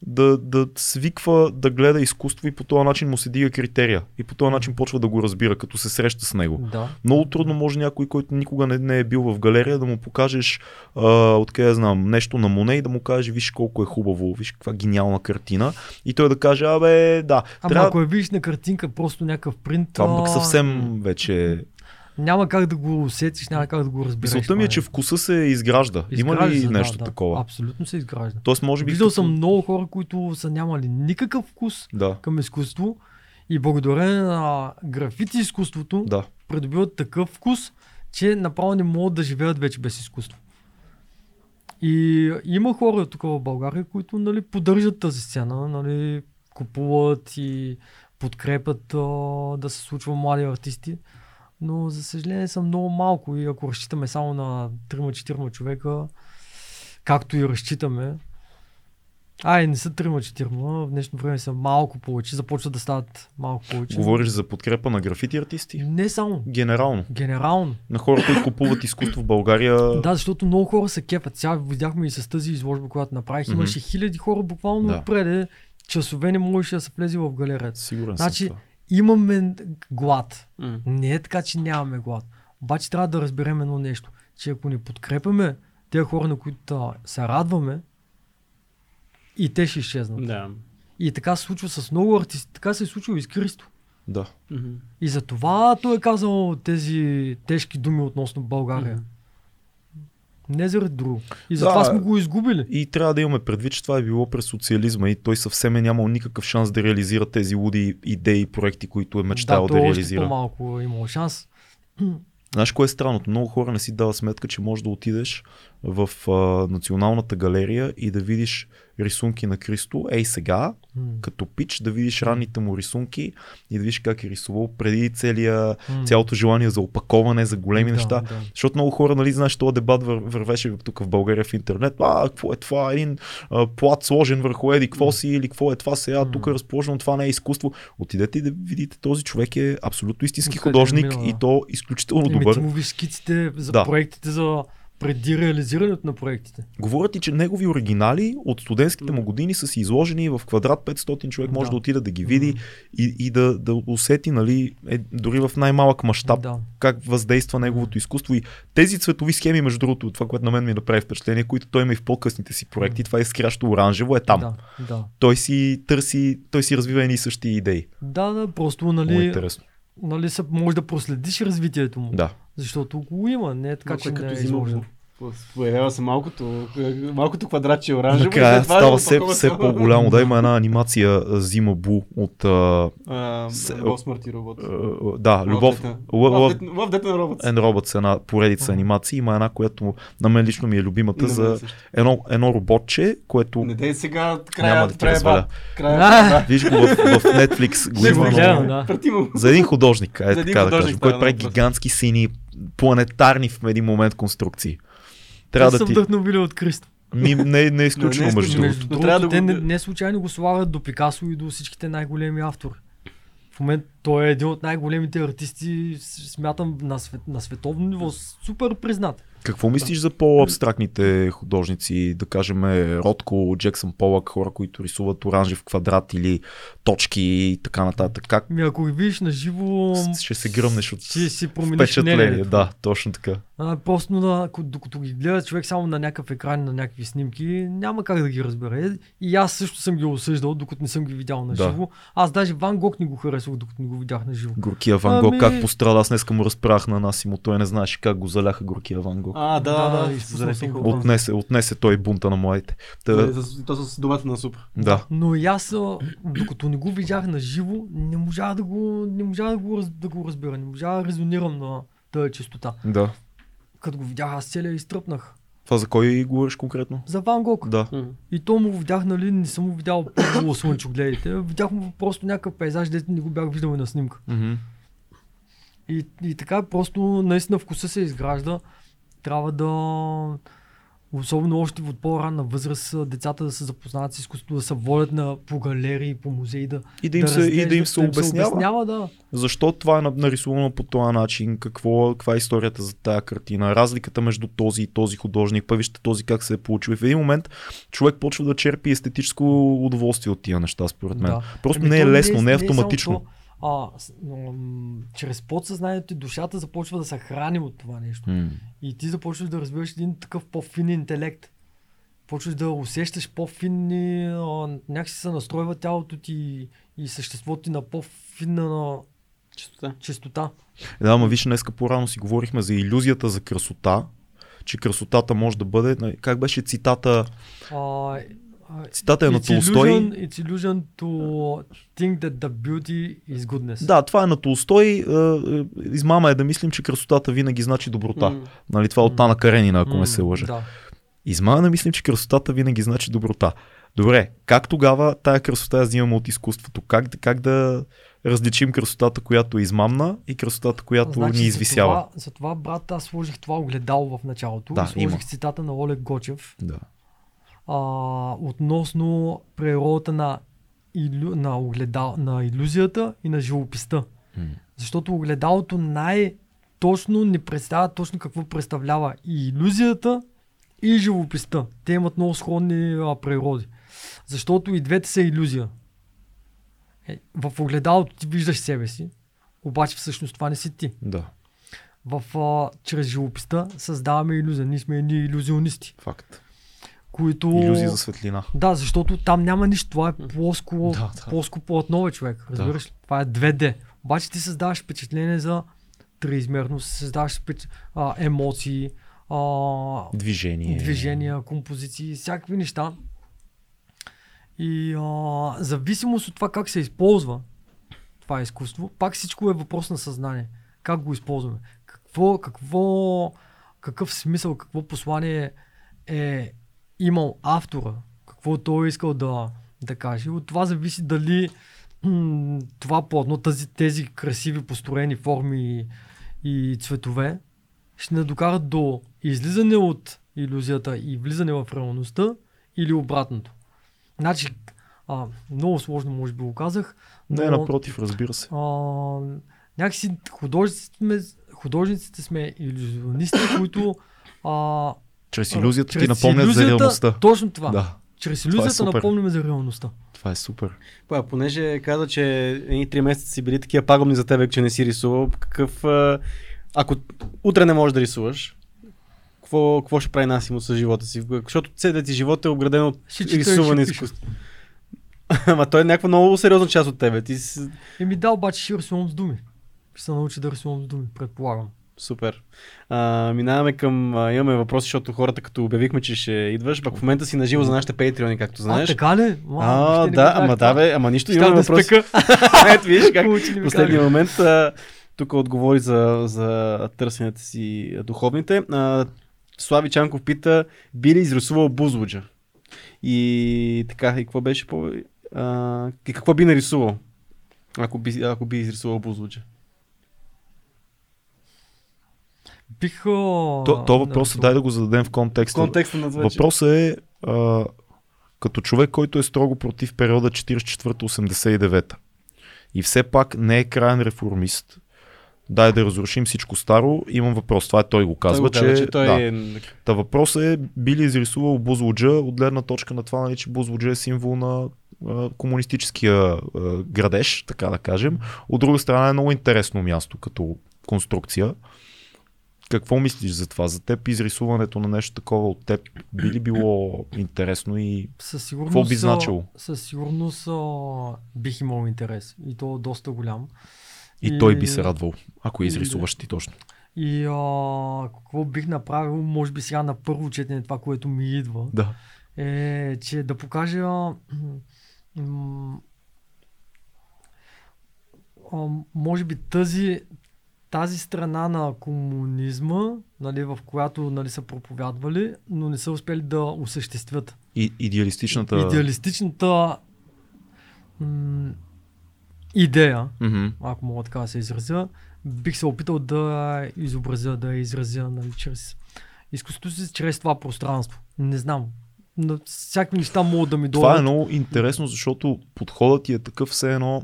да, да свиква да гледа изкуство и по този начин му се дига критерия. И по този начин почва да го разбира, като се среща с него. Да. Много трудно може някой, който никога не, не е бил в галерия, да му покажеш, а, откъде знам, нещо на Моне и да му кажеш, виж колко е хубаво, виж каква гениална картина. И той да каже, абе, да. Ама трябва... ако я видиш на картинка, просто някакъв принт, Това пък съвсем вече... няма как да го усетиш, няма как да го разбереш. Мисълта ми е, че вкуса се изгражда. Има Изгражда ли се, нещо да, да. такова? Абсолютно се изгражда. Тоест, може би. Виждал като- съм много хора, които са нямали никакъв вкус Да, към изкуство и благодарение на графити изкуството да. придобиват такъв вкус, че направо не могат да живеят вече без изкуство. И има хора тук в България, които нали, поддържат тази сцена, нали, купуват и подкрепят а, да се случва млади артисти. Но за съжаление са много малко и ако разчитаме само на 3-4 човека, както и разчитаме, Ай, не са 3-4, в днешно време са малко повече, започват да стават малко повече. Говориш за подкрепа на графити артисти? Не само, Генерално. генерално. На хора, които купуват изкуство в България. Да, защото много хора се кефят. Сега видяхме и с тази изложба, която направих. Имаше хиляди хора буквално Да. отпреде. Часове не можеше да се влезе в галерията. Сигурен Значи, съм. това. Имаме глад. М. Не е така, че нямаме глад. Обаче трябва да разберем едно нещо. Че ако ни подкрепяме тези хора, на които а, се радваме, и те ще изчезнат. Да. И така се случва с много артисти. Така се е случило и с Кристо. Да. Мгм. И за това той е казал тези тежки думи относно България. Мгм. Не заради друго. И Да. затова сме го изгубили. И трябва да имаме предвид, че това е било през социализма и той съвсем е нямал никакъв шанс да реализира тези луди идеи и проекти, които е мечтал да, да още реализира. по-малко е имал шанс. Знаеш кое е странното? Много хора не си дават сметка, че можеш да отидеш в а, Националната галерия и да видиш рисунки на Кристо, ей сега, М. като пич, да видиш ранните му рисунки и да видиш как е рисувал преди целия, М. цялото желание за опаковане, за големи Да, неща. да. Защото много хора, нали, знаеш, този дебат вър, вървеше тук в България в интернет. А, какво е това? Един а, плат сложен върху еди, какво си или какво е това сега? М. Тук е разположено, това не е изкуство. Отидете и да видите, този човек е абсолютно истински Откъде е художник да. и то изключително Еми, добър. ти му скиците за Да. проектите за преди реализирането на проектите. Говорят и, че негови оригинали от студентските му години са си изложени в квадрат 500 човек може Да. да, отиде да ги види М. и, и да, да усети, нали, е, дори в най-малък мащаб Да. как въздейства неговото изкуство. И тези цветови схеми, между другото, това, което на мен ми направи впечатление, които той има и в по-късните си проекти, това е изкрящо оранжево, е там. Да, да. Той си търси, той си развива едни и същи идеи. Да, да, просто нали, нали са, може да проследиш развитието му. Да. Защото го има, не е така, Малко че е не като е зима изложен. Появява се малкото, малкото квадратче оранжево. това става е все, все по-голямо. Да, има една анимация Зима Бу от... А, А, Се- Любов, смърт и робот. а, да, Любов... Дете на робот. and Robots, една поредица анимации. Има една, която на мен лично ми е любимата за едно, едно роботче, което... Не дей сега края Няма да ти края разваля. ба- Виж го в, в Netflix, го има. За един художник, е За един така да художник кажем, който прави гигантски сини, планетарни в един момент конструкции. Трябва да да са ти... вдъхновили от Кристо. Ми, не, не е изключено, Не, не е между другото. Другото, трябва да те го- не, не случайно го слагат до Пикасо и до всичките най-големи автори. В момента той е един от най-големите артисти, смятам, на, свет, на световно ниво, супер признат. Какво мислиш за по-абстрактните художници, да кажем Ротко, Джексън Полък, хора, които рисуват оранжев квадрат или точки и така нататък? Как Ми ако ги видиш на живо, ще се гръмнеш от ще си впечатление? мнението. Да, точно така. А, просто на, докато ги гледа човек само на някакъв екран, на някакви снимки, няма как да ги разбере. И аз също съм ги осъждал, докато не съм ги видял на Да. живо. Аз даже Ван Гог не го харесвах, докато не го видях на живо. Горкия Ван Гог, Ами- как пострада, аз днеска му разправях на Насимо, той не знаеше как го заляха Горкия Ван Гог. А, да, Да, да, да. Отнесе, отнесе той бунта на младите. Та, Да, То с думата на суп. да. Но и аз, докато не го видях на живо, не можах да го, не можах да го, да го разбера, не можах да резонирам на тази чистота. Да. Като го видях, аз целия изтръпнах. Това за кой говориш конкретно? За Ван Гог. Да. И то му видях, нали, не съм му видял по слънчогледите. Видях му просто някакъв пейзаж, дето не го бях виждал и на снимка. Мгм. И, и така просто наистина вкуса се изгражда. Трябва да особено още от по-ранна възраст децата да се запознават с изкуството, да се водят на, по галерии, по музеи, да, И да им, се, и да им се разглеждат, обяснява. обяснява да. Защо това е на- нарисувано по този начин? Какво, каква е историята за тая картина? Разликата между този и този художник. Па вижте този как се е получил. И в един момент човек почва да черпи естетическо удоволствие от тия неща, според мен. Да. Просто Ами не е лесно, не е само автоматично. то, а, с- м, чрез подсъзнанието и душата започва да се храни от това нещо. М. И ти започваш да развиваш един такъв по-фин интелект. Почваш да усещаш по-финни, а, някакси се настройва тялото ти и съществото ти на по-финна Чистота. чистота. Да, ама виж, днеска по-рано си говорихме за иллюзията за красота, че красотата може да бъде, нали, как беше цитата, а, цитата е на Толстой. illusion, it's illusion to think that the beauty is goodness. Да, това е на Толстой. Е, е, Измама е да мислим, че красотата винаги значи доброта. М. Нали, това е от Ана Каренина, ако М, не се лъжа. Да. Измама да мислим, че красотата винаги значи доброта. Добре, как тогава тая красота я взимаме от изкуството? Как, да- как да различим красотата, която е измамна и красотата, която ни извисява? За това, за това, брат, аз сложих това огледало в началото. Да, и сложих има. цитата на Олег Гочев Да. А, относно природата на, илю, на, огледал, на иллюзията и на живописта. М. Защото огледалото най-точно ни представя точно какво представлява и иллюзията, и живописта. Те имат много сходни а, природи. Защото и двете са иллюзия. Е, в огледалото ти виждаш себе си, обаче всъщност това не си ти. Да, В, а, чрез живописта създаваме иллюзия. Ние сме едни иллюзионисти, факт. Които... Иллюзия за светлина. Да, защото там няма нищо. Това е плоско, Да, да. плоско платно, човек. Разбираш ли? Това е 2D. Обаче ти създаваш впечатление за триизмерност, създаваш а, емоции, а, Движение. движения, композиции, всякакви неща. И а, зависимост от това как се използва това изкуство, пак всичко е въпрос на съзнание. Как го използваме? Какво, какво, какъв смисъл, какво послание е имал автора? Какво той е искал да, да каже? От това зависи дали м, това платно, тази, тези красиви построени форми и, и цветове ще не докарат до излизане от иллюзията и влизане в реалността или обратното. Значи, а, много сложно може би го казах, но Не, напротив, разбира се. а, някакси художниците сме, художниците сме иллюзионисти, които а, Чрез иллюзията ти чрез напомнят за иллюзията- реалността. Точно това. Да, Чрез Това е иллюзията супер. напомняме за реалността. това е супер. Па, понеже каза, че едни три месеца си били такива пагубни за тебе, че не си рисувал, какъв... Ако утре не можеш да рисуваш, какво, какво ще прави Насимо с живота си? Защото целият ти живот е обграден от Ще чета и рисуване изкуство. Ама той е някаква много сериозна част от тебе. Ти си... Еми да, обаче ще рисувам с думи. Ще се научи да рисувам с думи, предполагам. Супер. А, минаваме към... А, имаме въпроси, защото хората като обявихме, че ще идваш, пък в момента си наживо за нашите патреони, както знаеш. А, така ли? Ма, А, да, ама да бе, ама нищо имаме да въпроси. спека. Ето виж как последния момент а, тук отговори за, за търсенията си духовните. А, Слави Чанков пита, би ли изрисувал Бузлуджа? И така, и какво беше по... А, и какво би нарисувал? Ако би, ако би изрисувал Бузлуджа. Бих... То, то въпрос е, дай да го зададем в В контекста. контекста на. Въпросът е, а, като човек, който е строго против периода 44-89 и все пак не е крайен реформист, дай да разрушим всичко старо, имам въпрос. Това е той го казва, той го казва, че, че той да. е... Та въпросът е, би ли изрисувал Бузлуджа от гледна точка на това, нали, че Бузлуджа е символ на а, комунистическия а, градеж, така да кажем. От друга страна е много интересно място като конструкция. Какво мислиш за това? За теб изрисуването на нещо такова от теб би ли било интересно и Със сигурност, Какво би значило? Със сигурност бих имал интерес. И то доста голям. и, И- той би се радвал, ако и- изрисуваш ти точно? И а, какво бих направил, може би сега на първо четене, това, което ми идва, Да. е, че да покажа м, може би тази, тази страна на комунизма, нали, в която нали, са проповядвали, но не са успели да осъществят. И, идеалистичната... Идеалистичната м, идея, Мгм. ако мога така да се изразя, бих се опитал да изобразя, да изразя нали, чрез изкуството си, чрез това пространство. Не знам. На всякакви неща могат да ми дойдат. Това е много интересно, защото подходът ти е такъв все едно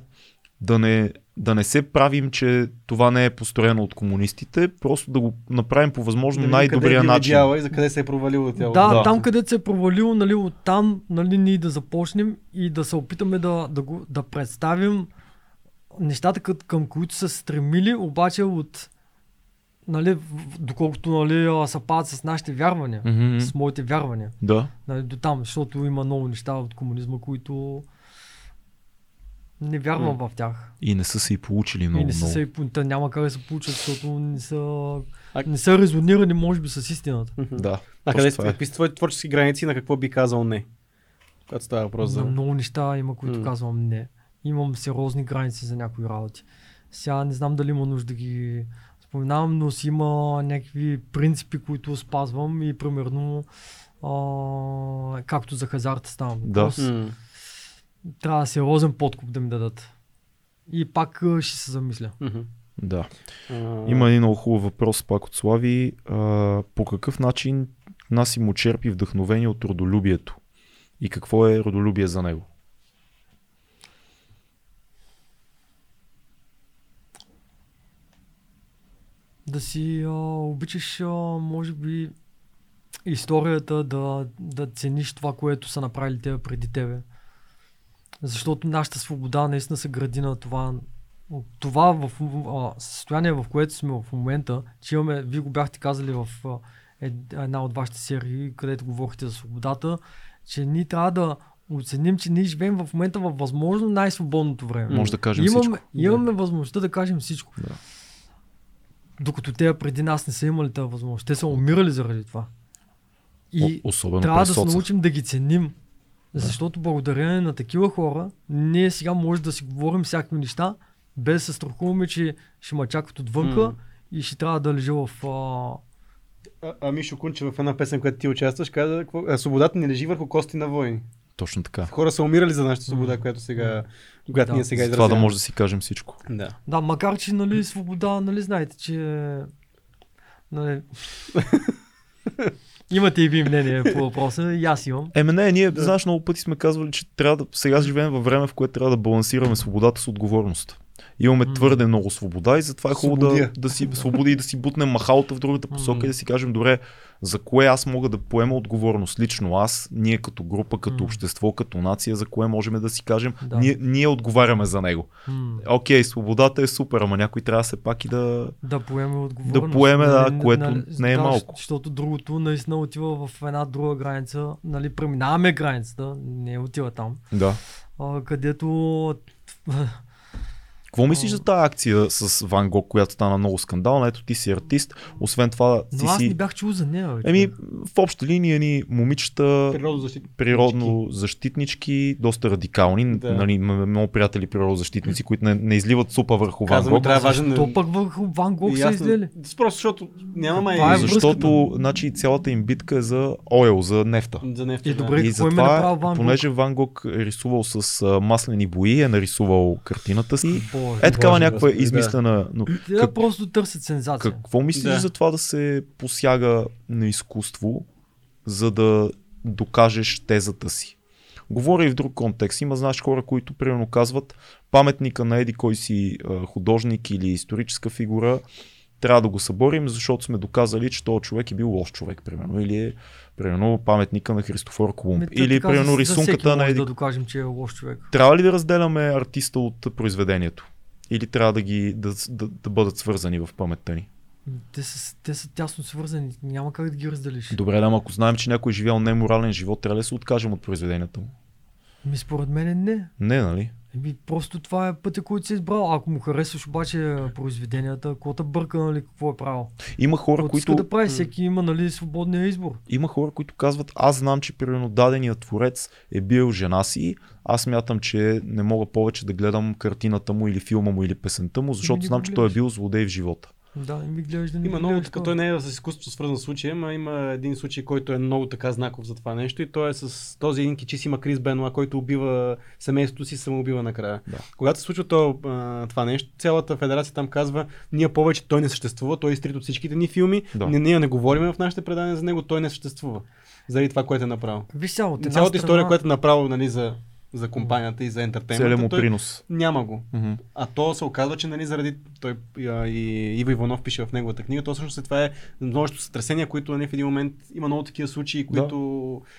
да не, да не се правим, че това не е построено от комунистите, просто да го направим по възможно Да къде най-добрия е начин. видяла И за къде се е провалило тяло. Да, Да. там където се е провалило, нали, оттам нали, ние да започнем и да се опитаме да, да, го, да представим нещата, кът, към които са стремили, обаче от нали, доколкото нали, а, съвпадат с нашите вярвания, Мгм. с моите вярвания. Да. Нали, до там, защото има много неща от комунизма, които не вярвам в тях. И не са се и получили много. и не са много. се, и няма как да се получат, защото не са, А- не са резонирани, може би, с истината. Да. А къде са, какви са твоите творчески граници на какво би казал не? Когато става въпрос За много неща има, които М. казвам не. Имам сериозни граници за някои работи. Сега не знам дали има нужда да ги споменавам, но си има някакви принципи, които спазвам и примерно а, както за хазарта става Да. въпрос, М. трябва сериозен подкуп да ми дадат. И пак ще се замисля. Да. Има един много хубав въпрос пак от Слави. А, по какъв начин Насимо черпи вдъхновение от родолюбието? И какво е родолюбие за него? Да си а, обичаш, а, може би, историята, да, да цениш това, което са направили те преди тебе. Защото нашата свобода наистина се гради на това. Това в а, състояние, в което сме в момента, че имаме, вие го бяхте казали в а, ед- една от вашите серии, където говорихте за свободата, че ние трябва да оценим, че ние живеем в момента във възможно най-свободното време. Може да кажем имаме, всичко. Имаме възможността да кажем всичко. Да. Докато те преди нас не са имали тази възможност. Те са умирали заради това. И О, особено трябва да се научим да ги ценим. Защото благодарение на такива хора, ние сега може да си говорим всякакви неща, без да се страхуваме, че ще ма чакат отвънка М. и ще трябва да лежа в... А... А, а Мишо Кунче в една песен, която ти участваш, каза, свободата не лежи върху кости на войни. Точно така. Хора са умирали за нашата свобода, М. която сега, която Да. ние сега За това да изразяваме. може да си кажем всичко. Да. Да, макар че, нали, свобода, нали, знаете, че... Нали... Имате и ви мнение по въпроса, и аз имам. Еме не, ние, Да. знаеш, много пъти сме казвали, че трябва да, сега живеем във време, в което трябва да балансираме свободата с отговорност. Имаме М. твърде много свобода и затова е хубаво да, да си свободи и да си бутнем махалата в другата посока М. и да си кажем, добре, за кое аз мога да поема отговорност лично аз, ние като група, като М. общество, като нация, за кое можем да си кажем, Да. ние, ние отговаряме за него. Окей, свободата е супер, ама някой трябва все пак и да... Да поеме отговорност. Да поеме, да, Нали, което нали, не е да, малко. Защото другото наистина отива в една друга граница. Нали, преминаваме границата, не отива там. Да. А, където Какво мислиш за тази акция с Ван Гог, която стана много скандална? Ето ти си артист, освен това ти Но аз си... не бях чул за нея. бе, Еми, в обща линия ни момичета, Природозащитни. природно защитнички, доста радикални. Да. Нали, имаме много приятели природозащитници, които не, не изливат супа върху Ван Казваме, Гог. трябва важен... То пък върху Ван Гог са Ясно. излели. Просто защото няма май... Това е връзката. Защото значи, цялата им битка е за ойл, за нефта. За нефта, И да. добре, и е затова, направил Ван понеже Ван Гог е рисувал с маслени бои, е нарисувал картината си. Е такава някаква Господи, да. измислена. Но Те как, просто търсят сензация. какво мислиш Да. за това да се посяга на изкуство, за да докажеш тезата си? Говоря и в друг контекст. Има, знаеш, хора, които примерно казват паметника на еди кой си художник или историческа фигура трябва да го съборим, защото сме доказали, че този човек е бил лош човек, примерно. Или е, примерно, паметника на Христофор Колумб. Ами, те Или, така, примерно, рисунката на еди да докажем, че е лош човек. трябва ли да разделяме артиста от произведението? Или трябва да ги да, да, да бъдат свързани в паметта ни? Те са, те са тясно свързани. Няма как да ги разделиш. Добре, да, ако знаем, че някой е живял неморален живот, трябва ли да се откажем от произведенията му? Ми според мен не. Не, нали? Еми, просто това е пътя, който си е избрал. Ако му харесваш обаче произведенията, те бърка, нали, какво е правил? Има хора, иска които, да прави, всеки има, нали, свободния избор. има хора, които казват, аз знам, че примерно даденият творец е бил жена си, аз мятам, че не мога повече да гледам картината му или филма му или песента му, защото знам, че той е бил злодей в живота. Да, не ми гледаш да не Има много гледаш така, той не е с изкуството свързан случай, ама има един случай, който е много така знаков за това нещо и той е с този един кичис има Крис Бенуа, който убива семейството си, самоубива накрая. Да. Когато се случва то, това нещо, цялата федерация там казва, ние повече той не съществува, той е изтрит от всичките ни филми, Да. не, ние не говорим в нашите предания за него, той не съществува. Заради това, което е направил. Виж от Цялата страна, история, която е направил нали, за, за компанията и за Целият ентертеймента, му той принос. няма го. Мгм. А то се оказва, че нали, заради той а, и Ива Иванов пише в неговата книга, то всъщност е това е множество сътресения, които нали, в един момент има много такива случаи, които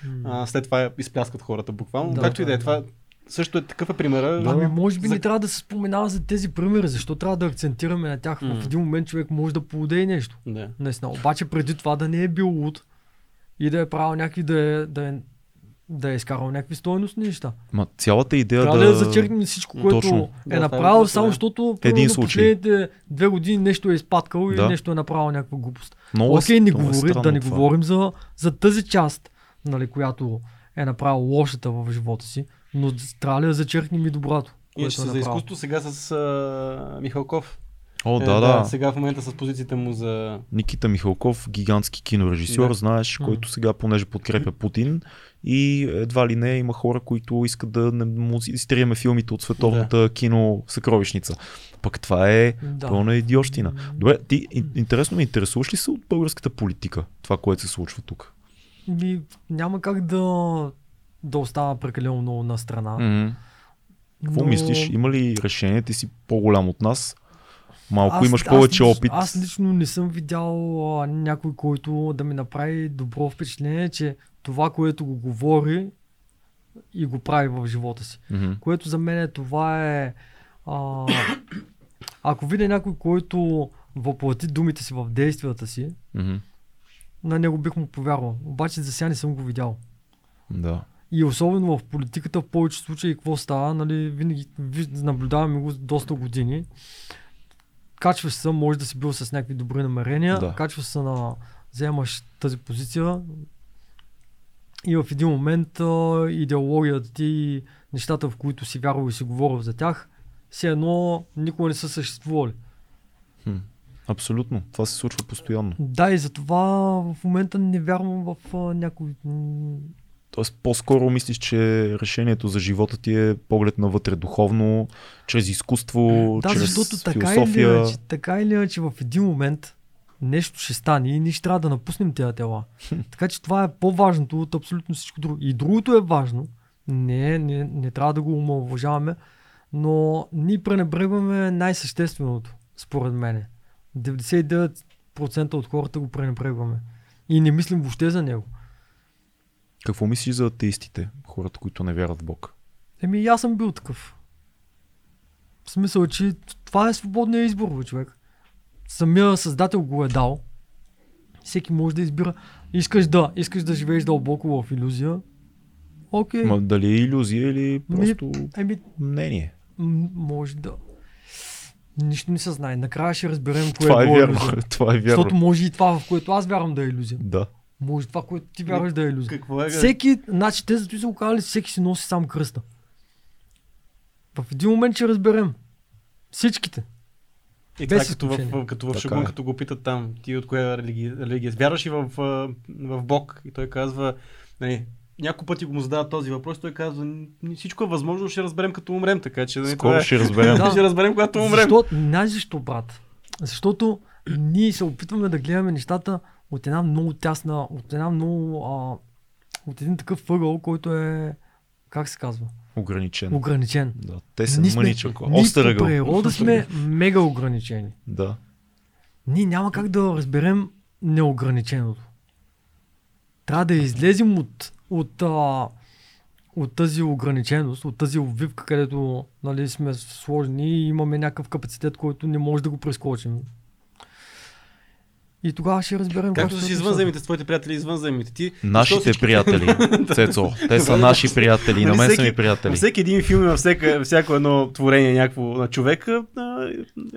М. а, след това изпляскват хората буквално. Да, Както и да е, да, това също е такъв е примера. Ами може би За- не трябва да се споменава за тези примери, защо трябва да акцентираме на тях. М. В един момент човек може да поудее нещо. Да. Наистина. Обаче преди това да не е бил луд и да е правил някакви, да е, да е, да е изкарал някакви стойностни неща. Ма цялата идея Трябва да... да, зачеркнем всичко, което Точно. е Да, е направил, въпросът, само да. защото Един примерно, случай. последните две години нещо е изпаткал и Да. нещо е направил някаква глупост. Много е- Окей, не много е говори, странно да не това. говорим за, за тази част, нали, която е направил лошата в живота си, но трябва ли да зачеркнем и доброто? Иначе което е за изкуство сега с а, Михалков. О, Е, да, да. Сега в момента с позицията му за... Никита Михалков, гигантски кинорежисьор, Да. знаеш, който сега, понеже подкрепя Путин и едва ли не има хора, които искат да не му изтриеме филмите от световната кино съкровищница. Пък това е Да. пълна идиощина. Добре, ти ин- интересно ме интересуваш ли се от българската политика, това, което се случва тук? Ми, няма как да, да остава прекалено много на страна. М. Какво но... мислиш? Има ли решение? Ти си по-голям от нас. Малко Аз- имаш аз повече лично- опит. Аз лично не съм видял а, някой, който да ми направи добро впечатление, че това, което го говори и го прави в живота си. Мгм. Което за мен е, това е... А, ако видя някой, който въплати думите си в действията си, Мгм. на него бих му повярвал. Обаче за сега не съм го видял. Да. И особено в политиката в повече случаи какво става, нали, винаги ви- наблюдаваме го доста години. Качваш се, може да си бил с някакви добри намерения, Да. качваш се на, вземаш тази позиция и в един момент а, идеологията ти и нещата, в които си вярвал и си говорил за тях, все едно никога не са съществували. Хм. Абсолютно. Това се случва постоянно. Да, и затова в момента не вярвам в а, някой... Тоест, по-скоро мислиш, че решението за живота ти е поглед навътре духовно, чрез изкуство, Да, чрез защото така философия. или, иначе, така или иначе в един момент нещо ще стане и ние ще трябва да напуснем тези тела. така че това е по-важното от абсолютно всичко друго. И другото е важно. Не, не, не трябва да го омалуважаваме, но ние пренебрегваме най-същественото, според мен. 99% от хората го пренебрегваме. И не мислим въобще за него. Какво мислиш за атеистите, хората, които не вярват в Бог? Еми, аз съм бил такъв. В смисъл, че това е свободният избор, бе, човек. Самия създател го е дал. Всеки може да избира. Искаш да, искаш да живееш дълбоко в иллюзия. Окей. Ма, дали е иллюзия или Ми- просто Еми, мнение? м- може да. Нищо не се знае. Накрая ще разберем кое Това е било вярно. илюзия. Това е вярно. Защото може и това, в което аз вярвам да е иллюзия. Да. Може това, което ти вярваш да е иллюзия. Какво е? Всеки, значи те зато са го казали, всеки си носи сам кръста. В един момент ще разберем. Всичките. И това е без като в, изключение. като в Шагун, е. като го питат там, ти от коя религия, религия? Вярваш и в, а, в Бог? И той казва, нали, няколко пъти го му задават този въпрос, той казва, «Н- всичко е възможно, ще разберем като умрем, така че... нали, това Скоро е- ще разберем. Да. ще разберем, когато умрем. Защо, знаеш защо, брат? Защото ние се опитваме да гледаме нещата от една много тясна, от една много, а, от един такъв въгъл, който е, как се казва, Ограничен. ограничен. Да. Те са мъничък. Ние Остър по ъгъл. природа сме мега ограничени. Да. Ние няма как да разберем неограниченото. Трябва да излезем от, от, а, от тази ограниченост, от тази обвивка, където нали, сме сложени и имаме някакъв капацитет, който не може да го прескочим. И тогава ще разберем Както как с стоят извънземите, с твоите приятели извънземните. Ти, Нашите всички- приятели, Цецо, те са наши приятели, на мен са ми приятели. Във всеки един филм във всяка, всяко едно творение някакво на човека,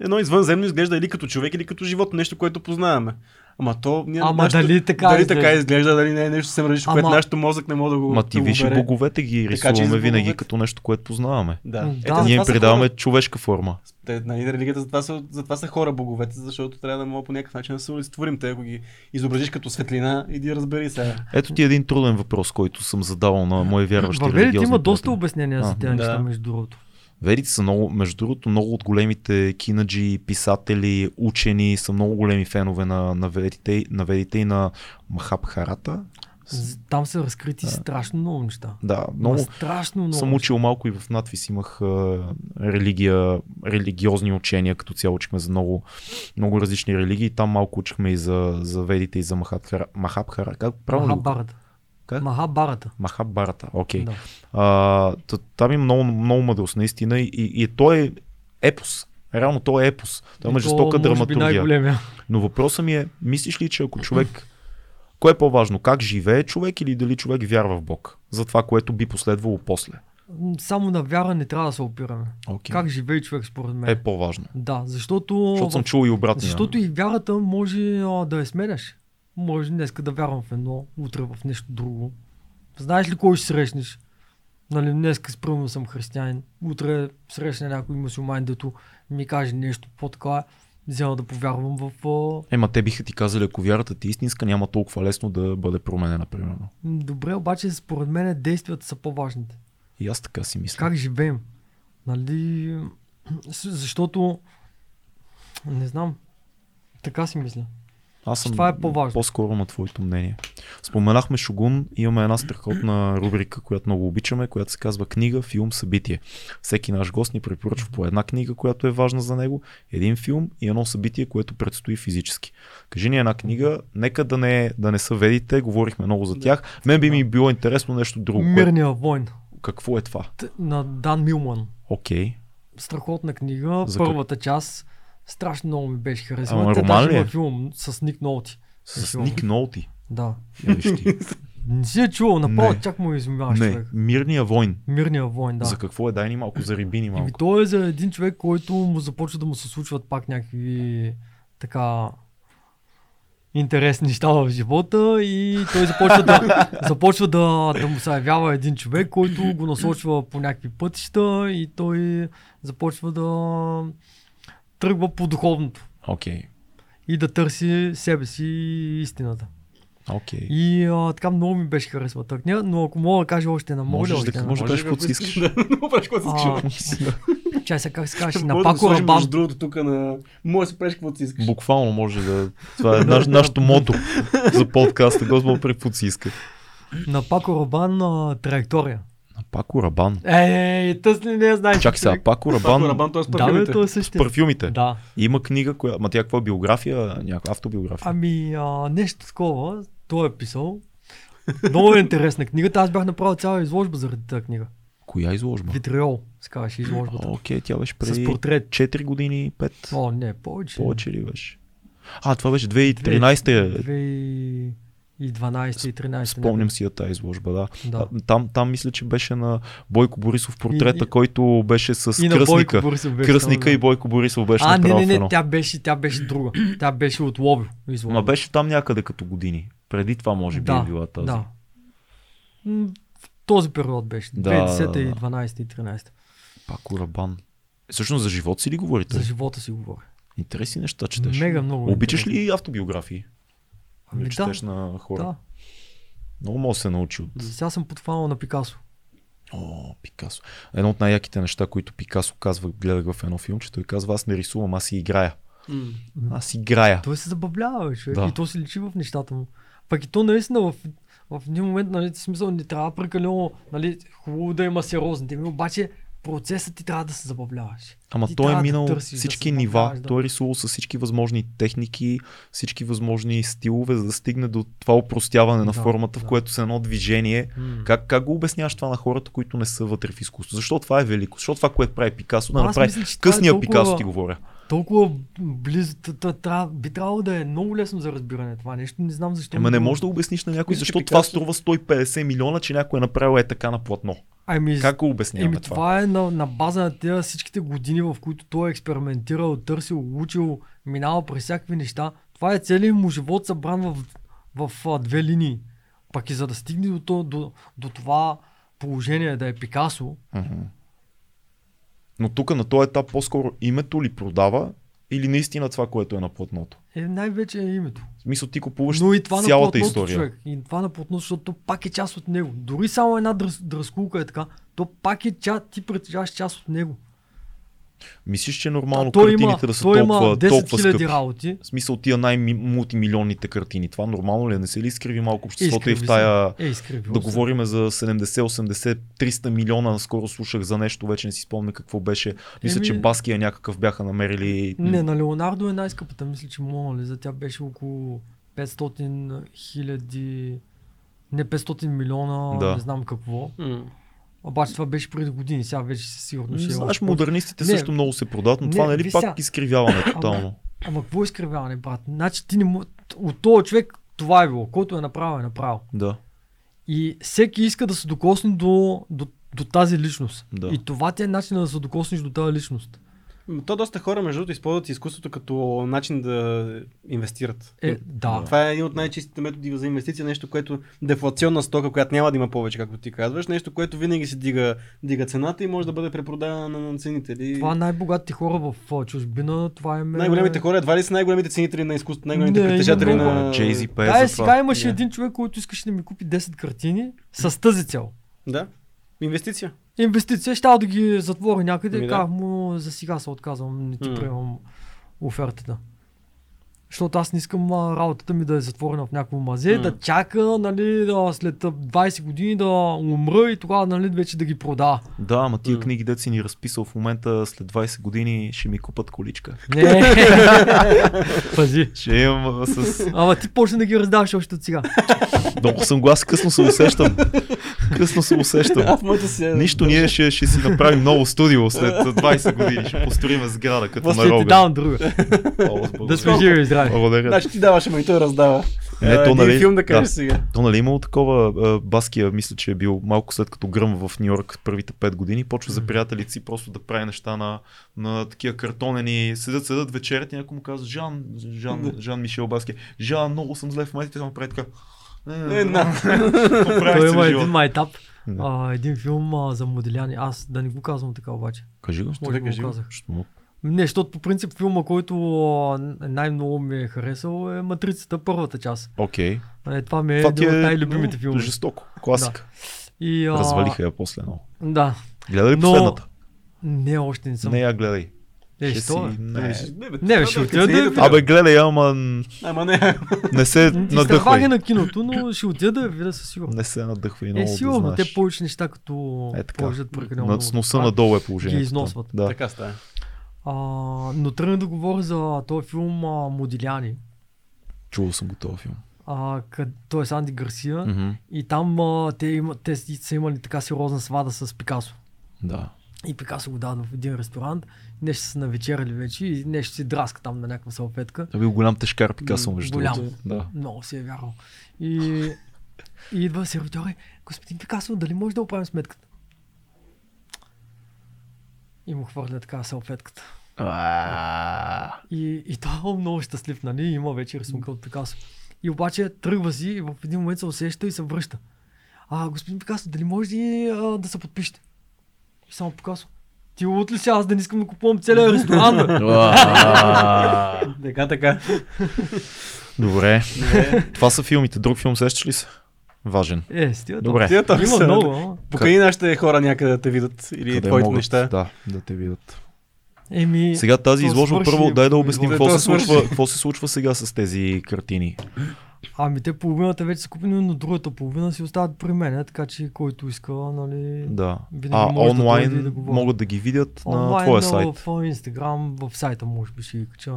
едно извънземно изглежда или като човек, или като животно, нещо, което познаваме. Ама то... Ние, Ама нашето- дали така дали изглежда? така изглежда, дали не е нещо съвсем различно, което нашето мозък не може да го Ма ти да виж и боговете ги Така и рисуваме винаги боговете. като нещо, което познаваме. Да. М, Ето, да. Ние им придаваме хора. човешка форма. Те, нали, религията затова са, затова са хора боговете, защото трябва да мога по някакъв начин да се олицетворим. Те, ако ги изобразиш като светлина, иди разбери сега. Ето ти един труден въпрос, който съм задавал на мои вярващи Във религиозни има доста обяснения за тези неща, между другото. Ведите са много, между другото, много от големите кинаджи, писатели, учени са много големи фенове на, на, ведите, на ведите и на Махабхарата. Там са разкрити страшно много неща. Да, Ма много, страшно много. Съм учил малко и в надвис имах а, религия, религиозни учения, като цяло учихме за много, много различни религии. Там малко учихме и за, за ведите и за Махабхара. Махабхара. Как правилно? Махабарата. Как? Махабарата. Махабарата, окей. Да. А, т- там има много, много мъдрост, наистина. И, и, и той е епос. Реално той е епос. Той има жестока драматургия. Но въпросът ми е, мислиш ли, че ако човек... Кое е по-важно? Как живее човек или дали човек вярва в Бог? За това, което би последвало после. Само на вяра не трябва да се опираме. Okay. Как живее човек според мен? Е по-важно. Да, защото, Защото съм чул и обратно. защото и вярата може а, да я сменяш. Може днеска да вярвам в едно, утре в нещо друго. Знаеш ли кой ще срещнеш? Нали, днеска спрямо съм християнин, утре срещна някой мусулман, дето ми каже нещо по-така, взема да повярвам в... Ема те биха ти казали, ако вярата ти е истинска, няма толкова лесно да бъде променена, примерно. Добре, обаче според мен действията са по-важните. И аз така си мисля. Как живеем? Нали, защото не знам, така си мисля. Аз съм това е по-важно. по-скоро на твоето мнение. Споменахме Шогун, имаме една страхотна рубрика, която много обичаме, която се казва книга, филм, събитие. Всеки наш гост ни препоръчва по една книга, която е важна за него, един филм и едно събитие, което предстои физически. Кажи ни една книга, нека да не, да не са ведите, говорихме много за тях. Мен би ми било интересно нещо друго. Мирния войн какво е това? На Дан Милман. Окей. Страхотна книга, За първата част. Страшно много ми беше Ама харесала. Те роман ли е? филм с Ник Нолти. С филм. Ник Нолти. Да. Не си е чувал, направо Не. чак му изумяваш Не, човек. Мирния войн. Мирния войн, да. За какво е? Дай ни малко за рибини малко. той е за един човек, който му започва да му се случват пак някакви така интересни неща в живота и той започва да, започва да, да му се явява един човек, който го насочва по някакви пътища и той започва да тръгва по духовното Окей. и да търси себе си истината. Окей. И а, така много ми беше харесва книга, но ако мога да кажа още една, мога да, една? може да кажеш Може, каквото си искаш. Да, правиш каквото си искаш. Чай сега как се казваш, на да Пако сложим, Рабан. Другото, тук на... Може да си правиш каквото си искаш. Буквално може да. Това е наш, нашото мото за подкаста. Господ прави каквото си иска. На Пако Рабан траектория. На Пако Рабан. Ей, тъс ли не я знаеш? Чакай сега? Пако Пако Рабан. Рабан, т.е. Да, бе, парфюмите. той е същия. Парфюмите. Да. Има книга, която. Ма тя какво е биография? Някаква автобиография. Ами, а, нещо такова, той е писал. Много е интересна книгата. Аз бях направил цяла изложба заради тази книга. Коя изложба? Витриол, се казваше изложбата. Окей, тя беше С преди портрет. 4 години, 5. О, не, повече. Повече ли беше? А, това беше 2013. Две- И 12 и 13. Спомням си я тази изложба, да. Да. Там, там мисля, че беше на Бойко Борисов портрета, И- и- който беше с И кръсника. Бойко Борисов беше. Кръсника там, и да. Бойко Борисов беше А, не, не, не, тя беше, тя беше друга. Тя беше от Лови. Ма беше там някъде като години. Преди това може би да, е била тази. Да. В този период беше. Да, 2010 да, и да. 12 и 13. Пак Урабан. Е, Всъщност за живот си ли говорите? За живота си говоря. Интересни неща четеш. Мега много. Обичаш интересно. ли автобиографии? Ами Или да, четеш на хора? да. Много мога да се научи от... Сега съм подфанал на Пикасо. О, Пикасо. Едно от най-яките неща, които Пикасо казва, гледах в едно филм, че той казва, аз не рисувам, аз си играя. М. Аз играя. Той се забавлява, човек. Да. И то се личи в нещата му. Пък и то наистина в, в един момент, нали, смисъл не трябва прекалено, нали, хубаво да има сериозни теми, обаче процесът ти трябва да се забавляваш. Ама Ти той е да минал търсиш, да всички се нива, да. той е рисувал с всички възможни техники, всички възможни стилове, за да стигне до това упростяване на Да, формата, в да. което с едно движение. М. Как, как го обясняваш това на хората, които не са вътре в изкуство? Защо това е велико? Защо това, което прави Пикасо, да направи мисля, е късния толкова- Пикасо, ти говоря. Толкова близо, би трябвало да е много лесно за разбиране това нещо. Не знам защо. Ема не можеш да обясниш на някой, защо това струва 150 милиона, че някой е направил е така на платно. Ами, Как го обясняваме Еми, това? това е на, на база на тези всичките години, в които той е експериментирал, търсил, учил, минал през всякакви неща. Това е целият му живот събран в, в, а, две линии. Пак и за да стигне до, до, до това положение да е Пикасо, Мгм. Но тук на този етап по-скоро името ли продава или наистина това, което е на платното? е най-вече е името. В смисъл ти купуваш Но и това на цялата платното, история. човек. И това на платното, защото то пак е част от него. Дори само една дръз, дръскулка е така, то пак е част, ти притежаваш част от него. Мислиш, че е нормално той картините има, да са той има толкова, 10 толкова 000 скъпи? работи. В смисъл тия най-мултимилионните картини. Това нормално ли е? Не се ли изкриви малко обществото и Изкриви в тая... Е, изкривил Да говорим за 70, 80, 300 милиона. Скоро слушах за нещо, вече не си спомня какво беше. Мисля, Еми- че Баския някакъв бяха намерили. Не, на Леонардо е най-скъпата. Мисля, че мога ли за тя беше около 500 хиляди, не 500 милиона, Да. не знам какво. М. Обаче това беше преди години, сега вече със сигурност ще е Знаеш, модернистите Не. също много се продават, но Не, това нали виж пак сега. изкривяване тотално. Ама какво е изкривяване, брат? Значи ти не му... От този човек това е било. Който е направил, е направил. Да. И всеки иска да се докосне до, до, до тази личност. Да. И това ти е начин да се докоснеш до тази личност. То доста хора, между другото, използват изкуството като начин да инвестират. Е, да. Това е един от най-чистите методи за инвестиция, нещо, което дефлационна стока, която няма да има повече, както ти казваш, нещо, което винаги си дига, дига цената и може да бъде препродадена на, на ценители. Това най-богатите хора в чужбина, това е... Най-големите хора едва ли са най-големите ценители на изкуството, най-големите Не, притежатели има на... много. Jay-Z пее Да, е, сега имаше един човек, който искаше да ми купи 10 картини с тази цел. Да, инвестиция. Инвестиция, ще да ги затвори някъде. Ами да. Казах му, за сега се отказвам, не ти М. приемам офертата. Защото аз не искам а, работата ми да е затворена в някакво мазе, М. да чака нали, да, след а, 20 години да умра и тогава нали, вече да ги продава. Да, ама тия М. книги, дет си ни разписал в момента, след 20 години ще ми купат количка. Не, пази. Ще имам с... Ама ти почна да ги раздаваш още от сега. Много съм глас, късно се усещам. Късно се усещам. Е- Нищо, ние ще, ще си направим ново студио след 20 години. Ще построим сграда като на ти Роган. давам друга. Да сме живи и здрави. Благодаря. Значи ти даваш, ама и той раздава. Не, Е, то, нали- филм да кажеш сега. То нали имало такова, Баския мисля, че е бил малко след като гръмва в Нью Йорк първите 5 години, почва за приятелите си просто да прави неща на, на такива картонени, седят, седят вечерят и някой му казва, Жан, Жан. Жан Мишел Баския, Жан, много съм зле в момента, и той му прави така. Е, на. Поправи Той има един майтап, Да. а, един филм а, за моделяни. Аз да не го казвам така обаче. Кажи го. Може би кажи го казах. Не, защото по принцип филма, който най-много ми е харесал е Матрицата, първата част. Окей. Е, това ми е Това един от е най-любимите филми. Жестоко. Класика. И, а, Развалиха я после много. Да. Гледай ли Но- последната? Не, още не съм. Не я гледай. Е, Ще що? бе? Не, Не, бе, Не, бе, това ще да, отида да цените я трябва. Абе, гледай, ама Ама не. не се надъхвай. е на киното, но ще отида да я видя със сигурност. Не се надъхвай Е, много сигурно, да те повече неща, като Е така. положат прекалено На, много с носа надолу е положението. ги износват. Да. Така става. А, но тръгна да говоря за този филм а, Модиляни. Чувал съм го този филм. А, къд, той е с Анди Гарсия. Мгм. И там а, те, има, те си- са имали така сериозна свада с Пикасо. Да. И Пикасо го дадат в един ресторант, нещо са навечерали вече и нещо си драска там на някаква салфетка. Това бил голям тежкар Пикасо, между голям. другото. Да. Много си е вярвал. И, и идва сервитьор и, господин Пикасо, дали може да оправим сметката? И му хвърля така салфетката. И, и той е много щастлив, нали? Има вече рисунка от Пикасо. И обаче тръгва си и в един момент се усеща и се връща. А, господин Пикасо, дали може ли а, да се подпишете? И само Пикасо. Ти лут ли си аз да не искам да купувам целия ресторант? бе?» а. Така, така. Добре. Това са филмите. Друг филм сещаш ли се? Важен. Е, стига. Добре. Тия толкова Има са. много, ама. Покани нашите хора някъде да те видят или Къде твоите могат, неща. Да, да те видят. Еми, Сега тази изложба, свърши, първо дай да обясним какво се, случва, какво се случва сега с тези картини. Ами те половината вече са купени, но другата половина си остават при мен, така че който иска, нали... Да. Винаги А да онлайн и да говори. могат да ги видят на Онлайн, твоя да, сайт. в Инстаграм, в сайта може би ще ги кача.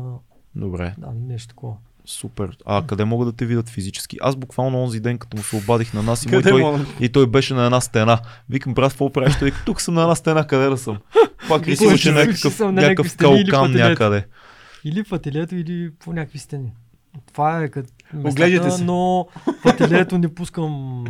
Добре, Да, нещо такова. супер. А къде могат да те видят физически? Аз буквално онзи ден, като му се обадих на нас и, и, Къде той, и той беше на една стена. Викам, брат, какво правиш? Той тук съм на една стена, къде да съм? Пак рисуваше че някакъв, на някакъв калкан някъде. Или в ателието, или по някакви стени. Това е като Оглеждайте местата, се. но в ателието не пускам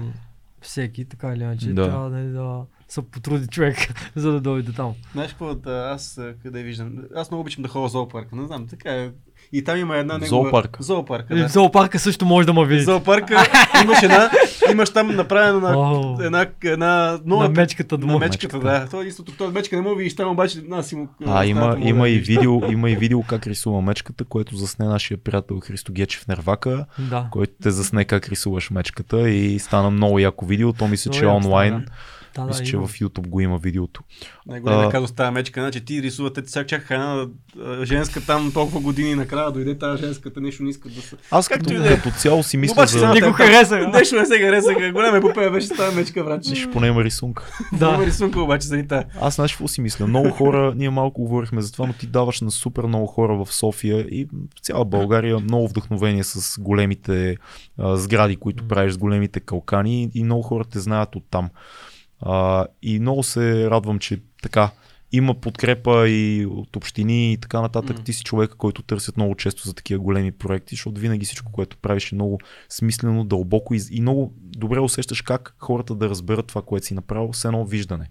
всеки, така или иначе. Да. Трябва да, да се потруди човек, за да дойде там. Знаеш какво, аз къде виждам? Аз много обичам да ходя в зоопарка, не знам, така е. И там има една негова... Зоопарка? Зоопарка, И да. в зоопарка също може да ме видите. Зоопарка имаш една, имаш там направена на О. една, една много на мечката дома. на мечката, да. Той истото, той мечка не мога да видиш там, обаче нас му. А, има, има, да и видео, има и видео как рисува мечката, което засне нашия приятел Христо Гечев Нервака, Да. който те засне как рисуваш мечката и стана много яко видео. То мисля, че е онлайн. стана, Да, Мисля, да, че има. в YouTube го има видеото. Най-големия казус тази мечка, значи ти рисувате, сега чакаха една женска там толкова години и накрая дойде тази женската, нещо не искат да се... Аз Както и да е. като цяло си мисля Обаче за... Не го там- хареса? Нещо не се хареса, голям епопея беше тази мечка, враче. Ще поне има рисунка. Да. Има рисунка обаче за тази. Аз знаеш какво си мисля? Много хора, ние малко говорихме за това, но ти даваш на супер много хора в София и в цяла България много вдъхновение с големите а, сгради, които правиш с големите калкани и много хора те знаят оттам. А, и много се радвам, че така има подкрепа и от общини и така нататък. М. Ти си човека, който търсят много често за такива големи проекти, защото винаги всичко, което правиш е много смислено, дълбоко и, и много добре усещаш как хората да разберат това, което си направил с едно виждане.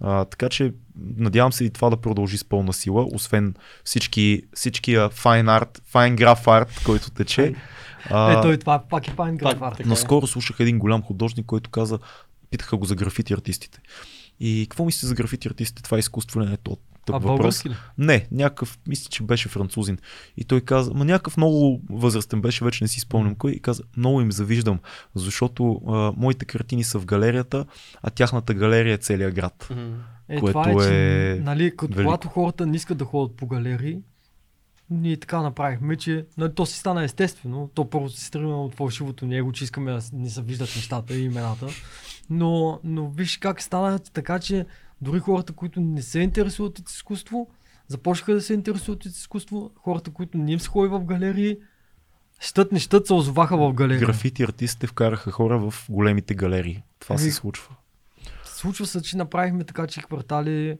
А, така че надявам се и това да продължи с пълна сила, освен всички, всичкия файн арт, файн граф арт, който тече. А, Е, той това пак е пайн графар. така е. Наскоро слушах един голям художник, който каза, питаха го за графити артистите. И какво мислите за графити артистите? Това е изкуство не е то? Тъп А въпрос. ли? Не, някакъв, мисля, че беше французин. И той каза, ма някакъв много възрастен беше, вече не си спомням кой, и каза, много им завиждам, защото а, моите картини са в галерията, а тяхната галерия е целият град. Е, което това е, че, е нали, като когато хората не искат да ходят по галерии, ние така направихме, че нали, то си стана естествено. То първо си тръгна от фалшивото него, че искаме да не се виждат нещата и имената. Но, но виж как стана така, че дори хората, които не се интересуват от изкуство, започнаха да се интересуват от изкуство. Хората, които не им се ходи в галерии, щът не щът се озоваха в галерии. Графити артистите вкараха хора в големите галерии. Това Ами, се случва. Случва се, че направихме така, че квартали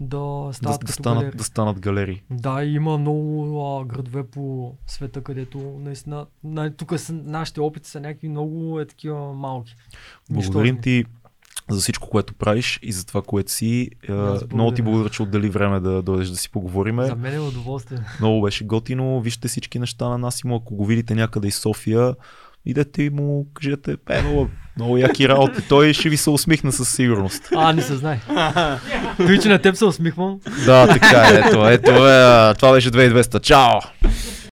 да Да, стават да, като станат, галерии. да станат галерии. Да, има много а, градове по света, където наистина, на, тук са, нашите опити са някакви много е такива малки. Благодарим ти за всичко, което правиш и за това, което си. Е, Много ти благодаря. че отдели време да дойдеш да си поговориме. За мен е удоволствие. Много беше готино. Вижте всички неща на Насимо. Ако го видите някъде из София, идете и му кажете, е, много, много яки работи. Той ще ви се усмихне със сигурност. А, не се знае. Той, че на теб се усмихвам. Да, така е. Ето, ето, е, това беше 2200. Чао!